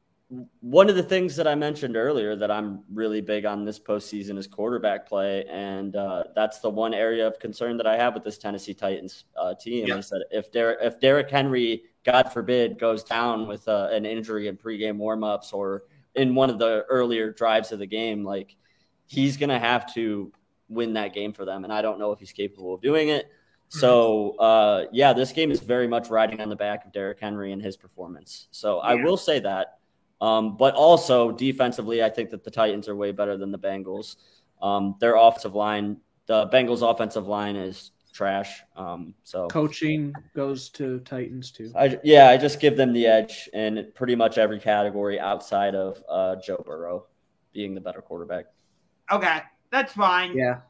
one of the things that I mentioned earlier that I'm really big on this postseason is quarterback play, and uh, that's the one area of concern that I have with this Tennessee Titans uh, team Yeah. is that if Der- if Derrick Henry, God forbid, goes down with uh, an injury in pregame warmups or in one of the earlier drives of the game, like he's gonna have to win that game for them, and I don't know if he's capable of doing it. So uh, yeah, this game is very much riding on the back of Derrick Henry and his performance. So I will say that. Um, but also defensively, I think that the Titans are way better than the Bengals. Um, their offensive line, the Bengals' offensive line is trash. Um, so Coaching goes to Titans too. I, yeah, I just give them the edge in pretty much every category outside of uh, Joe Burrow being the better quarterback. Okay, that's fine. Yeah.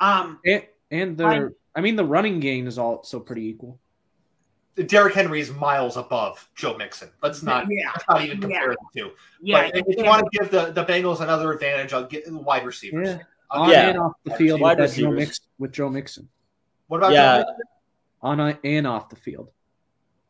Um, And, And the I mean the running game is also pretty equal. Derrick Henry is miles above Joe Mixon. Let's not, Yeah. let's not even compare Yeah. the two. Yeah, but if you want to give the, the Bengals another advantage, I'll get the wide receivers. Yeah. On Yeah. and off the field Wide with, that Joe receivers. Mix, with Joe Mixon. What about Yeah. Joe Mixon? On a- and off the field.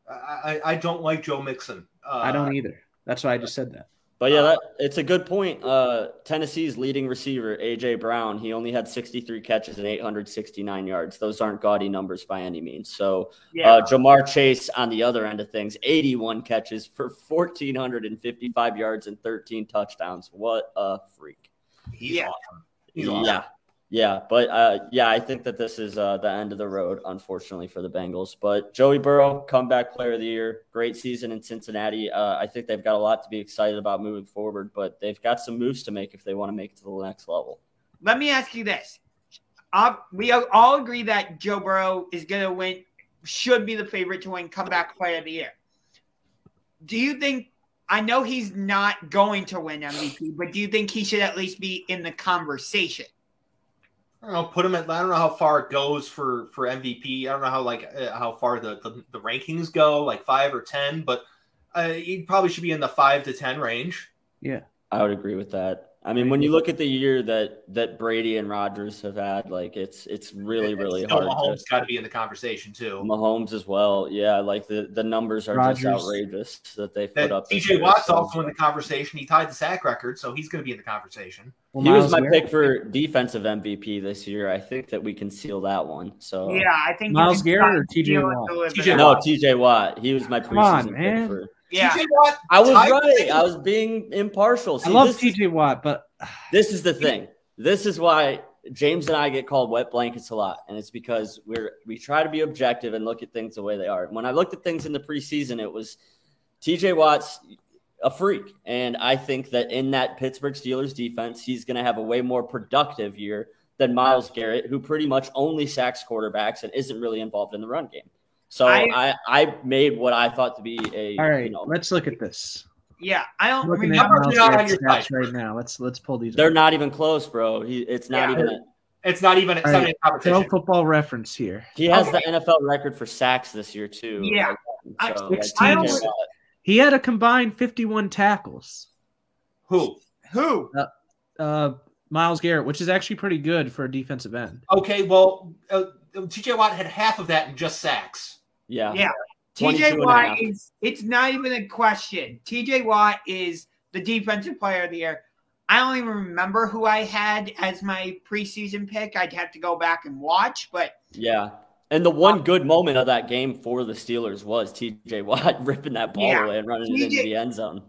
I, I, I don't like Joe Mixon. Uh, I don't either. That's why I just said that. But yeah, that, it's a good point. Uh, Tennessee's leading receiver, AJ Brown, he only had 63 catches and 869 yards. Those aren't gaudy numbers by any means. So yeah. uh, Ja'Marr Chase on the other end of things, 81 catches for 1,455 yards and 13 touchdowns. What a freak! He's Yeah. awesome. He's yeah, awesome. Yeah. But uh, yeah, I think that this is uh, the end of the road, unfortunately for the Bengals. But Joey Burrow, comeback player of the year, great season in Cincinnati. Uh, I think they've got a lot to be excited about moving forward, but they've got some moves to make if they want to make it to the next level. Let me ask you this: We all agree that Joe Burrow is going to win, should be the favorite to win comeback player of the year. Do you think? I know he's not going to win MVP, but do you think he should at least be in the conversation? I don't know. Put him at. I don't know how far it goes for for MVP. I don't know how like uh, how far the, the the rankings go, like five or ten. But uh, he probably should be in the five to ten range. Yeah, I would agree with that. I mean, when you look at the year that that Brady and Rodgers have had, like it's it's really really Still, hard. Mahomes To, got to be in the conversation too. Mahomes as well, yeah. Like the the numbers are Rodgers. just outrageous that they've put up. TJ Watt's so- also in the conversation. He tied the sack record, so he's going to be in the conversation. Well, he was my Garrett- pick for defensive MVP this year. I think that we can seal that one. So Yeah, I think Myles can Garrett or TJ to Watt? TJ that. no, TJ Watt. He was my Come on, preseason man. pick for. Yeah, TJ Watt. I was tied- right. I was being impartial. I See, love this, TJ Watt, but this is the thing. This is why James and I get called wet blankets a lot, and it's because we're we try to be objective and look at things the way they are. When I looked at things in the preseason, it was TJ Watt's a freak, and I think that in that Pittsburgh Steelers defense, he's going to have a way more productive year than Myles Garrett, who pretty much only sacks quarterbacks and isn't really involved in the run game. So I- I, I, made what I thought to be a all right, you know let's look at this. yeah. I don't I'm looking remember. at numbers not on your stats side. right now. Let's let's pull these. they're up. not even close, bro. He it's not Yeah. even a, It's not even. It's All not right, even Pro competition. Football Reference here. He has Okay. the NFL record for sacks this year too. Yeah. I- So, like, 16. TJ I He had a combined 51 tackles. Who? Who? Uh, Myles Garrett, which is actually pretty good for a defensive end. Okay, well, uh, TJ Watt had half of that in just sacks. Yeah. Yeah. TJ Watt is it's not even a question. TJ Watt is the defensive player of the year. I don't even remember who I had as my preseason pick. I'd have to go back and watch, but Yeah. And the one uh, good moment of that game for the Steelers was TJ Watt ripping that ball Yeah. away and running it into the end zone.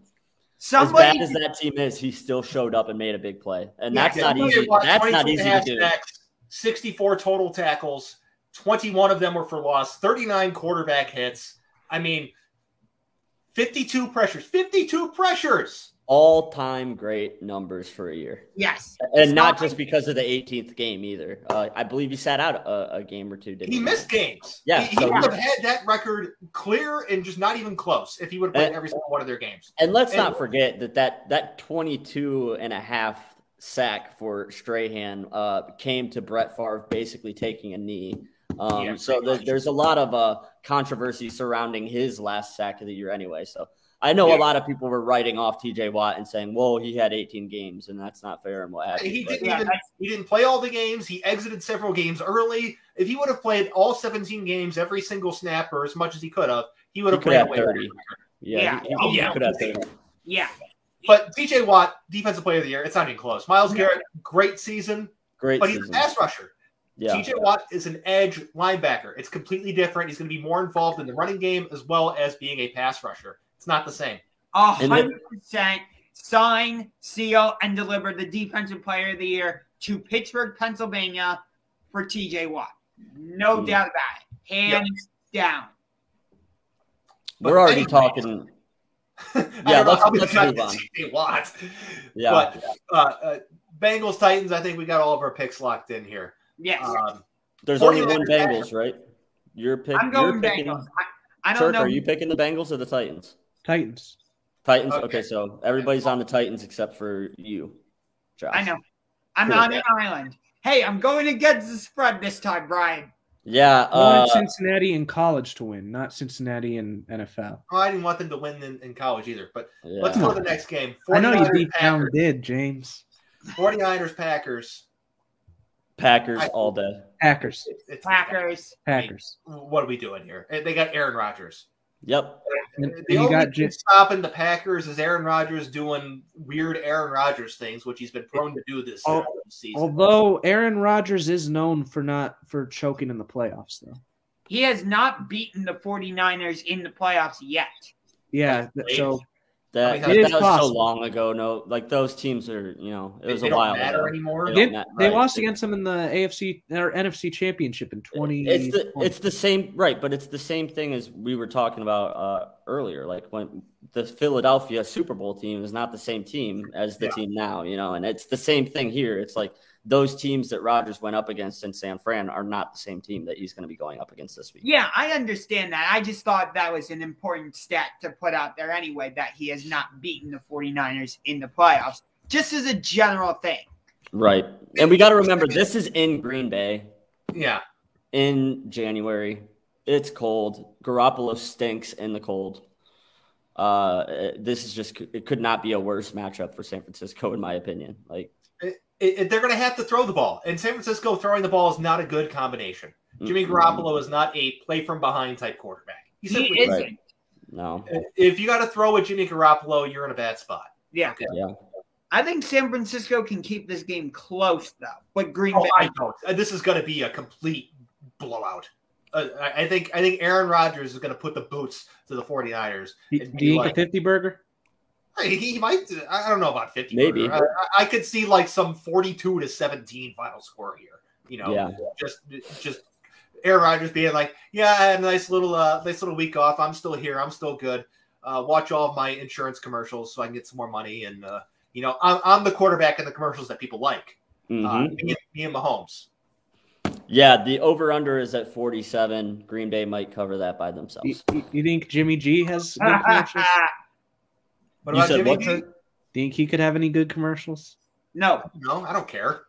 somebody as bad as that team is, he still showed up and made a big play. And Yeah, that's not easy. That's not 22 easy and a to do. 64 total tackles. 21 of them were for loss. 39 quarterback hits. I mean, 52 pressures. 52 pressures. All time great numbers for a year. yes. And not not just because of the 18th game either. Uh, I believe he sat out a, a game or two, didn't He he? missed games. Yeah, He, he so- would have had that record clear and just not even close if he would have played And- every single one of their games. And let's And- not forget that that, that 22 and a half sack for Strahan uh, came to Brett Favre basically taking a knee. Um, Yeah, so pretty there- much. there's a lot of uh, controversy surrounding his last sack of the year anyway. So I know Yeah. a lot of people were writing off TJ Watt and saying, well, he had 18 games and that's not fair and what have you. He didn't Yeah, even that's- he didn't play all the games. He exited several games early. If he would have played all 17 games every single snap or as much as he could have, he would have played have away. 30. Yeah, Yeah. he, he Oh, yeah. could have Yeah. But TJ Watt, defensive player of the year, it's not even close. Myles Garrett, great season, Great but he's a pass rusher. Yeah. TJ Watt is an edge linebacker. It's completely different. He's going to be more involved in the running game as well as being a pass rusher. It's not the same. A hundred percent sign, seal, and deliver the defensive player of the year to Pittsburgh, Pennsylvania for TJ Watt. No Hmm. doubt about it. Hands down. But We're already anyway. talking. Yeah, let's- how let's move on. TJ Watt. Yeah. But uh, uh, Bengals Titans, I think we got all of our picks locked in here. Yes. Um, There's only one Bengals, right? You're pick, I'm going you're picking, Bengals. I, I don't Churk, know. are you picking the Bengals or the Titans? Titans. Titans. Okay. Okay. so everybody's on the Titans except for you, Josh. I know. I'm Cool. on an island. Hey, I'm going against the spread this time, Bryan. Yeah, I want uh, Cincinnati in college to win, not Cincinnati in NFL. Oh, I didn't want them to win in, in college either. But yeah. let's go to the next game. I know you 49ers deep down did, James. 49ers Packers. Packers I- all day. Packers, It's, it's Packers. Packers. What are we doing here? They got Aaron Rodgers. Yep. And, The you only got thing J- stopping the Packers is Aaron Rodgers doing weird Aaron Rodgers things, which he's been prone to do this season. although Aaron Rodgers is known for not for choking in the playoffs, though. He has not beaten the 49ers in the playoffs yet. Yeah, so That, I mean, that it is was so long ago. No, like those teams are, you know, it was they a don't while matter ago. anymore. They they, don't ma- they right. lost against them in the AFC or NFC Championship in twenty. It's the it's the same right, but it's the same thing as we were talking about uh, earlier. Like when the Philadelphia Super Bowl team is not the same team as the Yeah. team now, you know, and it's the same thing here. It's like those teams that Rodgers went up against in San Fran are not the same team that he's going to be going up against this week. Yeah, I understand that. I just thought that was an important stat to put out there anyway that he has not beaten the 49ers in the playoffs, just as a general thing. Right, and we got to remember this is in Green Bay Yeah. in January. It's cold. Garoppolo stinks in the cold. Uh, this is just it could not be a worse matchup for San Francisco, in my opinion. Like It, it- they're going to have to throw the ball. And San Francisco throwing the ball is not a good combination. Jimmy mm, Garoppolo is not a play from behind type quarterback. He He isn't. Right. No, If you got to throw with Jimmy Garoppolo, you're in a bad spot. Yeah. yeah. I think San Francisco can keep this game close, though. But Green Oh, Bay. I don't. Uh, This is going to be a complete blowout. Uh, I I think I think Aaron Rodgers is going to put the boots to the 49ers. Do do you think like- a fifty burger? He, he might. I don't know about 50. Maybe. I, I could see like some 42 to 17 final score here. You know, Yeah. just just Aaron Rodgers being like, "Yeah, I had a nice little uh, nice little week off. I'm still here. I'm still good. Uh, watch all of my insurance commercials so I can get some more money. And uh, you know, I'm, I'm the quarterback in the commercials that people like. Uh, Mhm. me, me and Mahomes. Yeah, the over under is at 47. Green Bay might cover that by themselves. you- you think Jimmy G has good commercials? What You about said Jimmy what, G? Think he could have any good commercials? no. No, I don't care.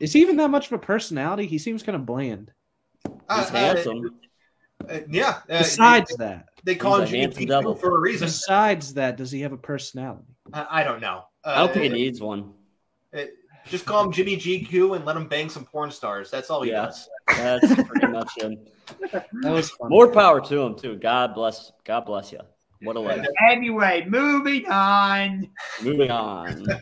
Is he even that much of a personality? He seems kind of bland. He's Uh, uh, handsome. uh, yeah. uh, Besides that, they call him Jimmy handsome G devil. for a reason. besides that, does he have a personality? I, I don't know. Uh, I don't think he needs one. uh, just call him Jimmy GQ and let him bang some porn stars. That's all he Yeah. does. That's pretty much him. That was fun. More power to him too. God bless. God bless you. What a life. Anyway, moving on. Moving on.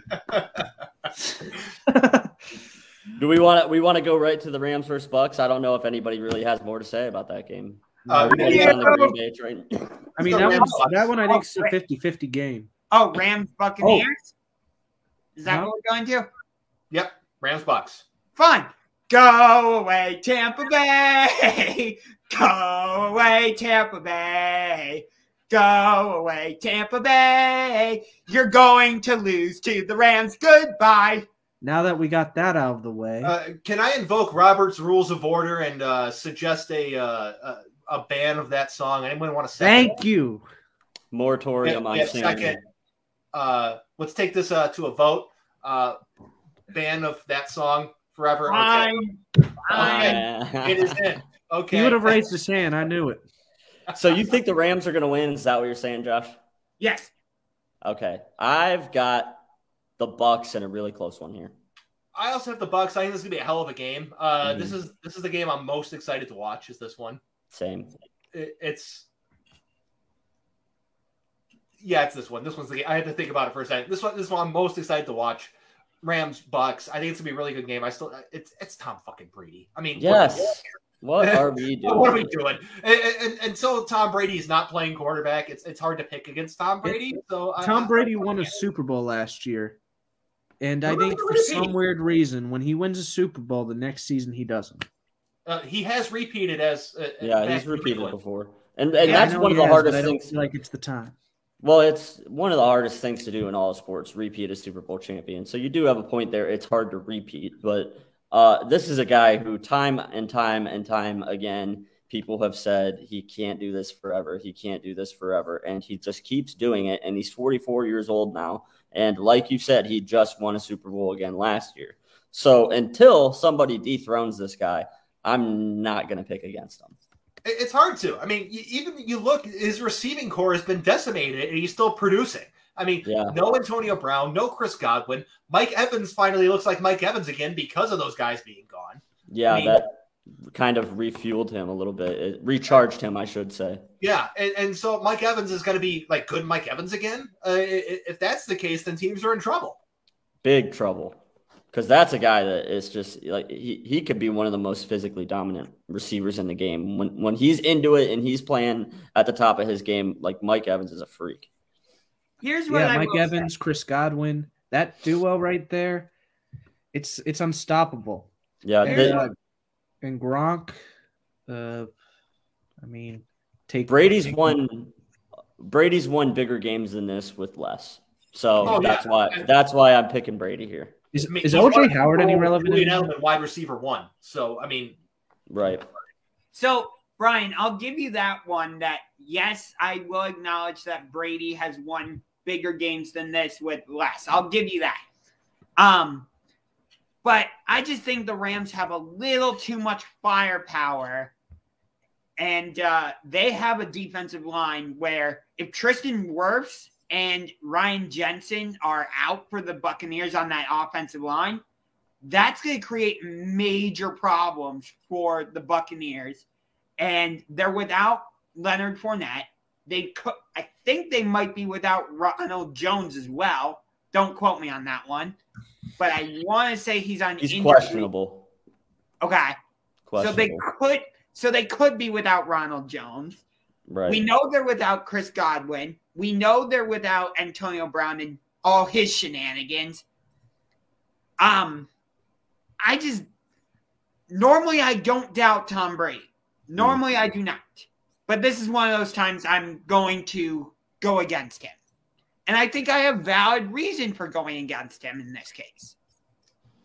Do we want to? We want to go right to the Rams versus Bucs. I don't know if anybody really has more to say about that game. Uh, Everybody's yeah. on the Green Bay. I mean, the that one, that one I think is a 50-50 game. Oh, Rams Buccaneers? Is that No. what we're going to? Yep. Rams Bucs. Fine. Go away, Tampa Bay. Go away, Tampa Bay. Go away, Tampa Bay. You're going to lose to the Rams. Goodbye. Now that we got that out of the way, Uh, can I invoke Robert's Rules of Order and uh, suggest a, uh, a a ban of that song? Anyone want to say? thank you. Moratorium on Yeah, singing. second. Uh, let's take this uh, to a vote. Uh, ban of that song forever. Okay. Fine. Fine. Uh, It is in. Okay. He would have raised his hand. I knew it. So you think the Rams are going to win? Is that what you're saying, Josh? Yes. Okay, I've got the Bucs in a really close one here. I also have the Bucs. I think this is gonna be a hell of a game. Uh, Mhm. This is this is the game I'm most excited to watch. Is this one? Same. It, it's yeah, it's this one. This one's the game. I had to think about it for a second. This one, this one, I'm most excited to watch. Rams Bucs. I think it's gonna be a really good game. I still, it's it's Tom fucking Brady. I mean, Yes. What are we doing? What are we doing? And, and, until Tom Brady is not playing quarterback, it's it's hard to pick against Tom Brady. So I- Tom I- Brady won a Super Bowl last year. And I think for some weird reason, when he wins a Super Bowl, the next season he doesn't. Uh, he has repeated as uh, Yeah, he's repeated England. before, and and Yeah, that's one of the has, hardest but I don't things. like it's the time. Well, it's one of the hardest things to do in all sports. Repeat a Super Bowl champion. So you do have a point there. It's hard to repeat, but uh, this is a guy who, time and time and time again, people have said he can't do this forever. He can't do this forever, and he just keeps doing it. And he's 44 years old now, and like you said, he just won a Super Bowl again last year. So until somebody dethrones this guy, I'm not going to pick against him. It's hard to. I mean, even you look, his receiving corps has been decimated, and he's still producing. I mean, yeah. no Antonio Brown, no Chris Godwin. Mike Evans finally looks like Mike Evans again because of those guys being gone. Yeah, I mean, that kind of refueled him a little bit. It recharged him, I should say. Yeah, and, and so Mike Evans is going to be like good Mike Evans again. Uh, if that's the case, then teams are in trouble. Big trouble. Because that's a guy that is just like he, he could be one of the most physically dominant receivers in the game. When when he's into it and he's playing at the top of his game, like Mike Evans is a freak. Here's what yeah, I Mike Evans, say. Chris Godwin, that duo right there, it's it's unstoppable. Yeah, and, uh, and Gronk, uh, I mean, take Brady's take won. Brady's won bigger games than this with less, so oh, that's yeah. why that's why I'm picking Brady here. Is, I mean, is OJ Howard any relevant? Julian wide receiver one. So I mean, right. So Bryan, I'll give you that one. That yes, I will acknowledge that Brady has won bigger games than this with less. I'll give you that. Um, but I just think the Rams have a little too much firepower. And uh, they have a defensive line where if Tristan Wirfs and Ryan Jensen are out for the Buccaneers on that offensive line, that's going to create major problems for the Buccaneers. And they're without Leonard Fournette. They could, I think they might be without Ronald Jones as well. Don't quote me on that one, but I want to say he's on. He's injury. questionable. Okay, questionable. so they could, so they could be without Ronald Jones. Right. We know they're without Chris Godwin. We know they're without Antonio Brown and all his shenanigans. Um, I just normally I don't doubt Tom Brady. Normally mm. I do not. But this is one of those times I'm going to go against him. And I think I have valid reason for going against him in this case.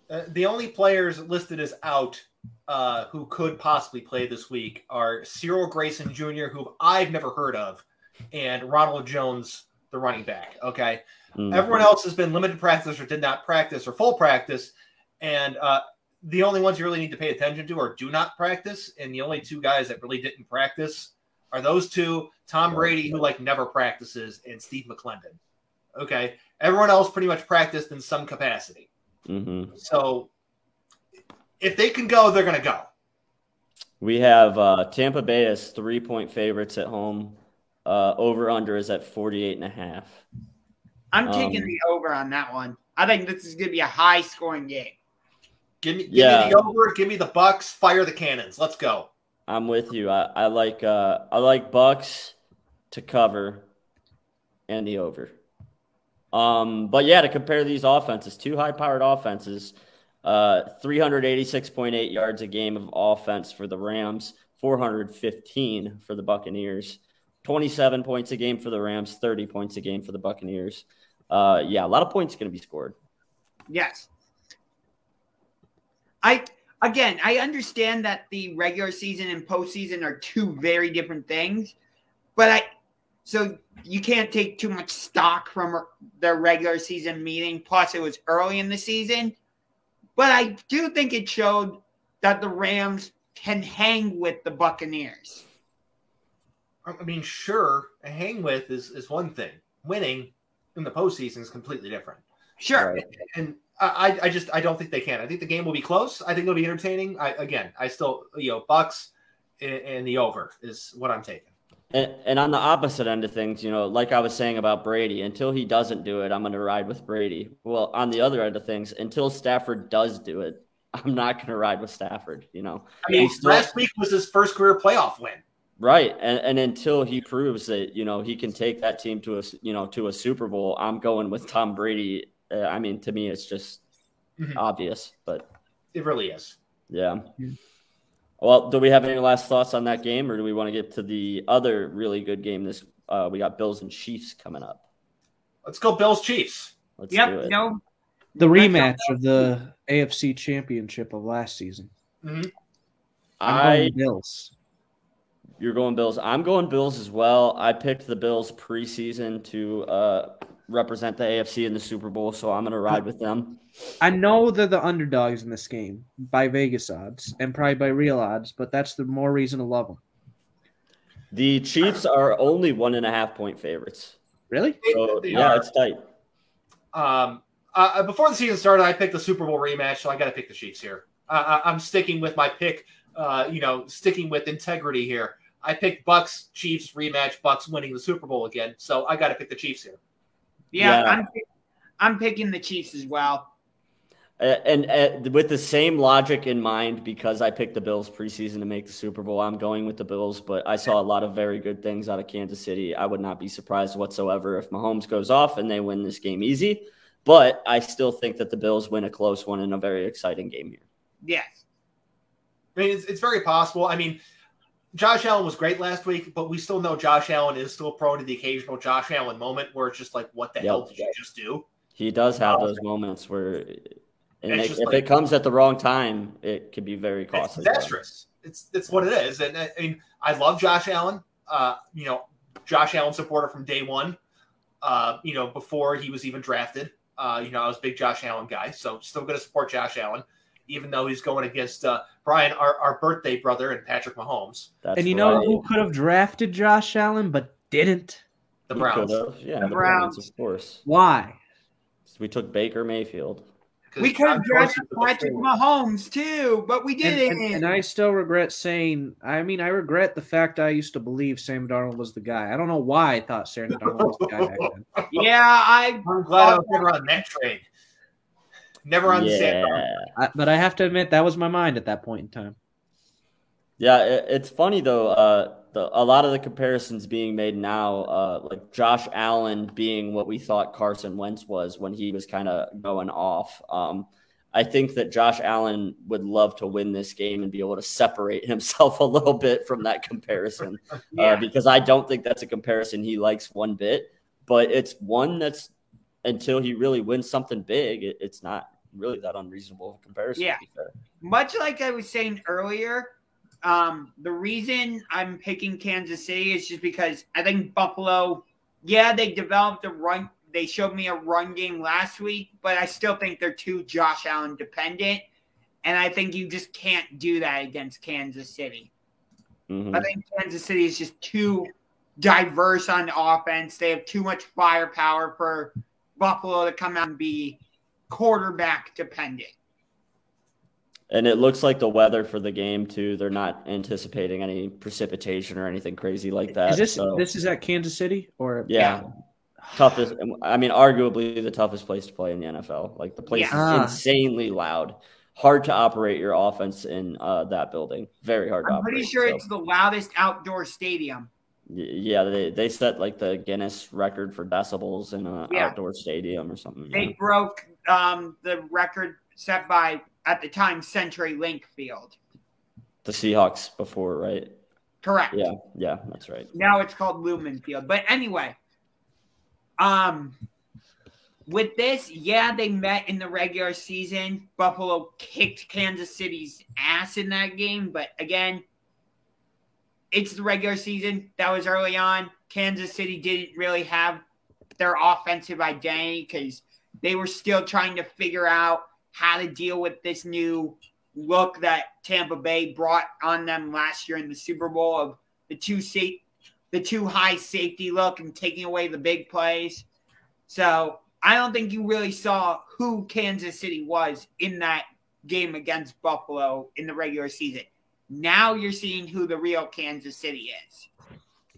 Uh, the only players listed as out uh, who could possibly play this week are Cyril Grayson Jr., who I've never heard of, and Ronald Jones, the running back. Okay. Mm-hmm. Everyone else has been limited practice or did not practice or full practice. And uh, the only ones you really need to pay attention to are do not practice. And the only two guys that really didn't practice are those two Tom Brady, who like never practices, and Steve McLendon. Okay. Everyone else pretty much practiced in some capacity. Mm-hmm. So if they can go, they're going to go. We have uh, Tampa Bay as three point favorites at home. Uh, over under is at 48 and a half. I'm taking um, the over on that one. I think this is going to be a high scoring game. Give me, give yeah. me the over. Give me the Bucs. Fire the cannons. Let's go. I'm with you. I, I like uh, I like Bucs to cover and the over. Um, but yeah, to compare these offenses, two high-powered offenses, uh, 386.8 yards a game of offense for the Rams, 415 for the Buccaneers, 27 points a game for the Rams, 30 points a game for the Buccaneers. Uh, yeah, a lot of points going to be scored. Yes. I again, I understand that the regular season and postseason are two very different things, but I so you can't take too much stock from the regular season meeting. Plus, it was early in the season, but I do think it showed that the Rams can hang with the Buccaneers. I mean, sure, hang with is is one thing. Winning in the postseason is completely different. Sure, right. and I, I just I don't think they can. I think the game will be close. I think it'll be entertaining. I again, I still you know Bucs and, the over is what I'm taking. And, and, on the opposite end of things, you know, like I was saying about Brady, until he doesn't do it, I'm going to ride with Brady. Well, on the other end of things, until Stafford does do it, I'm not going to ride with Stafford. You know, I mean, still, last week was his first career playoff win. Right, and and until he proves that you know he can take that team to a you know to a Super Bowl, I'm going with Tom Brady uh, I mean, to me, it's just mm-hmm. obvious, but it really is. Yeah. Well, do we have any last thoughts on that game, or do we want to get to the other really good game? This uh, we got Bills and Chiefs coming up. Let's go Bills Chiefs. Let's yep, do it. No, the rematch of the AFC Championship of last season. Mm-hmm. I Bills. You're going Bills. I'm going Bills as well. I picked the Bills preseason to uh, represent the AFC in the Super Bowl, so I'm going to ride with them. I know they're the underdogs in this game by Vegas odds and probably by real odds, but that's the more reason to love them. The Chiefs are only one and a half point favorites. Really? So, yeah, are. it's tight. Um, uh, before the season started, I picked the Super Bowl rematch, so I got to pick the Chiefs here. Uh, I- I'm sticking with my pick. Uh, you know, sticking with integrity here. I picked Bucs Chiefs rematch. Bucs winning the Super Bowl again, so I got to pick the Chiefs here. Yeah, Yeah. I'm I'm picking the Chiefs as well. Uh, And uh, with the same logic in mind, because I picked the Bills preseason to make the Super Bowl, I'm going with the Bills. But I saw a lot of very good things out of Kansas City. I would not be surprised whatsoever if Mahomes goes off and they win this game easy. But I still think that the Bills win a close one in a very exciting game here. Yes. I mean, it's, it's very possible. I mean, Josh Allen was great last week, but we still know Josh Allen is still prone to the occasional Josh Allen moment where it's just like, what the Yep. hell did you just do? He does have those moments where, and it- if like- it comes at the wrong time, it could be very It's costly. disastrous. It's it's what it is. And I I mean, I love Josh Allen. Uh, you know, Josh Allen supporter from day one. Uh, you know, before he was even drafted. Uh, you know, I was a big Josh Allen guy, so still going to support Josh Allen, even though he's going against uh, Bryan, our, our birthday brother, and Patrick Mahomes, That's and you know who could have drafted Josh Allen but didn't? the He Browns. Yeah, The the, Browns. Browns. of course. Why? We took Baker Mayfield. We could have John drafted Dorsey was Patrick. Mahomes too, but we didn't. and, and I still regret saying. I mean, I regret the fact I used to believe Sam Darnold was the guy. I don't know why I thought Sam Darnold was the guy back then. yeah, I I'm glad I was never on that trade. Never on the Sam Yeah. I, but I have to admit that was my mind at that point in time. Yeah, it, it's funny though. Uh, the, a lot of the comparisons being made now, uh, like Josh Allen being what we thought Carson Wentz was when he was kind of going off. Um, I think that Josh Allen would love to win this game and be able to separate himself a little bit from that comparison, yeah. uh, because I don't think that's a comparison he likes one bit. But it's one that's until he really wins something big, it, it's not really that unreasonable of a comparison. Yeah. To be fair. much like I was saying earlier, um, the reason I'm picking Kansas City is just because I think Buffalo, yeah, they developed a run. They showed me a run game last week, but I still think they're too Josh Allen dependent. And I think you just can't do that against Kansas City. Mhm. I think Kansas City is just too diverse on offense. They have too much firepower for Buffalo to come out and be quarterback dependent. And it looks like the weather for the game too. They're not anticipating any precipitation or anything crazy like that. Is this so, this is at Kansas City or yeah, toughest. I mean, arguably the toughest place to play in the NFL. Like the place Yeah. is Ah. insanely loud. Hard to operate your offense in uh, that building. Very hard to I'm operate. pretty sure so, it's the loudest outdoor stadium. yeah, they, they set like the Guinness record for decibels in an Yeah. outdoor stadium or something. They yeah. broke um, the record set by at the time CenturyLink Field. The Seahawks before, right? Correct. Yeah, yeah, that's right. Now it's called Lumen Field. But anyway, um, with this, yeah, they met in the regular season. Buffalo kicked Kansas City's ass in that game, but again, it's the regular season. That was early on. Kansas City didn't really have their offensive identity because they were still trying to figure out how to deal with this new look that Tampa Bay brought on them last year in the Super Bowl of the two safe, the two high safety look and taking away the big plays. So I don't think you really saw who Kansas City was in that game against Buffalo in the regular season. Now you're seeing who the real Kansas City is.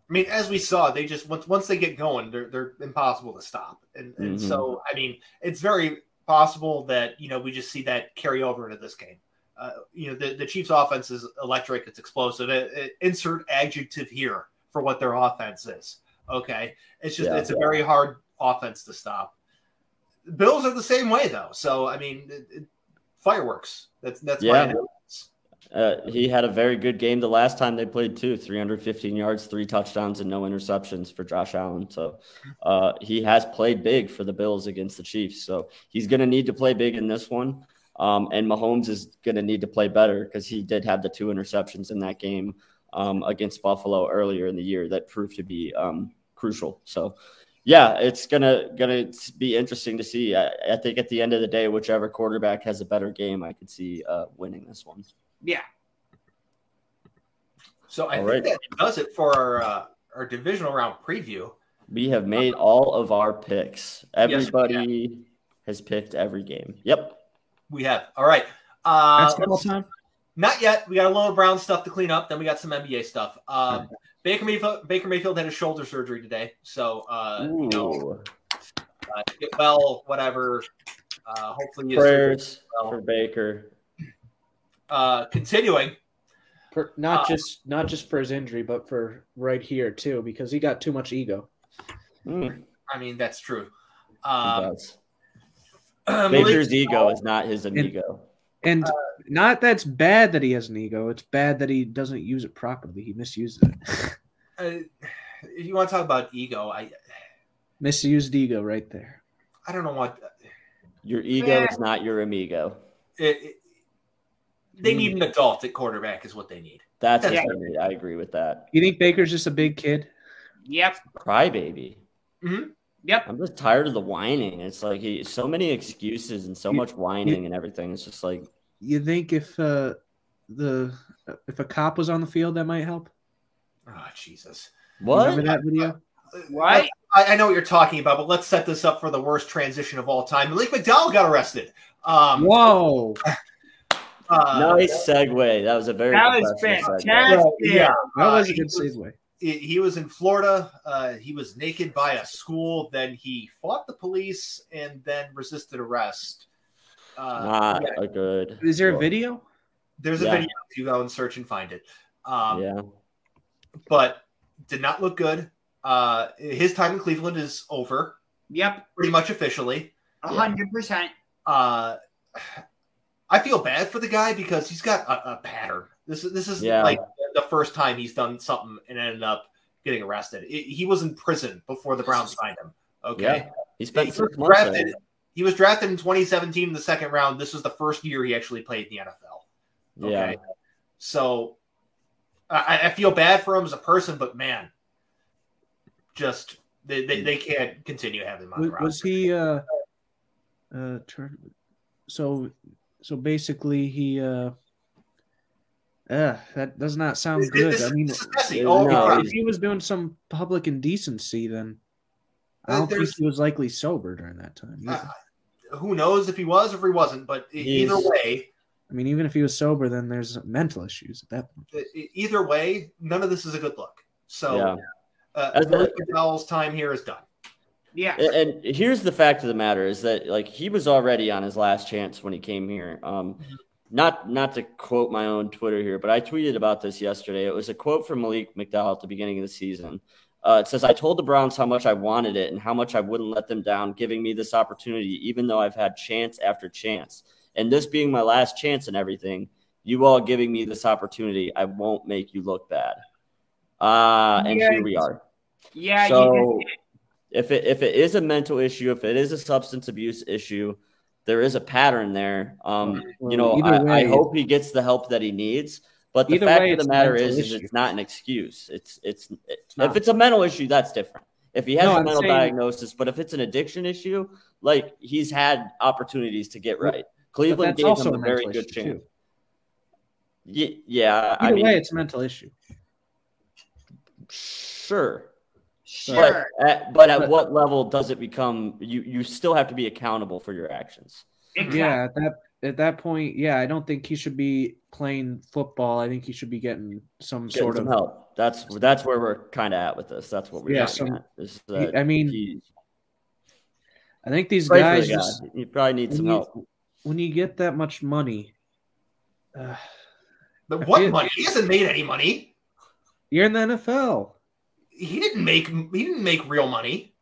I mean, as we saw, they just once once they get going, they're they're impossible to stop. And and Mhm. so I mean, it's very possible that you know we just see that carry over into this game. Uh, you know, the, the Chiefs' offense is electric. It's explosive. It, it- insert adjective here for what their offense is. Okay, it's just Yeah. it's a very hard offense to stop. Bills are the same way though. So I mean, it, it, fireworks. That's that's Yeah. Uh, he had a very good game the last time they played too. 315 yards three touchdowns and no interceptions for josh allen. So uh, he has played big for the bills against the chiefs. So he's going to need to play big in this one. Um, and mahomes is going to need to play better because he did have the two interceptions in that game um, against buffalo earlier in the year that proved to be um, crucial. So yeah, it's gonna gonna be interesting to see. I, I, think at the end of the day, whichever quarterback has a better game, I could see uh, winning this one. Yeah. So I all think right. that does it for our uh, our divisional round preview. We have made all of our picks. Everybody yes, has picked every game. Yep. We have. All right. Uh, Basketball time? Not yet. We got a little Brown stuff to clean up. Then we got some NBA stuff. Um, Baker Mayfield, Baker Mayfield had a shoulder surgery today, so uh, you know, uh, get well, whatever. Uh, hopefully, prayers well. for Baker. Uh, continuing, for, not uh, just not just for his injury, but for right here too, because he got too much ego. Mm. I mean, that's true. Um, Baker's ego is not his ego. And, and uh, not that's bad that he has an ego. It's bad that he doesn't use it properly. He misuses it. uh, if you want to talk about ego, I misused ego right there. I don't know what your ego is not your amigo. It, it, they need an adult at quarterback, is what they need. That's what they need. I agree with that. You think Baker's just a big kid? Yep. Crybaby. Mm-hmm. Yep. I'm just tired of the whining. It's like he, so many excuses and so much whining and everything. It's just like you think if uh, the if a cop was on the field, that might help. Oh Jesus! What? Remember that video? Right. I, I, know what you're talking about, but let's set this up for the worst transition of all time. Malik McDowell got arrested. Um, Whoa! Uh, nice segue. That was a very that was fantastic. yeah, that was a good segue. He was in Florida. Uh, he was naked by a school. Then he fought the police and then resisted arrest. Uh, Not yeah. a good. Is there a video? There's a yeah. video. If you go and search and find it. Um, yeah. But did not look good. Uh, his time in Cleveland is over. Yep. Pretty much officially. A hundred percent. Uh, I feel bad for the guy because he's got a, a pattern. This is this is yeah. like the first time he's done something and ended up getting arrested. It, he was in prison before the Browns signed him. Okay. Yeah. He spent he drafted, he was drafted in 2017 in the second round. This was the first year he actually played in the NFL. Okay? Yeah. So I, I, feel bad for him as a person, but man, just they, they, they can't continue having him on was, was he uh uh turn so so basically he uh uh, that does not sound good. This, I mean, no, if he was doing some public indecency, then I don't think he was likely sober during that time. Uh, who knows if he was or if he wasn't, but He's, either way. I mean, even if he was sober, then there's mental issues at that point. Either way, none of this is a good look. So, yeah. uh, McDowell's time here is done. Yeah. And here's the fact of the matter is that like he was already on his last chance when he came here. Um, mm-hmm. not not to quote my own Twitter here, but I tweeted about this yesterday. It was a quote from Malik McDowell at the beginning of the season. Uh, it says, I told the Browns how much I wanted it and how much I wouldn't let them down, giving me this opportunity, even though I've had chance after chance. And this being my last chance and everything, you all giving me this opportunity, I won't make you look bad. Uh, and here we are. Yeah. So if it if it is a mental issue, if it is a substance abuse issue, there is a pattern there. Um, you know, I, way, I, hope he gets the help that he needs. But the fact way, of the matter is, is, it's not an excuse. It's it's, it's if it's a mental issue, that's different. If he has no, a mental saying, diagnosis, but if it's an addiction issue, like he's had opportunities to get right. Cleveland gave him a, a very good chance. Yeah, yeah. Either I mean, way, it's a mental issue. Sure, Sure. But at, but at what level does it become? You you still have to be accountable for your actions. Exactly. Yeah, at that at that point, yeah, I don't think he should be playing football. I think he should be getting some getting sort some of help. That's that's where we're kind of at with this. That's what we're yeah. Some, at, is, I mean, I think these guys the just, you probably need some you, help. When you get that much money, uh, but what money? He hasn't made any money. You're in the NFL he didn't make he didn't make real money.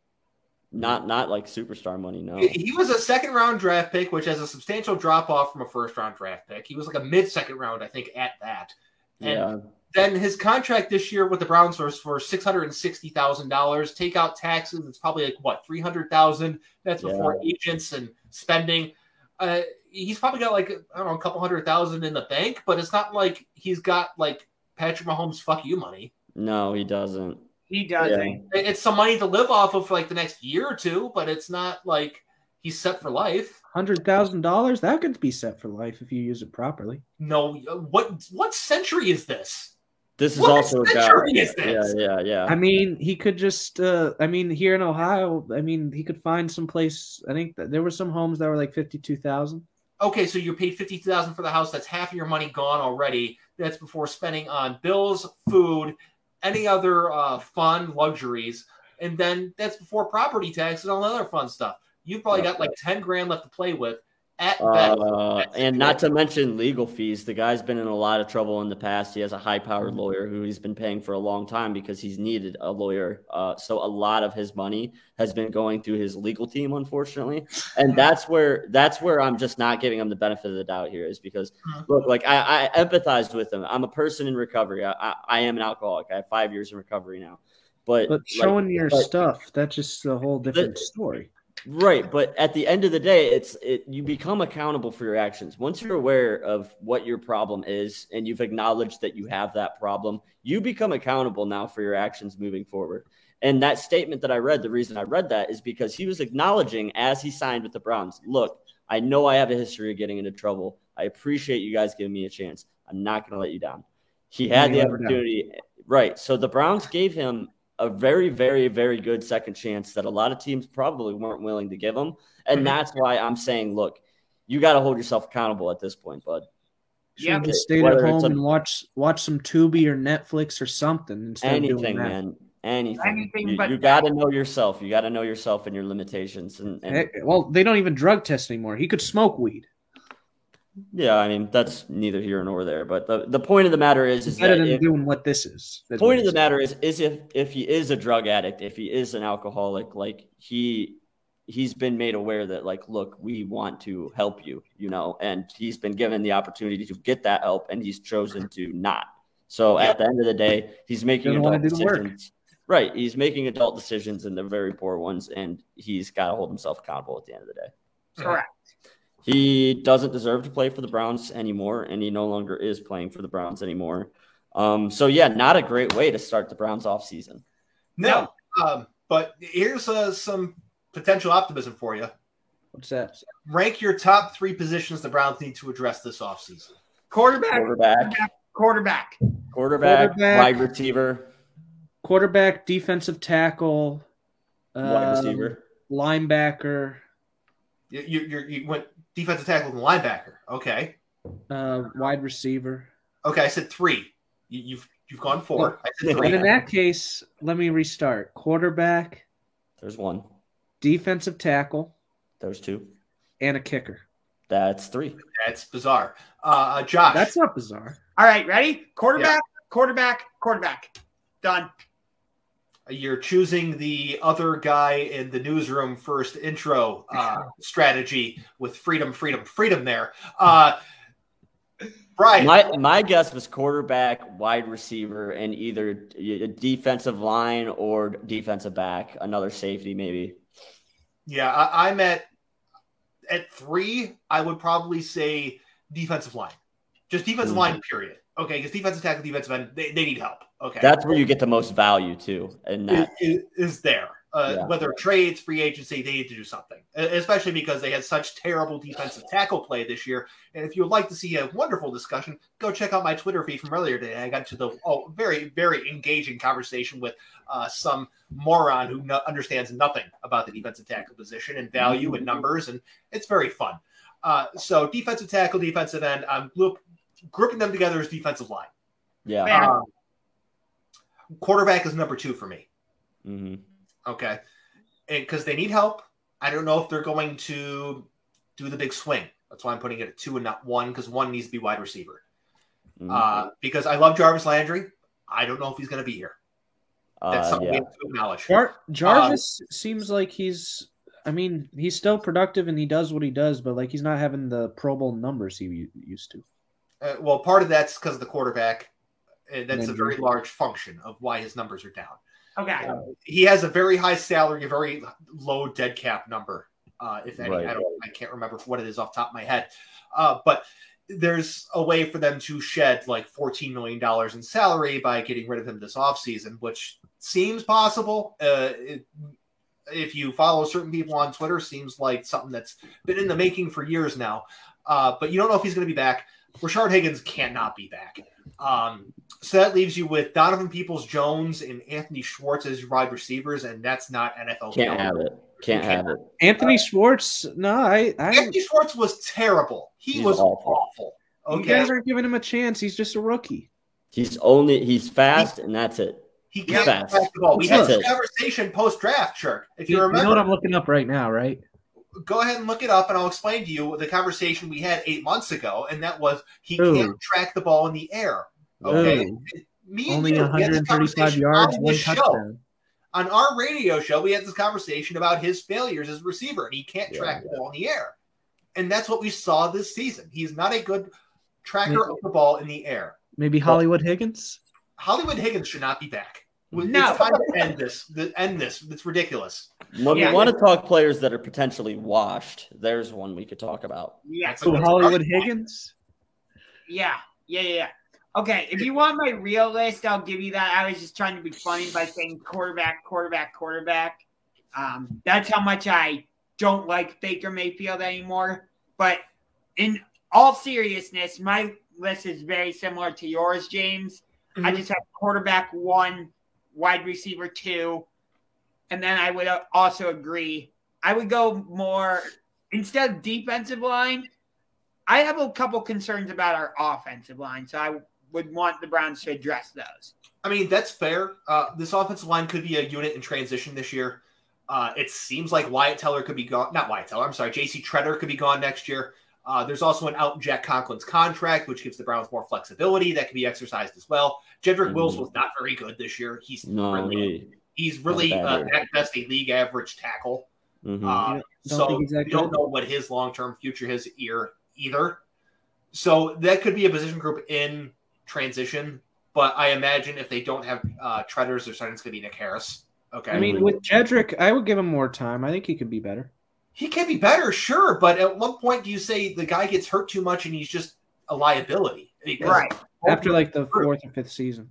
Not not like superstar money. No, he was a second round draft pick, which has a substantial drop off from a first round draft pick. He was like a mid second round, I think, at that. And yeah. then his contract this year with the Browns was for six hundred and sixty thousand dollars. Take out taxes, it's probably like what three hundred thousand. That's before yeah. agents and spending. Uh, he's probably got like I don't know a couple hundred thousand in the bank, but it's not like he's got like Patrick Mahomes fuck you money. No, he doesn't. He doesn't. Yeah. It's some money to live off of for like the next year or two, but it's not like he's set for life. Hundred thousand dollars that could be set for life if you use it properly. No, what what century is this? This is what also a guy. Is this? Yeah, yeah, yeah. I mean, he could just. uh I mean, here in Ohio, I mean, he could find some place. I think there were some homes that were like fifty-two thousand. Okay, so you paid fifty thousand for the house. That's half of your money gone already. That's before spending on bills, food, any other uh, fun luxuries, and then that's before property tax and all the other fun stuff. You've probably got like ten grand left to play with uh, and not to mention legal fees. The guy's been in a lot of trouble in the past. He has a high-powered mm-hmm. lawyer who he's been paying for a long time because he's needed a lawyer. Uh, so a lot of his money has been going through his legal team, unfortunately. And that's where that's where I'm just not giving him the benefit of the doubt here, is because mm-hmm. look, like I, I empathized with him. I'm a person in recovery. I, I, I, am an alcoholic. I have five years in recovery now. But, but showing like, your but, stuff, that's just a whole different but, story. Right, but at the end of the day, it's it you become accountable for your actions. Once you're aware of what your problem is and you've acknowledged that you have that problem, you become accountable now for your actions moving forward. And that statement that I read, the reason I read that is because he was acknowledging as he signed with the Browns, look, I know I have a history of getting into trouble. I appreciate you guys giving me a chance. I'm not going to let you down. He had the opportunity. Right. So the Browns gave him a very, very, very good second chance that a lot of teams probably weren't willing to give him. And mm-hmm. that's why I'm saying, look, you got to hold yourself accountable at this point, bud. Yeah, just stay at home a, and watch watch some Tubi or Netflix or something. Instead anything, man. Anything. anything you, you got to know yourself. You got to know yourself and your limitations. And, and well, they don't even drug test anymore. He could smoke weed. Yeah, I mean that's neither here nor there. But the, the point of the matter is, is better than if, doing what this is. The point of the matter is, is if if he is a drug addict, if he is an alcoholic, like he he's been made aware that like, look, we want to help you, you know, and he's been given the opportunity to get that help, and he's chosen to not. So at the end of the day, he's making adult decisions. Right, he's making adult decisions, and they're very poor ones, and he's got to hold himself accountable at the end of the day. Correct. He doesn't deserve to play for the Browns anymore, and he no longer is playing for the Browns anymore. Um, so yeah, not a great way to start the Browns off season. No, um, but here's uh, some potential optimism for you. What's that? Rank your top three positions the Browns need to address this offseason. Quarterback, quarterback, quarterback, quarterback, quarterback wide receiver, quarterback, defensive tackle, wide receiver, um, linebacker. You, you, you went defensive tackle and linebacker. Okay. Uh, wide receiver. Okay, I said three. You, have you've, you've gone four. I said three. And in that case, let me restart. Quarterback. There's one. Defensive tackle. There's two. And a kicker. That's three. That's bizarre. Uh, uh Josh. That's not bizarre. All right, ready? Quarterback, yeah. quarterback, quarterback. Done. You're choosing the other guy in the newsroom first intro uh, strategy with freedom, freedom, freedom there. Uh, Bryan. My, my guess was quarterback, wide receiver, and either a defensive line or defensive back, another safety maybe. Yeah, I, I'm at at three. I would probably say defensive line, just defensive mm-hmm. line. Period. Okay, because defensive tackle, defensive end, they, they need help. Okay, that's where you get the most value too, and that is, is there. Uh, yeah. Whether trades, free agency, they need to do something, especially because they had such terrible defensive tackle play this year. And if you would like to see a wonderful discussion, go check out my Twitter feed from earlier today. I got to the oh, very, very engaging conversation with uh, some moron who no- understands nothing about the defensive tackle position and value and numbers, and it's very fun. Uh, so defensive tackle, defensive end. I'm look, grouping them together as defensive line. Yeah. Um, quarterback is number two for me. Mm-hmm. Okay. Because they need help. I don't know if they're going to do the big swing. That's why I'm putting it at two and not one, because one needs to be wide receiver. Mm-hmm. Uh, because I love Jarvis Landry. I don't know if he's going to be here. That's uh, something yeah. we have to acknowledge. Jar- Jarvis uh, seems like he's. I mean, he's still productive and he does what he does, but like he's not having the Pro Bowl numbers he used to. Uh, well, part of that's because of the quarterback. Uh, that's a very large function of why his numbers are down. Okay. Uh, he has a very high salary, a very low dead cap number. Uh, if any, right. I don't, I can't remember what it is off top of my head. Uh, but there's a way for them to shed like $14 million in salary by getting rid of him this offseason, which seems possible. Uh, it, if you follow certain people on Twitter, seems like something that's been in the making for years now. Uh, but you don't know if he's going to be back. Rashard Higgins cannot be back. Um, so that leaves you with Donovan Peoples Jones and Anthony Schwartz as your wide receivers, and that's not NFL. Can't have it. Can't, have it. Anthony uh, Schwartz, no, I, I Anthony Schwartz was terrible. He was awful. awful. Okay. You guys aren't giving him a chance. He's just a rookie. He's only he's fast, and that's it. He can't fast. the ball. We had this conversation post draft, Churk. If you, you remember, you know what I'm looking up right now, right? Go ahead and look it up, and I'll explain to you the conversation we had eight months ago, and that was he Ooh. can't track the ball in the air. Okay, Ooh. me Only you, 135 yards, one touchdown. Show. On our radio show, we had this conversation about his failures as a receiver, and he can't yeah, track yeah. the ball in the air. And that's what we saw this season. He's not a good tracker maybe, of the ball in the air. Maybe Hollywood Higgins. Hollywood Higgins should not be back. No. It's time to end this. End this. It's ridiculous. When yeah, we want to talk players that are potentially washed, there's one we could talk about. Yeah. So Hollywood Higgins. Yeah. Yeah. Yeah. Okay. If you want my real list, I'll give you that. I was just trying to be funny by saying quarterback, quarterback, quarterback. Um, that's how much I don't like Baker Mayfield anymore. But in all seriousness, my list is very similar to yours, James. Mm-hmm. I just have quarterback one, wide receiver two, and then I would also agree. I would go more instead of defensive line. I have a couple concerns about our offensive line, so I would want the Browns to address those. I mean, that's fair. Uh, this offensive line could be a unit in transition this year. Uh, it seems like Wyatt Teller could be gone. Not Wyatt Teller. I'm sorry. J.C. Tretter could be gone next year. Uh, there's also an out Jack Conklin's contract, which gives the Browns more flexibility that can be exercised as well. Jedrick mm-hmm. Wills was not very good this year. He's no, really, he, he's really uh, at best a league average tackle. Mm-hmm. Uh, so we don't know what his long term future is here either. So that could be a position group in transition. But I imagine if they don't have uh, Tretter's, their starting going to be Nick Harris. Okay. I mean, with Jedrick, I would give him more time. I think he could be better. He can be better, sure, but at what point do you say the guy gets hurt too much and he's just a liability? Because right after like the fourth or fifth season.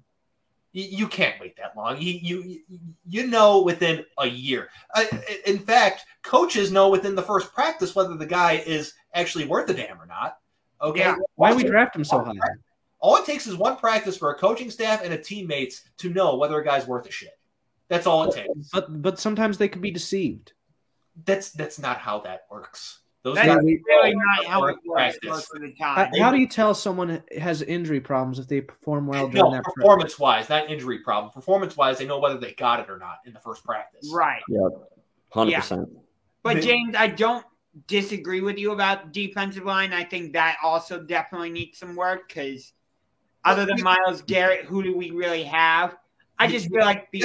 You, you can't wait that long. You, you you know within a year. Uh, in fact, coaches know within the first practice whether the guy is actually worth a damn or not. Okay. Yeah. Why we draft him so high? All it takes is one practice for a coaching staff and a teammates to know whether a guy's worth a shit. That's all it takes. But but sometimes they can be deceived. That's that's not how that works. Those That's really not how it works most of the time. How, how, do you tell someone has injury problems if they perform well during no, that performance practice? wise, not injury problem. Performance wise, they know whether they got it or not in the first practice. Right. Yep. Hundred yeah. percent. But James, I don't disagree with you about defensive line. I think that also definitely needs some work because other than Myles Garrett, who do we really have? I just feel like the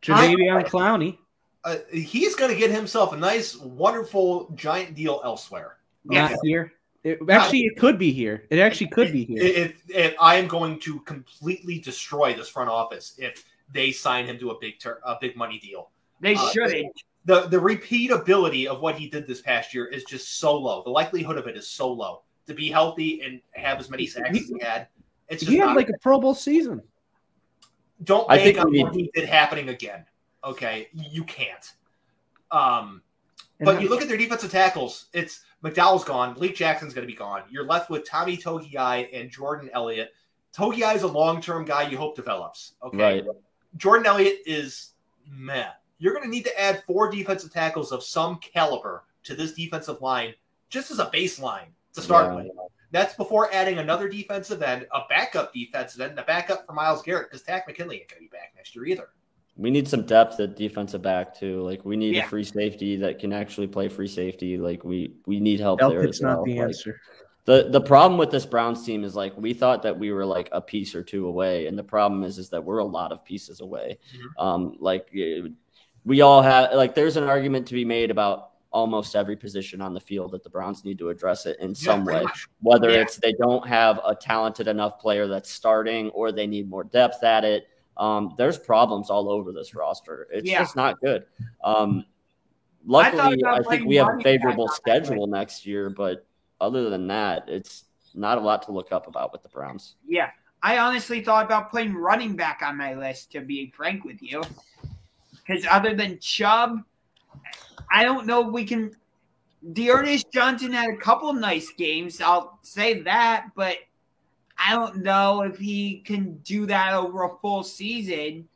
Jadeveon Clowney uh, he's going to get himself a nice, wonderful, giant deal elsewhere. Not here. It, actually, it could be here. It actually could be here. If, if, I am going to completely destroy this front office if they sign him to a big ter- a big money deal. They uh, should. The the repeatability of what he did this past year is just so low. The likelihood of it is so low. To be healthy and have as many sacks he, as he had, it's just he had like a Pro Bowl season. Don't bank on what he did happening again. Okay, you can't. Um, but you look at their defensive tackles. It's McDowell's gone. Blake Jackson's going to be gone. You're left with Tommy Togiai and Jordan Elliott. Togiai is a long term guy you hope develops. Okay. Right. Jordan Elliott is meh. You're going to need to add four defensive tackles of some caliber to this defensive line just as a baseline to start yeah. with. That's before adding another defensive end, a backup defensive end, and a backup for Myles Garrett because Takk McKinley ain't going to be back next year either. We need some depth at defensive back too. Like we need yeah. a free safety that can actually play free safety. Like we we need help there as well. not the like, answer. The the problem with this Browns team is like we thought that we were like a piece or two away, and the problem is is that we're a lot of pieces away. Mm-hmm. Um, like we all have like there's an argument to be made about almost every position on the field that the Browns need to address it in some yeah, way. Much. Whether yeah. it's they don't have a talented enough player that's starting or they need more depth at it um, there's problems all over this roster. It's yeah. just not good. Um, luckily, I, I think we have a favorable schedule next year, but other than that, it's not a lot to look up about with the Browns. Yeah. I honestly thought about putting running back on my list, to be frank with you. Because other than Chubb, I don't know if we can. D'Ernest Johnson had a couple nice games. I'll say that, but I don't know if he can do that over a full season.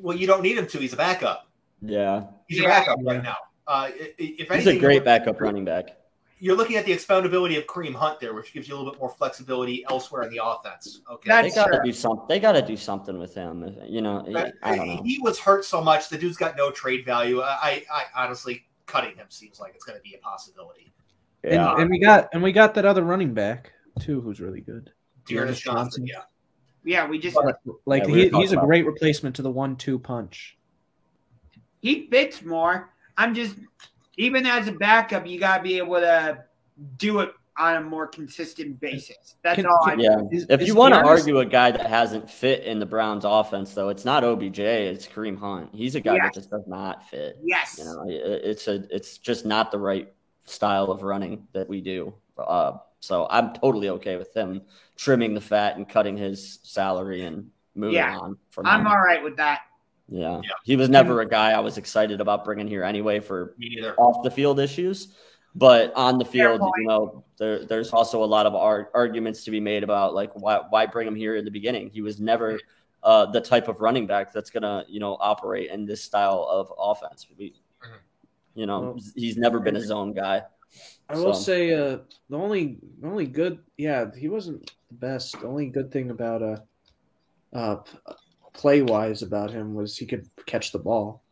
Well, you don't need him to. He's a backup. Yeah, he's Yeah. a backup right now. Uh, if he's a great backup running back. You're looking at the expandability of Kareem Hunt there, which gives you a little bit more flexibility elsewhere in the offense. Okay, That's They got to do something. They got to do something with him. You know, But I don't know. He was hurt so much. The dude's got no trade value. I, I, I honestly, cutting him seems like it's going to be a possibility. Yeah, And, and we got and we got that other running back too, who's really good. D'Ernest D'Ernest Johnson, Johnson. yeah. Yeah, we just Like Yeah, he, talking he's a about- great replacement to the one-two punch. he fits more. I'm just even as a backup, you gotta be able to do it on a more consistent basis. That's Can- all. can- I yeah. Is- If is you want to argue a guy that hasn't fit in the Browns' offense, though, it's not OBJ. It's Kareem Hunt. He's a guy Yeah. that just does not fit. yes. You know, it- it's a it's just not the right style of running that we do. Uh, so I'm totally okay with him trimming the fat and cutting his salary and moving Yeah. on from I'm all right with that. Yeah. Yeah. He was never a guy I was excited about bringing here anyway for Me neither. off the field issues. But on the field, you know, there, there's also a lot of ar- arguments to be made about like why why bring him here in the beginning. He was never uh, the type of running back that's gonna you know operate in this style of offense. We, Mhm. you know, Well- he's never been a zone guy. I will So- say uh, the only the only good yeah he wasn't the best. The only good thing about uh, uh play wise about him was he could catch the ball.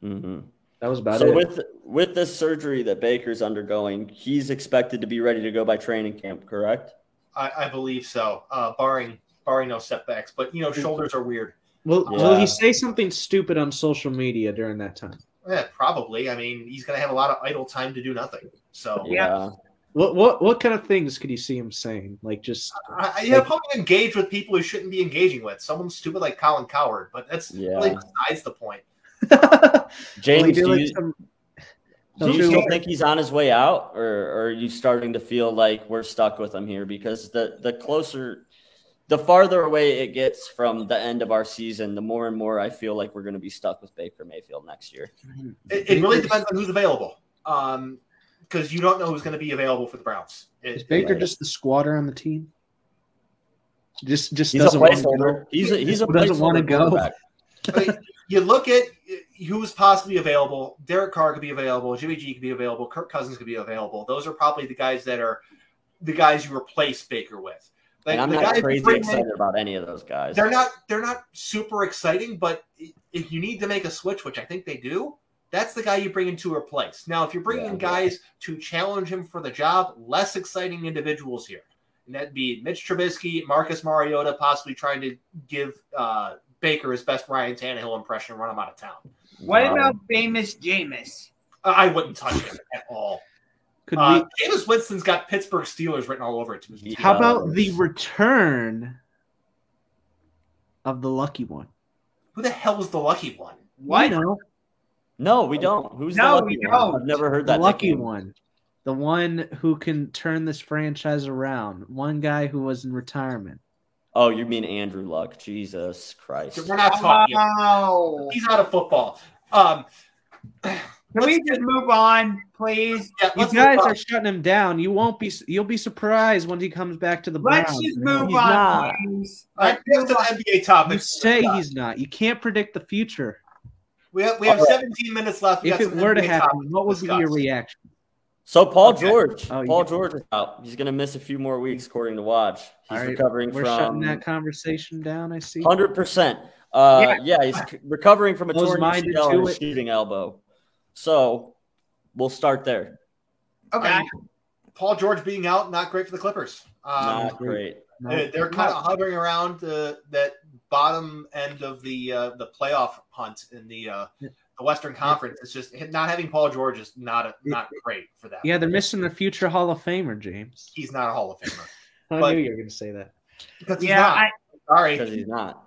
hmm That was about So it. with with this surgery that Baker's undergoing, he's expected to be ready to go by training camp. Correct? I, I believe so, uh, barring barring no setbacks. But you know, shoulders are weird. will Yeah. Will he say something stupid on social media during that time? Yeah, probably. I mean, he's going to have a lot of idle time to do nothing. So Yeah. What what what kind of things could you see him saying? Like just I, I- he'll probably engage with people he shouldn't be engaging with. Someone stupid like Colin Cowherd, but that's Yeah. really besides the point. James, Will he do like you, some- Do you still think he's on his way out, or, or are you starting to feel like we're stuck with him here? Because the the closer, the farther away it gets from the end of our season, the more and more I feel like we're going to be stuck with Baker Mayfield next year. It, it really depends on who's available, um, because you don't know who's going to be available for the Browns. It- Is Baker Right. just the squatter on the team? Just just He's doesn't want to go. He's a, he's a doesn't wanna go? quarterback. But you look at who's possibly available. Derek Carr could be available. Jimmy G could be available. Kirk Cousins could be available. Those are probably the guys that are the guys you replace Baker with. Like, And I'm not crazy bring in, excited about any of those guys. They're not. They're not super exciting. But if you need to make a switch, which I think they do, that's the guy you bring in to replace. Now, if you're bringing Yeah. guys to challenge him for the job, less exciting individuals here. And that'd be Mitch Trubisky, Marcus Mariota, possibly trying to give uh, Baker his best Ryan Tannehill impression and run him out of town. What Wow. about famous Jameis? Uh, I wouldn't touch him at all. Could Uh, Jameis Winston's got Pittsburgh Steelers written all over it. To me. How about the return of the lucky one? Who the hell was the lucky one? Why? You know, No, we don't. Who's No, the we lucky one? don't. I've never heard that. the that. lucky nickname. one, the one who can turn this franchise around. One guy who was in retirement. Oh, you mean Andrew Luck? Jesus Christ! We're not talking. Oh. He's out of football. Um, Can we just move on, please? yeah, You guys are shutting him down. You won't be. You'll be surprised when he comes back to the Browns. Let's just move He's on, not. please. All right, Let's that's move an on. NBA topic. You say he's not. You can't predict the future. We have we have All right. 17 minutes left. We If it were to happen, what would to be your reaction? So Paul Okay. George, Oh, Paul yeah. George is out. He's going to miss a few more weeks, according to Woj. He's All right, recovering We're shutting from that conversation down. I see. hundred percent. Uh, yeah. he's recovering from a torn Close-minded UCL to and a shooting elbow. So we'll start there. Okay. And Paul George being out, not great for the Clippers. Um, Not great. No, Uh, They're kind of hovering around uh, that bottom end of the uh, the playoff hunt in the uh, the Western Conference. It's just not having Paul George is not a, not great for that. yeah, they're missing their future Hall of Famer, James. he's not a Hall of Famer I But- knew you were going to say that. because he's Yeah, not. I, Because he's not.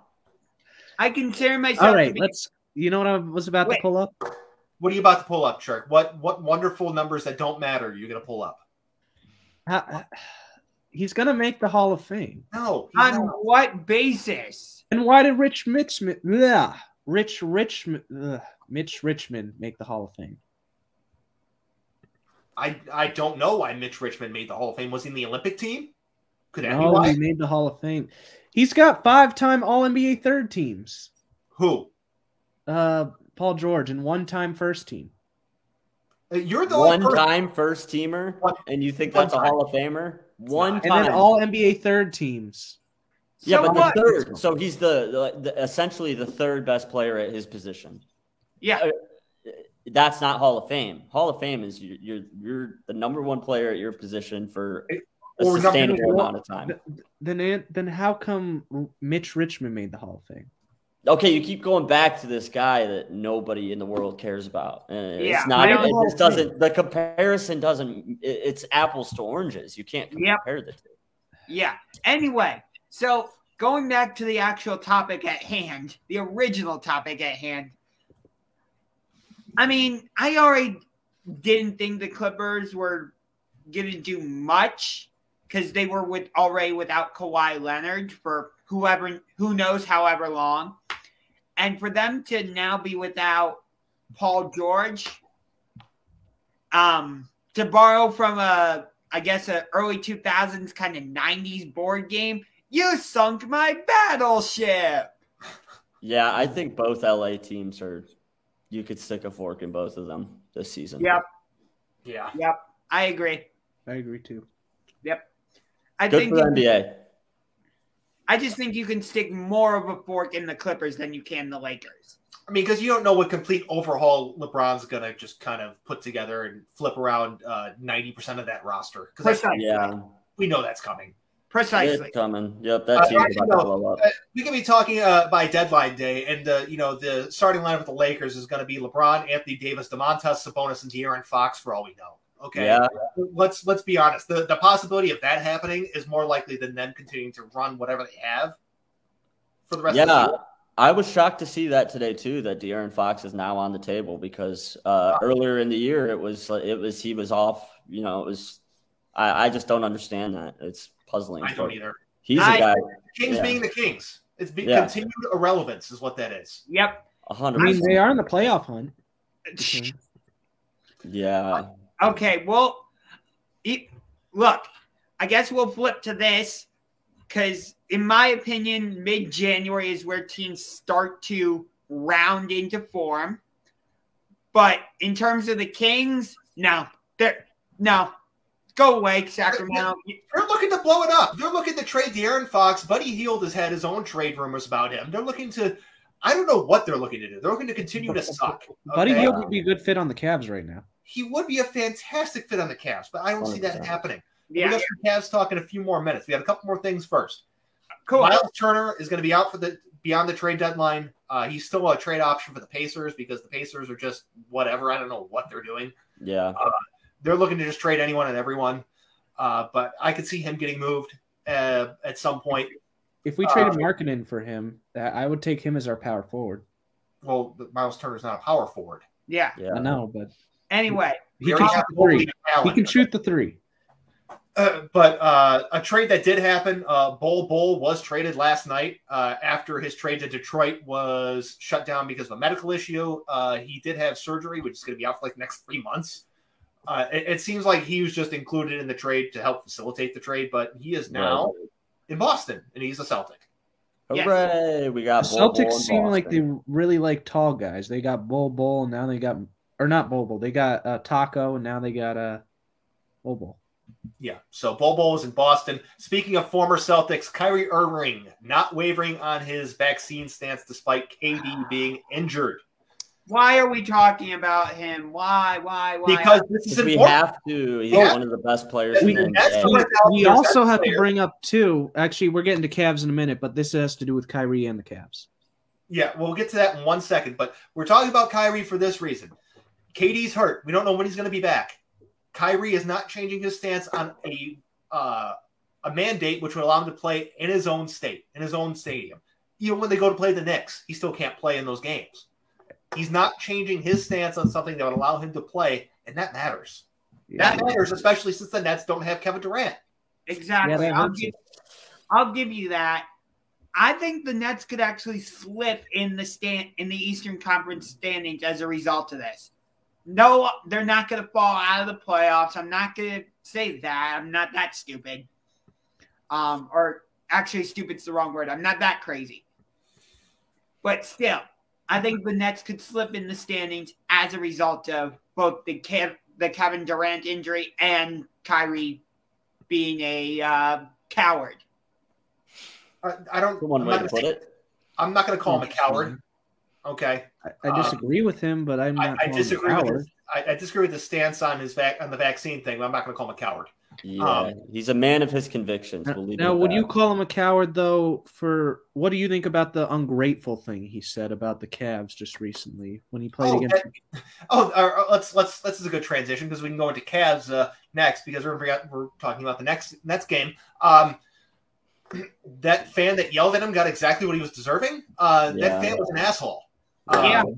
I consider myself All to be let's. You know what I was about Wait. to pull up? what are you about to pull up, Churk? What what wonderful numbers that don't matter you're you going to pull up? he's gonna make the Hall of Fame. No. On not. what basis? And why did Rich Mitch, bleh, Rich Rich ugh, Mitch Richmond make the Hall of Fame? I I don't know why Mitch Richmond made the Hall of Fame. Was he in the Olympic team? Could that be No, why? he made the Hall of Fame. He's got five-time All NBA third teams. Who? Uh, Paul George and one-time first team. Uh, You're the one time first teamer, and you think that's a. Hall of Famer? One not. And time. then all NBA third teams. Yeah, but what? the third. So he's the, the, the essentially the third best player at his position. Yeah. Uh, that's not Hall of Fame. Hall of Fame is you're you're, you're the number one player at your position for a Or sustainable amount of time. Then then how come Mitch Richmond made the Hall of Fame? Okay, you keep going back to this guy that nobody in the world cares about. Uh, yeah, it's not. I It just doesn't. The comparison doesn't. it- It's apples to oranges. You can't Yep. compare the two. Yeah. Anyway, so going back to the actual topic at hand, the original topic at hand. I mean, I already didn't think the Clippers were going to do much because they were with already without Kawhi Leonard for whoever who knows however long, and for them to now be without Paul George, um, to borrow from a I guess a early two thousands kind of nineties board game, you sunk my battleship. Yeah, I think both LA teams are. You could stick a fork in both of them this season. Yep, Yeah. yep, I agree. I agree too. Yep, I Good think for the NBA. I just think you can stick more of a fork in the Clippers than you can the Lakers. I mean, because you don't know what complete overhaul LeBron's going to just kind of put together and flip around uh, ninety percent of that roster. Because Precisely. Yeah, we know that's coming. Precisely. it's coming. Yep, Uh, that team's actually, about to blow up. Uh, we could be talking uh, by deadline day, and uh, you know the starting lineup with the Lakers is going to be LeBron, Anthony Davis, Domantas Sabonis, and De'Aaron Fox for all we know. Okay, Yeah, let's let's be honest. The the possibility of that happening is more likely than them continuing to run whatever they have for the rest of the year. yeah. I was shocked to see that today too. That De'Aaron Fox is now on the table because uh, earlier in the year it was it was he was off. You know, it was. I, I just don't understand that. It's puzzling. I don't either. He's I- a guy. Kings Yeah. being the Kings. It's be- Yeah. continued irrelevance is what that is. Yep. A I hundred mean, they are in the playoff hunt. Yeah. Okay, well, e- look, I guess we'll flip to this because, in my opinion, mid January is where teams start to round into form. But in terms of the Kings, no, they're no, go away, Sacramento. They're looking to blow it up. They're looking to trade De'Aaron Fox. Buddy Hield has had his own trade rumors about him. They're looking to. I don't know what they're looking to do. They're looking to continue to suck. Buddy okay? Hield would be a good fit on the Cavs right now. He would be a fantastic fit on the Cavs, but I don't see that 100%. happening. We Yeah, got some Cavs talk in a few more minutes. We have a couple more things first. cool. Myles Turner is going to be out for the beyond the trade deadline. Uh, he's still a trade option for the Pacers because the Pacers are just whatever. I don't know what they're doing. Yeah. They're looking to just trade anyone and everyone. Uh, but I could see him getting moved uh, at some point. If we Uh, traded Markkanen for him, I would take him as our power forward. Well, Myles Turner's not a power forward. Yeah. Yeah. I know, but Anyway, We he can shoot the three. He can shoot the three. Uh, but uh, a trade that did happen, uh, Bol Bol was traded last night uh, after his trade to Detroit was shut down because of a medical issue. Uh, he did have surgery, which is going to be out for like the next three months. Uh, it, it seems like he was just included in the trade to help facilitate the trade, but he is now in Boston and he's a Celtic. Yes. Hooray! We got Bol Bol Celtics in seem like they really like tall guys. They got Bol Bol, and now they got or not Bol Bol. They got uh, Tacko, and now they got uh, Bol Bol. Yeah, so Bol Bol is in Boston. Speaking of former Celtics, Kyrie Irving not wavering on his vaccine stance despite KD being injured. Why are we talking about him? Why? Why? Why? Because this is Because we important. have to. He's Yeah. one of the best players We- in the that's the We, we also best have to bring up too. Actually, we're getting to Cavs in a minute, but this has to do with Kyrie and the Cavs. Yeah, we'll get to that in one second. But we're talking about Kyrie for this reason. KD's hurt. We don't know when he's going to be back. Kyrie is not changing his stance on a uh, a mandate which would allow him to play in his own state, in his own stadium. Even when they go to play the Knicks, he still can't play in those games. He's not changing his stance on something that would allow him to play, and that matters. Yeah. That matters, especially since the Nets don't have Kevin Durant. Exactly. Yeah, I'll, give, I'll give you that. I think the Nets could actually slip in the stand in the Eastern Conference standings as a result of this. No, they're not going to fall out of the playoffs. I'm not going to say that. I'm not that stupid. Um, or actually, stupid's the wrong word. I'm not that crazy. But still, I think the Nets could slip in the standings as a result of both the Kev, the Kevin Durant injury and Kyrie being a uh, coward. I, I don't. One way to put say, it. I'm not going to call him a coward. Okay. I, I disagree um, with him, but I'm not. I, I disagree with. His, I, I, disagree with the stance on his vac on the vaccine thing. I'm not going to call him a coward. Yeah, um, he's a man of his convictions. We'll now, would you call him a coward though? For what do you think about the ungrateful thing he said about the Cavs just recently when he played oh, against? That, oh, uh, let's let's this is a good transition because we can go into Cavs uh, next because we're we're talking about the next next game. Um, that fan that yelled at him got exactly what he was deserving. Uh, yeah. That fan was an asshole. Yeah. Um,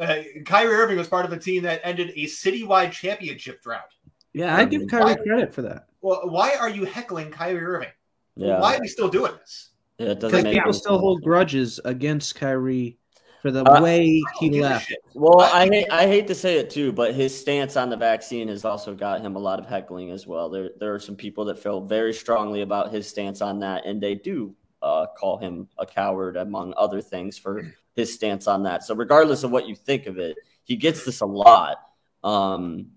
uh, Kyrie Irving was part of a team that ended a citywide championship drought. Yeah, I give Kyrie why, credit for that. Well, why are you heckling Kyrie Irving? Yeah. Why are we still doing this? Yeah, because people still hold grudges against Kyrie for the uh, way he left. Well, I hate I hate to say it too, but his stance on the vaccine has also got him a lot of heckling as well. There there are some people that feel very strongly about his stance on that, and they do uh, call him a coward among other things for his stance on that. So regardless of what you think of it, he gets this a lot. Um,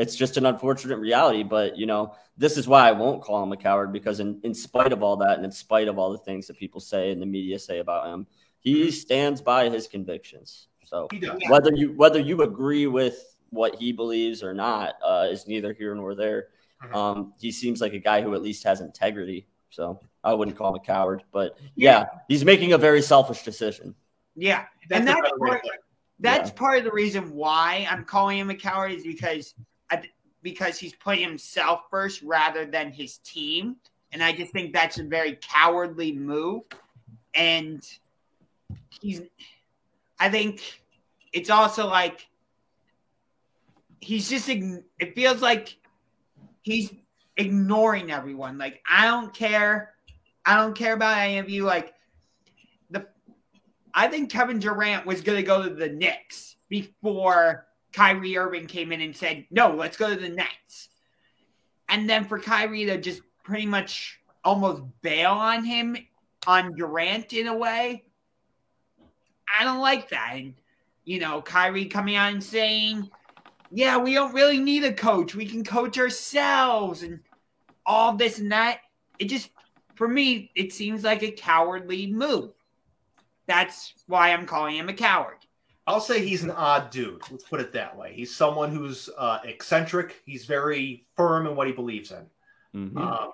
it's just an unfortunate reality, but you know, this is why I won't call him a coward because in, in spite of all that and in spite of all the things that people say and the media say about him, he stands by his convictions. So whether you whether you agree with what he believes or not uh, is neither here nor there. Mm-hmm. Um, he seems like a guy who at least has integrity. So I wouldn't call him a coward, but yeah, he's making a very selfish decision. Yeah, that's and that's part, that's yeah. part of the reason why I'm calling him a coward is because because he's putting himself first rather than his team, and I just think that's a very cowardly move. And he's, I think it's also like he's just it feels like he's ignoring everyone. Like I don't care. I don't care about any of you. Like the I think Kevin Durant was gonna go to the Knicks before Kyrie Irving came in and said, No, let's go to the Nets. And then for Kyrie to just pretty much almost bail on him on Durant in a way. I don't like that. And, you know, Kyrie coming out and saying, yeah, we don't really need a coach. We can coach ourselves and all this and that. It just, for me, it seems like a cowardly move. That's why I'm calling him a coward. I'll say he's an odd dude. Let's put it that way. He's someone who's uh, eccentric. He's very firm in what he believes in. Mm-hmm. Uh,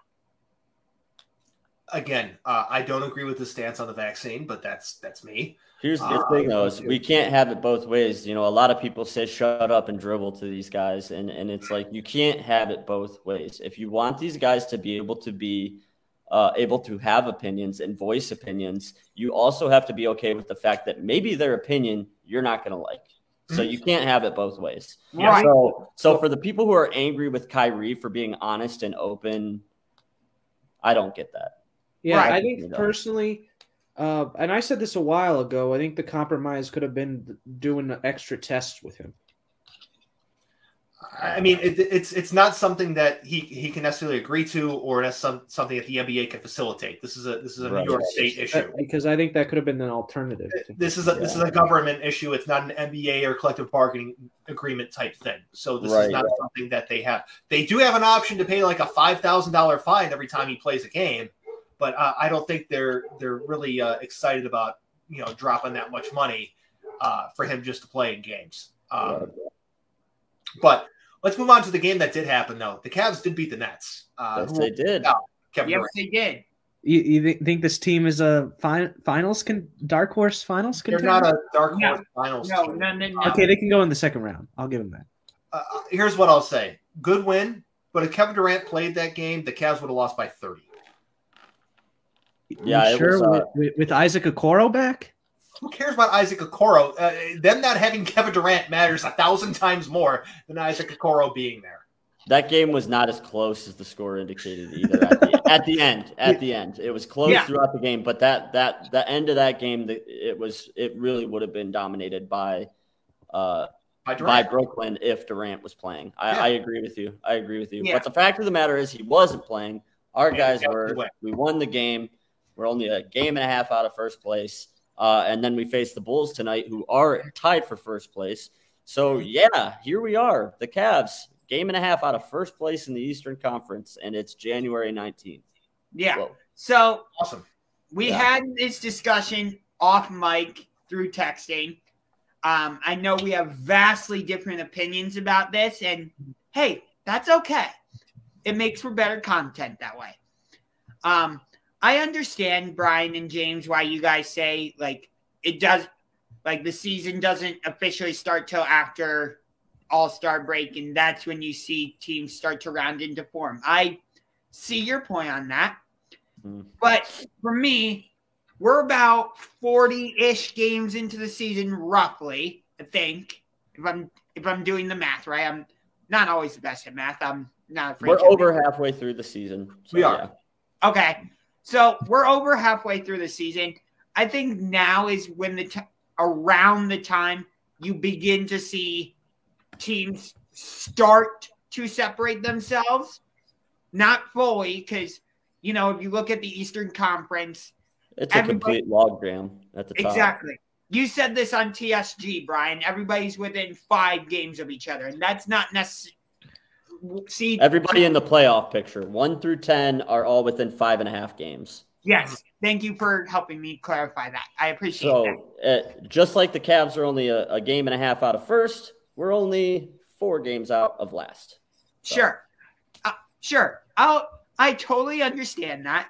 again, uh, I don't agree with the stance on the vaccine, but that's that's me. Here's the uh, thing, though: is we can't have it both ways. You know, a lot of people say "shut up" and dribble to these guys, and and it's like you can't have it both ways. If you want these guys to be able to be uh, able to have opinions and voice opinions, you also have to be okay with the fact that maybe their opinion you're not going to like. So you can't have it both ways. Right. So, so for the people who are angry with Kyrie for being honest and open, I don't get that. Yeah, right. I think personally, uh, and I said this a while ago. I think the compromise could have been doing extra tests with him. I mean, it, it's it's not something that he, he can necessarily agree to, or that's some, something that the NBA can facilitate. This is a this is a right. New York State issue because I think that could have been an alternative. This is a yeah. this is a government issue. It's not an NBA or collective bargaining agreement type thing. So this right. is not right. something that they have. They do have an option to pay like a five thousand dollar fine every time he plays a game, but uh, I don't think they're they're really uh, excited about you know dropping that much money uh, for him just to play in games. Um, but Let's move on to the game that did happen, though. The Cavs did beat the Nets. Uh, yes, they did. Kevin yes, Durant. they did. You, you, think this team is a fi- finals can dark horse finals contender? They're not a dark horse no. finals. No, no, no, no, Okay, they can go in the second round. I'll give them that. Uh, uh, here's what I'll say: good win, but if Kevin Durant played that game, the Cavs would have lost by thirty. Yeah, sure. Was, uh, with, with, Isaac Okoro back. Who cares about Isaac Okoro? Uh, them not having Kevin Durant matters a thousand times more than Isaac Okoro being there. that game was not as close as the score indicated either. At the, at the end, at the end, it was close yeah. throughout the game, but that that the end of that game, it was it really would have been dominated by uh, by, by, Brooklyn if Durant was playing. I, yeah. I, agree with you. I agree with you. Yeah. But the fact of the matter is, he wasn't playing. Our guys were. We won the game. We're only a game and a half out of first place. Uh, and then we face the Bulls tonight, who are tied for first place. So, yeah, here we are. The Cavs, game and a half out of first place in the Eastern Conference, and it's January 19th. Yeah. Whoa. So, awesome. We yeah. had this discussion off mic through texting. Um, I know we have vastly different opinions about this, and hey, that's okay. It makes for better content that way. Um, I understand Bryan and James why you guys say like it does like the season doesn't officially start till after All Star break, and that's when you see teams start to round into form. I see your point on that, mm. but for me, we're about forty-ish games into the season, roughly. I think if I'm if I'm doing the math right, I'm not always the best at math. I'm not. Afraid. We're over halfway through the season. So we are. Yeah. Okay. So we're over halfway through the season. I think now is when the t- around the time you begin to see teams start to separate themselves. Not fully, because you know if you look at the Eastern Conference, it's a complete logjam at the top. Exactly. You said this on TSG, Bryan. Everybody's within five games of each other, and that's not necessary. See, everybody in the playoff picture, one through ten, are all within five and a half games. Yes, thank you for helping me clarify that. I appreciate so, that. Uh, just like the Cavs are only a, a, game and a half out of first, we're only four games out of last. So. Sure, uh, sure. I'll I totally understand that,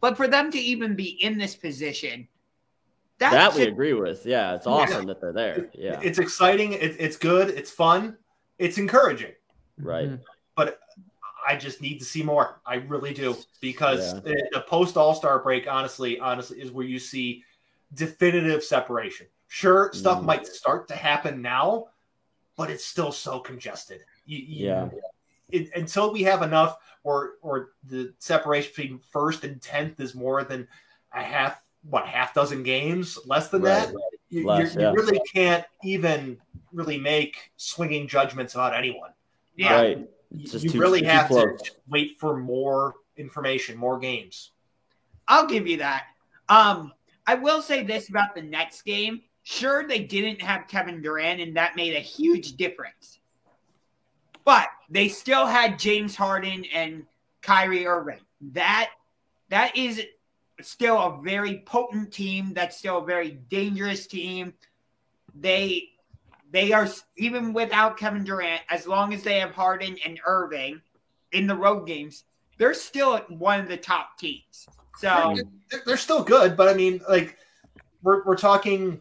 but for them to even be in this position, that we agree with. Yeah, it's awesome yeah. that they're there. Yeah, it's exciting. It, it's good. It's fun. It's encouraging. Right. Mm-hmm. But I just need to see more. I really do because yeah. the, the post All Star break, honestly, honestly, is where you see definitive separation. Sure, stuff mm. might start to happen now, but it's still so congested. You, you, yeah. It, until we have enough, or or the separation between first and tenth is more than a half, what half dozen games, less than right, that. Right. You, less, yeah. you really can't even really make swinging judgments about anyone. Yeah. Right. you too, really have to wait for more information, more games. I'll give you that. Um, I will say this about the next game. Sure, they didn't have Kevin Durant, and that made a huge difference. But they still had James Harden and Kyrie Irving. That that is still a very potent team. That's still a very dangerous team. They they are even without Kevin Durant, as long as they have Harden and Irving in the road games, they're still one of the top teams. So they're still good, but I mean, like we're we're talking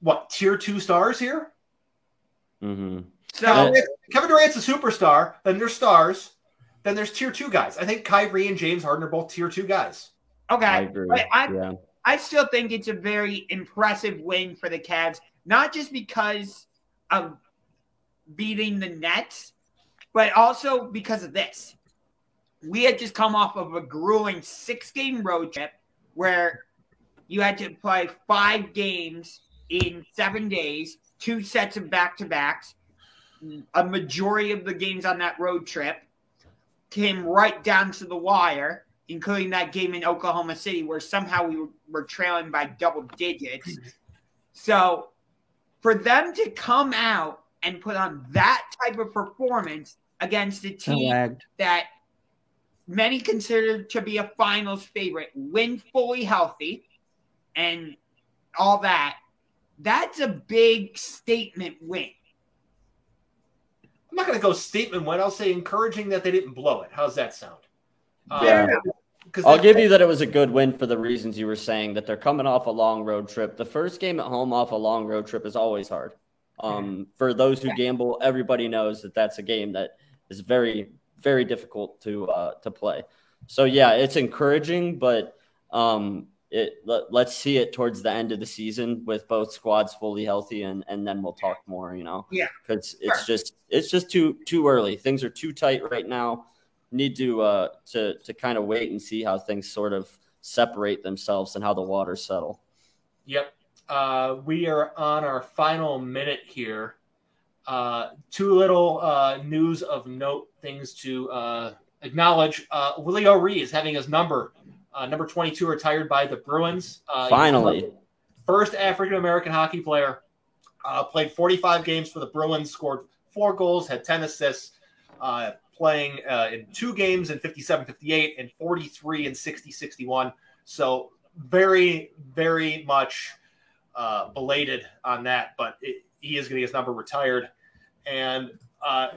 what tier two stars here. Mm-hmm. So Kevin Durant's a superstar. Then there's stars. Then there's tier two guys. I think Kyrie and James Harden are both tier two guys. Okay, I agree. But I, yeah. I still think it's a very impressive win for the Cavs not just because of beating the Nets, but also because of this. We had just come off of a grueling six game road trip where you had to play five games in seven days, two sets of back to backs. A majority of the games on that road trip came right down to the wire, including that game in Oklahoma City where somehow we were trailing by double digits. Mm-hmm. So for them to come out and put on that type of performance against a team that many consider to be a finals favorite, win fully healthy, and all that, that's a big statement win. I'm not going to go statement win. I'll say encouraging that they didn't blow it. How's that sound? Yeah. Um, I'll give you that it was a good win for the reasons you were saying that they're coming off a long road trip. The first game at home off a long road trip is always hard. Um, for those who gamble, everybody knows that that's a game that is very, very difficult to uh, to play. So yeah, it's encouraging, but um, it let, us see it towards the end of the season with both squads fully healthy, and and then we'll talk more. You know, yeah, because it's just it's just too too early. Things are too tight right now. Need to uh to to kind of wait and see how things sort of separate themselves and how the waters settle. Yep. Uh, we are on our final minute here. Uh, two little uh, news of note things to uh, acknowledge. Uh, Willie O'Ree is having his number uh, number 22 retired by the Bruins. Uh, Finally. First African American hockey player. Uh, played 45 games for the Bruins, scored four goals, had 10 assists, uh, playing uh, in two games in 57 58 and 43 and 60 61. So, very, very much uh, belated on that, but it, he is getting his number retired. And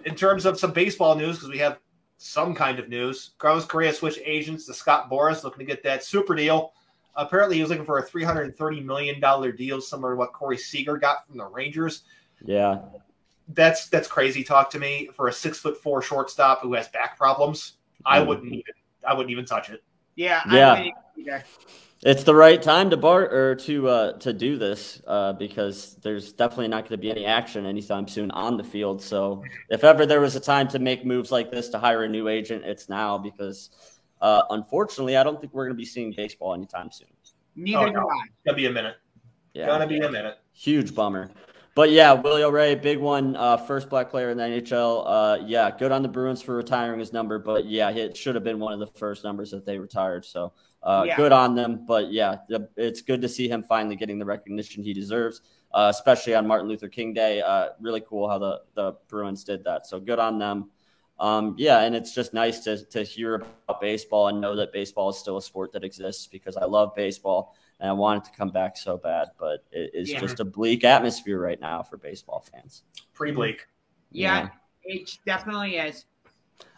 in terms of some baseball news, because we have some kind of news. Carlos Correa switched agents to Scott Boras, looking to get that super deal. Apparently, he was looking for a $330 million deal, similar to what Corey Seager got from the Rangers. Yeah. That's that's crazy talk to me for a six foot four shortstop who has back problems. I mm. wouldn't even I wouldn't even touch it. Yeah, yeah it's the right time to bar or to uh, to do this uh, because there's definitely not going to be any action anytime soon on the field. So if ever there was a time to make moves like this to hire a new agent, it's now because uh, unfortunately, I don't think we're going to be seeing baseball anytime soon. Neither oh, do I. Gonna be a minute. Yeah, gonna be a minute. Huge bummer. But yeah, Willie O'Ree, big one, uh, first black player in the NHL. Uh, yeah, good on the Bruins for retiring his number, but yeah, it should have been one of the first numbers that they retired. So uh, yeah. good on them. But yeah, it's good to see him finally getting the recognition he deserves, uh, especially on Martin Luther King Day. Uh, really cool how the, the Bruins did that. So good on them. Um, yeah, and it's just nice to, to hear about baseball and know that baseball is still a sport that exists because I love baseball and I want it to come back so bad, but it is yeah. just a bleak atmosphere right now for baseball fans. Pretty bleak. Yeah, yeah, it definitely is.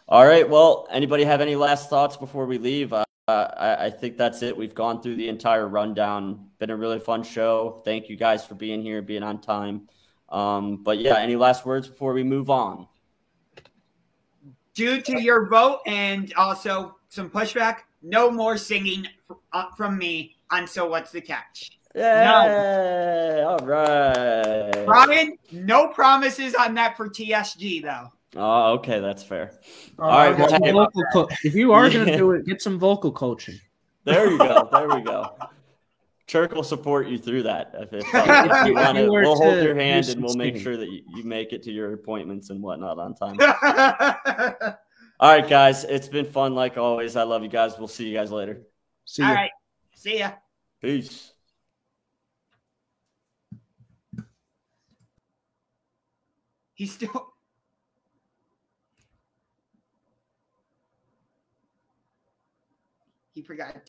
All right. Well, anybody have any last thoughts before we leave? Uh, I, I, think that's it. We've gone through the entire rundown. Been a really fun show. Thank you guys for being here, being on time. Um, but yeah, any last words before we move on? Due to your vote and also some pushback, no more singing uh, from me on So What's the Catch? Yeah. No. All right. Bryan, no promises on that for TSG, though. Oh, okay, that's fair. Uh, all right, well, co- if you are going to do it, get some vocal coaching. There you go. There we go. Churk will support you through that. If, if, if you want to, we'll hold your hand and we'll make sure that you, you make it to your appointments and whatnot on time. All right, guys, it's been fun like always. I love you guys. We'll see you guys later. See you. See ya. Peace. He's still. He forgot